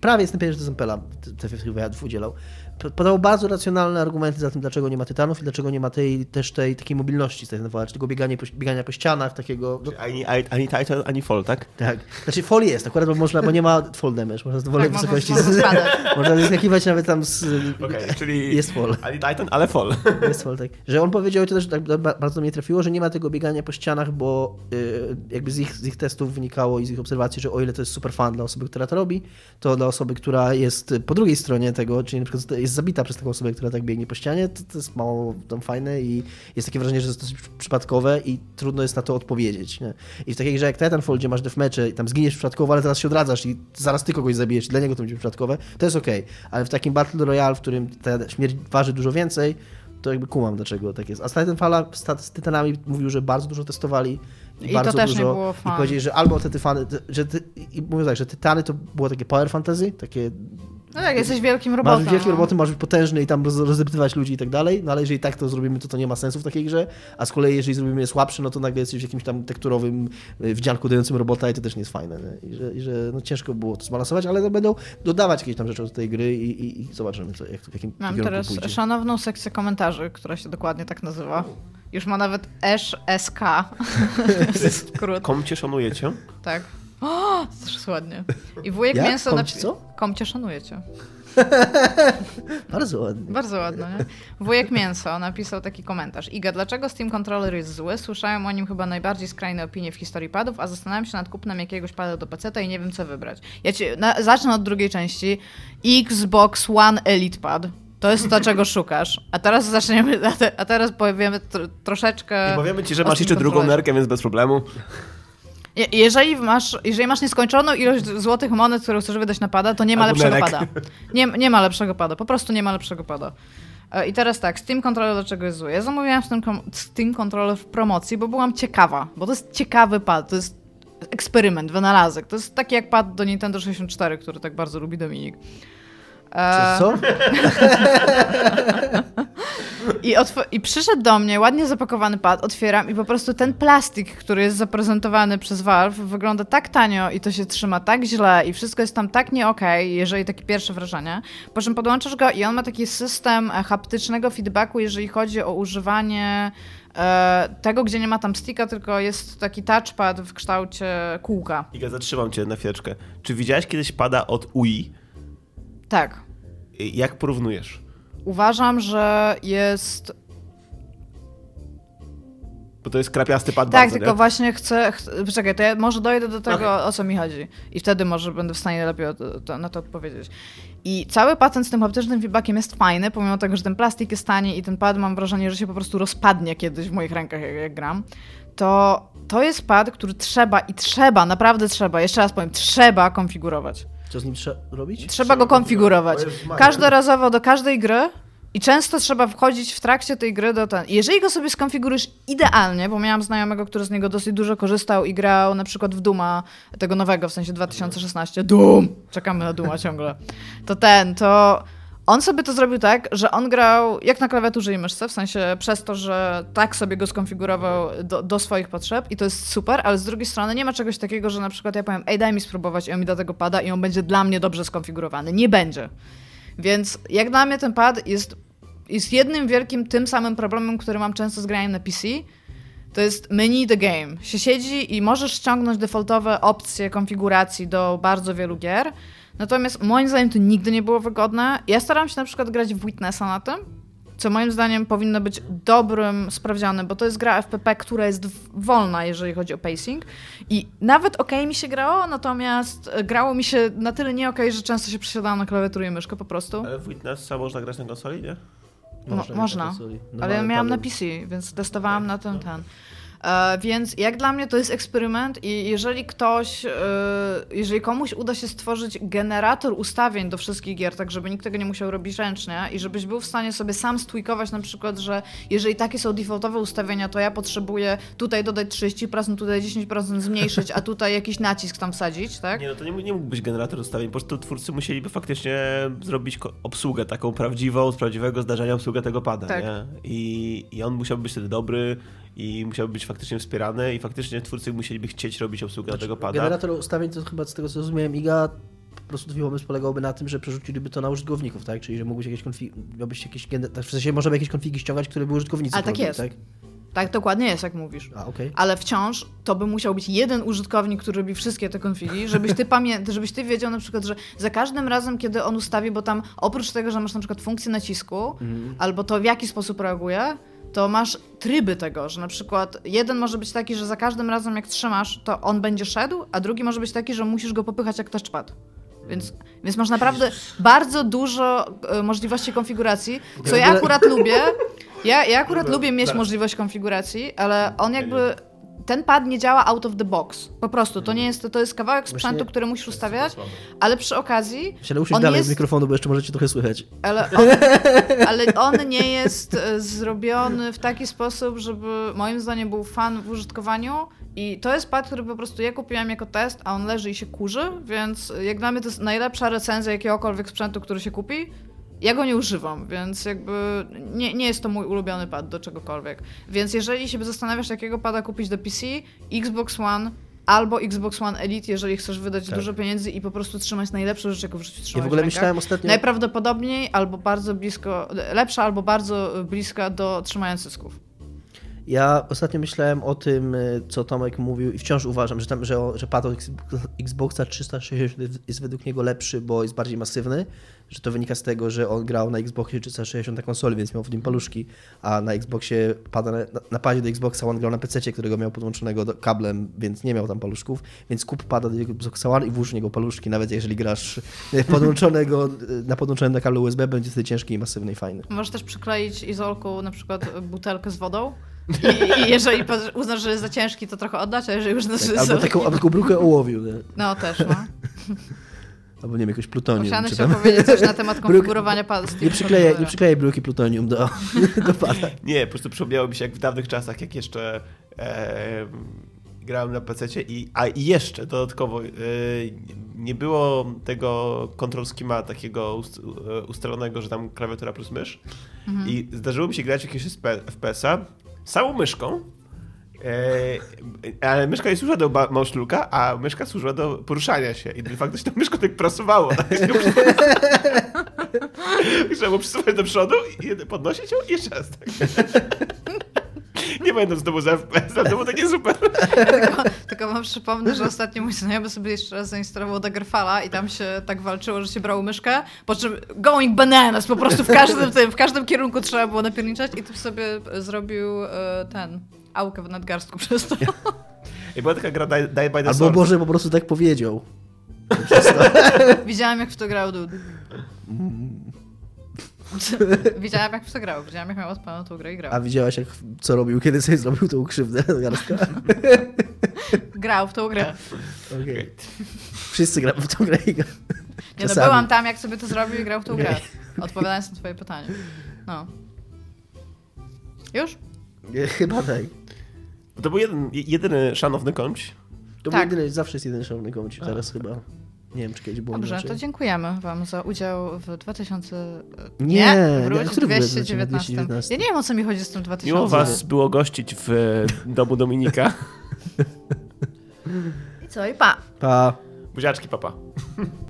C: prawie jestem pewien, że to Zampela te- te- tych wywiadów udzielał. Podał bardzo racjonalne argumenty za tym, dlaczego nie ma Tytanów i dlaczego nie ma tej, też tej takiej mobilności z Titanfalla, czy tego biegania po, biegania po ścianach, takiego... No,
D: Ani, ani, ani Titan, ani Fall, tak?
C: tak. Znaczy fall jest, akurat bo można, bo nie ma fall damage, można z dowolnej
B: Tak,
C: wysokości...
B: można- można spadać.
C: można zeskakiwać nawet tam z...
D: Okej, czyli
C: Jest fall.
D: ani Titan, ale Fall.
C: Jest fall, tak. Że on powiedział, i to też tak ba- bardzo mnie trafiło, że nie ma tego biegania po ścianach, bo y, jakby z ich, z ich testów wynikało i z ich obserwacji, że o ile to jest super fan dla osoby, która to robi, to dla osoby, która jest po drugiej stronie tego, czyli na przykład jest zabita przez taką osobę, która tak biegnie po ścianie, to, to jest mało tam fajne i jest takie wrażenie, że to jest dosyć przypadkowe i trudno jest na to odpowiedzieć. Nie? I w takiej grze jak Titanfall, gdzie masz deathmatche i tam zginiesz przypadkowo, ale teraz się odradzasz i zaraz ty kogoś zabijesz, dla niego to będzie przypadkowe, to jest okej. Okay. Ale w takim Battle Royale, w którym ta śmierć waży dużo więcej, to jakby kumam, dlaczego tak jest. A z Titanfalla z Titanami mówił, że bardzo dużo testowali i, bardzo
B: to też
C: dużo,
B: nie było.
C: I powiedzieli, że albo te tyfany, że ty, i mówią tak, że Tytany to było takie power fantasy, takie
B: no tak, jesteś wielkim robotem.
C: Masz być wielkim
B: no.
C: robotem, masz być potężny i tam roz, rozeptywać ludzi i tak dalej, no ale jeżeli tak to zrobimy, to to nie ma sensu w takiej grze, a z kolei jeżeli zrobimy je słabszy, no to nagle jesteś w jakimś tam tekturowym y, wdzianku dającym robota i to też nie jest fajne. Nie? I że, i że no, ciężko było to zbalansować, ale to będą dodawać jakieś tam rzeczy do tej gry i, i, i zobaczymy, co, jak, w jakim
B: Mam teraz
C: pójdzie.
B: szanowną sekcję komentarzy, która się dokładnie tak nazywa. Już ma nawet SK. skrót.
D: Kom cię szanujecie?
B: Tak. O, też ładnie. I wujek
C: Jak?
B: mięso...
C: Kom
B: na-
C: co?
B: Kom cię szanujecie.
C: Bardzo ładnie.
B: Bardzo ładno, nie? Wujek Mięso napisał taki komentarz. Iga, dlaczego Steam Controller jest zły? Słyszałem o nim chyba najbardziej skrajne opinie w historii padów, a zastanawiam się nad kupnem jakiegoś pada do PC i nie wiem co wybrać. Ja ci, na, zacznę od drugiej części. Xbox One Elite Pad. To jest to, czego szukasz. A teraz zaczniemy, a, te, a teraz powiemy tr troszeczkę...
D: I powiemy ci, że masz jeszcze drugą nerkę, więc bez problemu.
B: Je- Jeżeli masz, jeżeli masz nieskończoną ilość złotych monet, które chcesz wydać na pada, to nie ma
D: Albo
B: lepszego pada. Nie, nie ma lepszego pada, po prostu nie ma lepszego pada. E, I teraz tak, Steam Controller dlaczego jest zły? Ja zamówiłam Steam, Steam Controller w promocji, bo byłam ciekawa, bo to jest ciekawy pad, to jest eksperyment, wynalazek. To jest taki jak pad do Nintendo 64, który tak bardzo lubi Dominik. E,
C: Co?
B: I, I przyszedł do mnie ładnie zapakowany pad, otwieram i po prostu ten plastik, który jest zaprezentowany przez Valve, wygląda tak tanio i to się trzyma tak źle i wszystko jest tam tak nie okej, jeżeli takie pierwsze wrażenie. Po czym podłączasz go i on ma taki system e, haptycznego feedbacku, jeżeli chodzi o używanie e, tego, gdzie nie ma tam sticka, tylko jest taki touchpad w kształcie kółka.
D: Iga, zatrzymam cię na chwileczkę. Czy widziałeś kiedyś pada od UI?
B: Tak.
D: Jak porównujesz?
B: Uważam, że jest
D: Bo to jest krapiasty pad
B: Tak,
D: bardzo,
B: tylko
D: nie?
B: właśnie chcę, chcę. Poczekaj, to ja może dojdę do tego, o co mi chodzi. I wtedy może będę w stanie lepiej to, to, na to odpowiedzieć. I cały patent z tym haptycznym feedbackiem jest fajny, pomimo tego, że ten plastik jest tani i ten pad mam wrażenie, że się po prostu rozpadnie kiedyś w moich rękach, jak, jak gram. To to jest pad, który trzeba i trzeba, naprawdę trzeba, jeszcze raz powiem, trzeba konfigurować.
C: Co z nim trzeba robić?
B: Trzeba go konfigurować. Każdorazowo do każdej gry i często trzeba wchodzić w trakcie tej gry do ten. Jeżeli go sobie skonfigurujesz idealnie, bo miałam znajomego, który z niego dosyć dużo korzystał i grał na przykład w Duma, tego nowego, w sensie 2016. Doom! Czekamy na Duma ciągle. To ten, to on sobie to zrobił tak, że on grał jak na klawiaturze i myszce, w sensie przez to, że tak sobie go skonfigurował do, do swoich potrzeb i to jest super, ale z drugiej strony nie ma czegoś takiego, że na przykład ja powiem, ej daj mi spróbować i on mi do tego pada i on będzie dla mnie dobrze skonfigurowany. Nie będzie. Więc jak dla mnie ten pad jest, jest jednym wielkim tym samym problemem, który mam często z graniem na PC. To jest menu the game. Się siedzi i możesz ściągnąć defaultowe opcje konfiguracji do bardzo wielu gier. Natomiast moim zdaniem to nigdy nie było wygodne. Ja staram się na przykład grać w Witnessa na tym, co moim zdaniem powinno być dobrym sprawdzianem, bo to jest gra FPP, która jest wolna, jeżeli chodzi o pacing. I nawet okej mi się grało, natomiast e, grało mi się na tyle nie okej, że często się przesiadałam na klawiaturę i myszkę po prostu.
D: Ale w Witnessa można grać na konsoli, nie?
B: Mo-
C: Można,
B: można,
C: na konsoli.
B: ale ja miałam na. PC, więc testowałam na tym ten. E, więc jak dla mnie to jest eksperyment i jeżeli ktoś, e, jeżeli komuś uda się stworzyć generator ustawień do wszystkich gier, tak żeby nikt tego nie musiał robić ręcznie i żebyś był w stanie sobie sam stwikować na przykład, że jeżeli takie są defaultowe ustawienia, to ja potrzebuję tutaj dodać 30%, tutaj 10% zmniejszyć, a tutaj jakiś nacisk tam wsadzić, tak?
D: Nie, no to nie, mógł- nie mógł być generator ustawień, po prostu twórcy musieliby faktycznie zrobić obsługę taką prawdziwą, z prawdziwego zdarzenia obsługę tego pada,
B: Tak.
D: nie? I, I on musiałby być wtedy dobry i musiałby być faktycznie wspierany i faktycznie twórcy musieliby chcieć robić obsługę tego pada.
C: Generator ustawień to chyba z tego co zrozumiałem Iga po prostu twój pomysł polegałby na tym, że przerzuciliby to na użytkowników, tak? Czyli że mógłbyś jakieś konfigi, miałbyś jakieś, tak, w sensie możemy jakieś konfigi ściągać, które by użytkownicy
B: A tak jest.
C: tak?
B: Tak dokładnie jest, jak mówisz.
C: A, okej.
B: Ale wciąż to by musiał być jeden użytkownik, który robi wszystkie te konfigi, żebyś ty pamiętał, żebyś ty wiedział na przykład, że za każdym razem, kiedy on ustawi, bo tam oprócz tego, że masz na przykład funkcję nacisku, albo to w jaki sposób reaguje, to masz tryby tego, że na przykład jeden może być taki, że za każdym razem jak trzymasz, to on będzie szedł, a drugi może być taki, że musisz go popychać jak touchpad. Więc, więc masz naprawdę bardzo dużo e, możliwości konfiguracji, co
C: Ja
B: akurat lubię. Ja, ja akurat
D: Dobra,
B: lubię mieć możliwość konfiguracji, ale on jakby... Ten pad nie działa out of the box. Po prostu. To nie jest, to jest kawałek sprzętu,
C: Właśnie-
B: który musisz ustawiać, ale przy okazji
C: Musiałem usiąść dalej
B: jest-
C: z mikrofonu, bo jeszcze możecie trochę słychać.
B: ale on, ale on nie jest e, zrobiony w taki sposób, żeby moim zdaniem był fan w użytkowaniu. I to jest pad, który po prostu ja kupiłam jako test, a on leży i się kurzy, więc jak dla mnie to jest najlepsza recenzja jakiegokolwiek sprzętu, który się kupi. Ja go nie używam, więc jakby nie, nie jest to mój ulubiony pad do czegokolwiek. Więc jeżeli się zastanawiasz, jakiego pada kupić do PC, Xbox One albo Xbox One Elite, jeżeli chcesz wydać
C: Tak.
B: dużo pieniędzy i po prostu trzymać najlepsze rzeczy, jakie w życiu trzymać
C: Ja w ogóle myślałem ostatnio...
B: Najprawdopodobniej albo bardzo blisko, lepsza albo bardzo bliska do trzymania cysków.
C: Ja ostatnio myślałem o tym, y, co Tomek mówił i wciąż uważam, że, tam, że, że Xboxa 360 jest według niego lepszy, bo jest bardziej masywny, że to wynika z tego, że on grał na Xboxie 360 na konsoli, więc miał w nim paluszki, a na Xboxie, pada na, na padzie do Xboxa One grał na PC, którego miał podłączonego do, kablem, więc nie miał tam paluszków, więc kup pada do Xboxa One i włóż w niego paluszki, nawet jeżeli grasz y, podłączonego, y, na podłączonym na kablu USB, będzie wtedy ciężki i masywny i fajny.
B: Możesz też przykleić izolką na przykład butelkę z wodą i, i jeżeli uznasz, że jest za ciężki, to trochę oddać, a jeżeli uznasz, że
C: Tak,
B: jest
C: albo,
B: za
C: taką, albo taką brójkę ołowiu, nie?
B: No też, no.
C: albo nie wiem, jakoś plutonium.
B: Musiałam
C: czy
B: chciał
C: tam-
B: powiedzieć coś na temat
C: Bruk-
B: konfigurowania pada.
C: Nie przyklejaj, nie przyklejaj bryłki plutonium do, do pada.
D: Nie, po prostu przypomniało mi się jak w dawnych czasach, jak jeszcze e, grałem na PC i a i jeszcze dodatkowo e, nie było tego control schema takiego ust, e, ustalonego, że tam klawiatura plus mysz. I zdarzyło mi się grać w jakiegoś FPS-a samą myszką. E, ale myszka nie służyła do małszluka, a myszka służyła do poruszania się. I de facto się tą myszką tak prasowało. Tak? Trzeba było przesuwać do przodu i podnosić ją i jeszcze raz. Tak. Nie pamiętam, co to było za FPS, ale to było takie super.
B: tylko, tylko wam przypomnę, że ostatnio mój znajomy sobie jeszcze raz zainstalował Daggerfalla i tam się tak walczyło, że się brało myszkę, po czym going bananas, po prostu w każdym tym, w każdym kierunku trzeba było napierniczać i tu sobie zrobił e, ten, aukę w nadgarstku przez to.
D: I była taka gra Die, Die by the
C: Albo
D: Sword.
C: Boże po prostu tak powiedział.
B: Widziałam, jak w to grał Dude. Widziałam, jak w to grał. Widziałam, jak miał odpaloną tą grę i grał.
C: A widziałaś, jak, co robił, kiedy sobie zrobił tą krzywdę? Jaroska?
B: Grał w tą grę.
C: Okay. Wszyscy gramy w tą grę i gra-
B: Nie no, byłam tam, jak sobie to zrobił i grał w tą grę. Odpowiadając na twoje pytanie. No. Już?
C: Nie, Chyba tak.
D: To był jeden, jedyny szanowny kończ.
C: To
B: Tak.
C: był jedyny, zawsze jest jeden szalony komuś, teraz chyba. Nie wiem, czy kiedyś było
B: Dobrze,
C: inaczej.
B: to dziękujemy wam za udział w 2000...
C: Nie,
B: nie
C: nie,
B: wróć 219.
C: 219?
B: Ja nie wiem, o co mi chodzi z tym 2000.
D: Miło was było gościć w e, domu Dominika.
B: I co, i pa.
C: Pa.
D: Buziaczki, papa.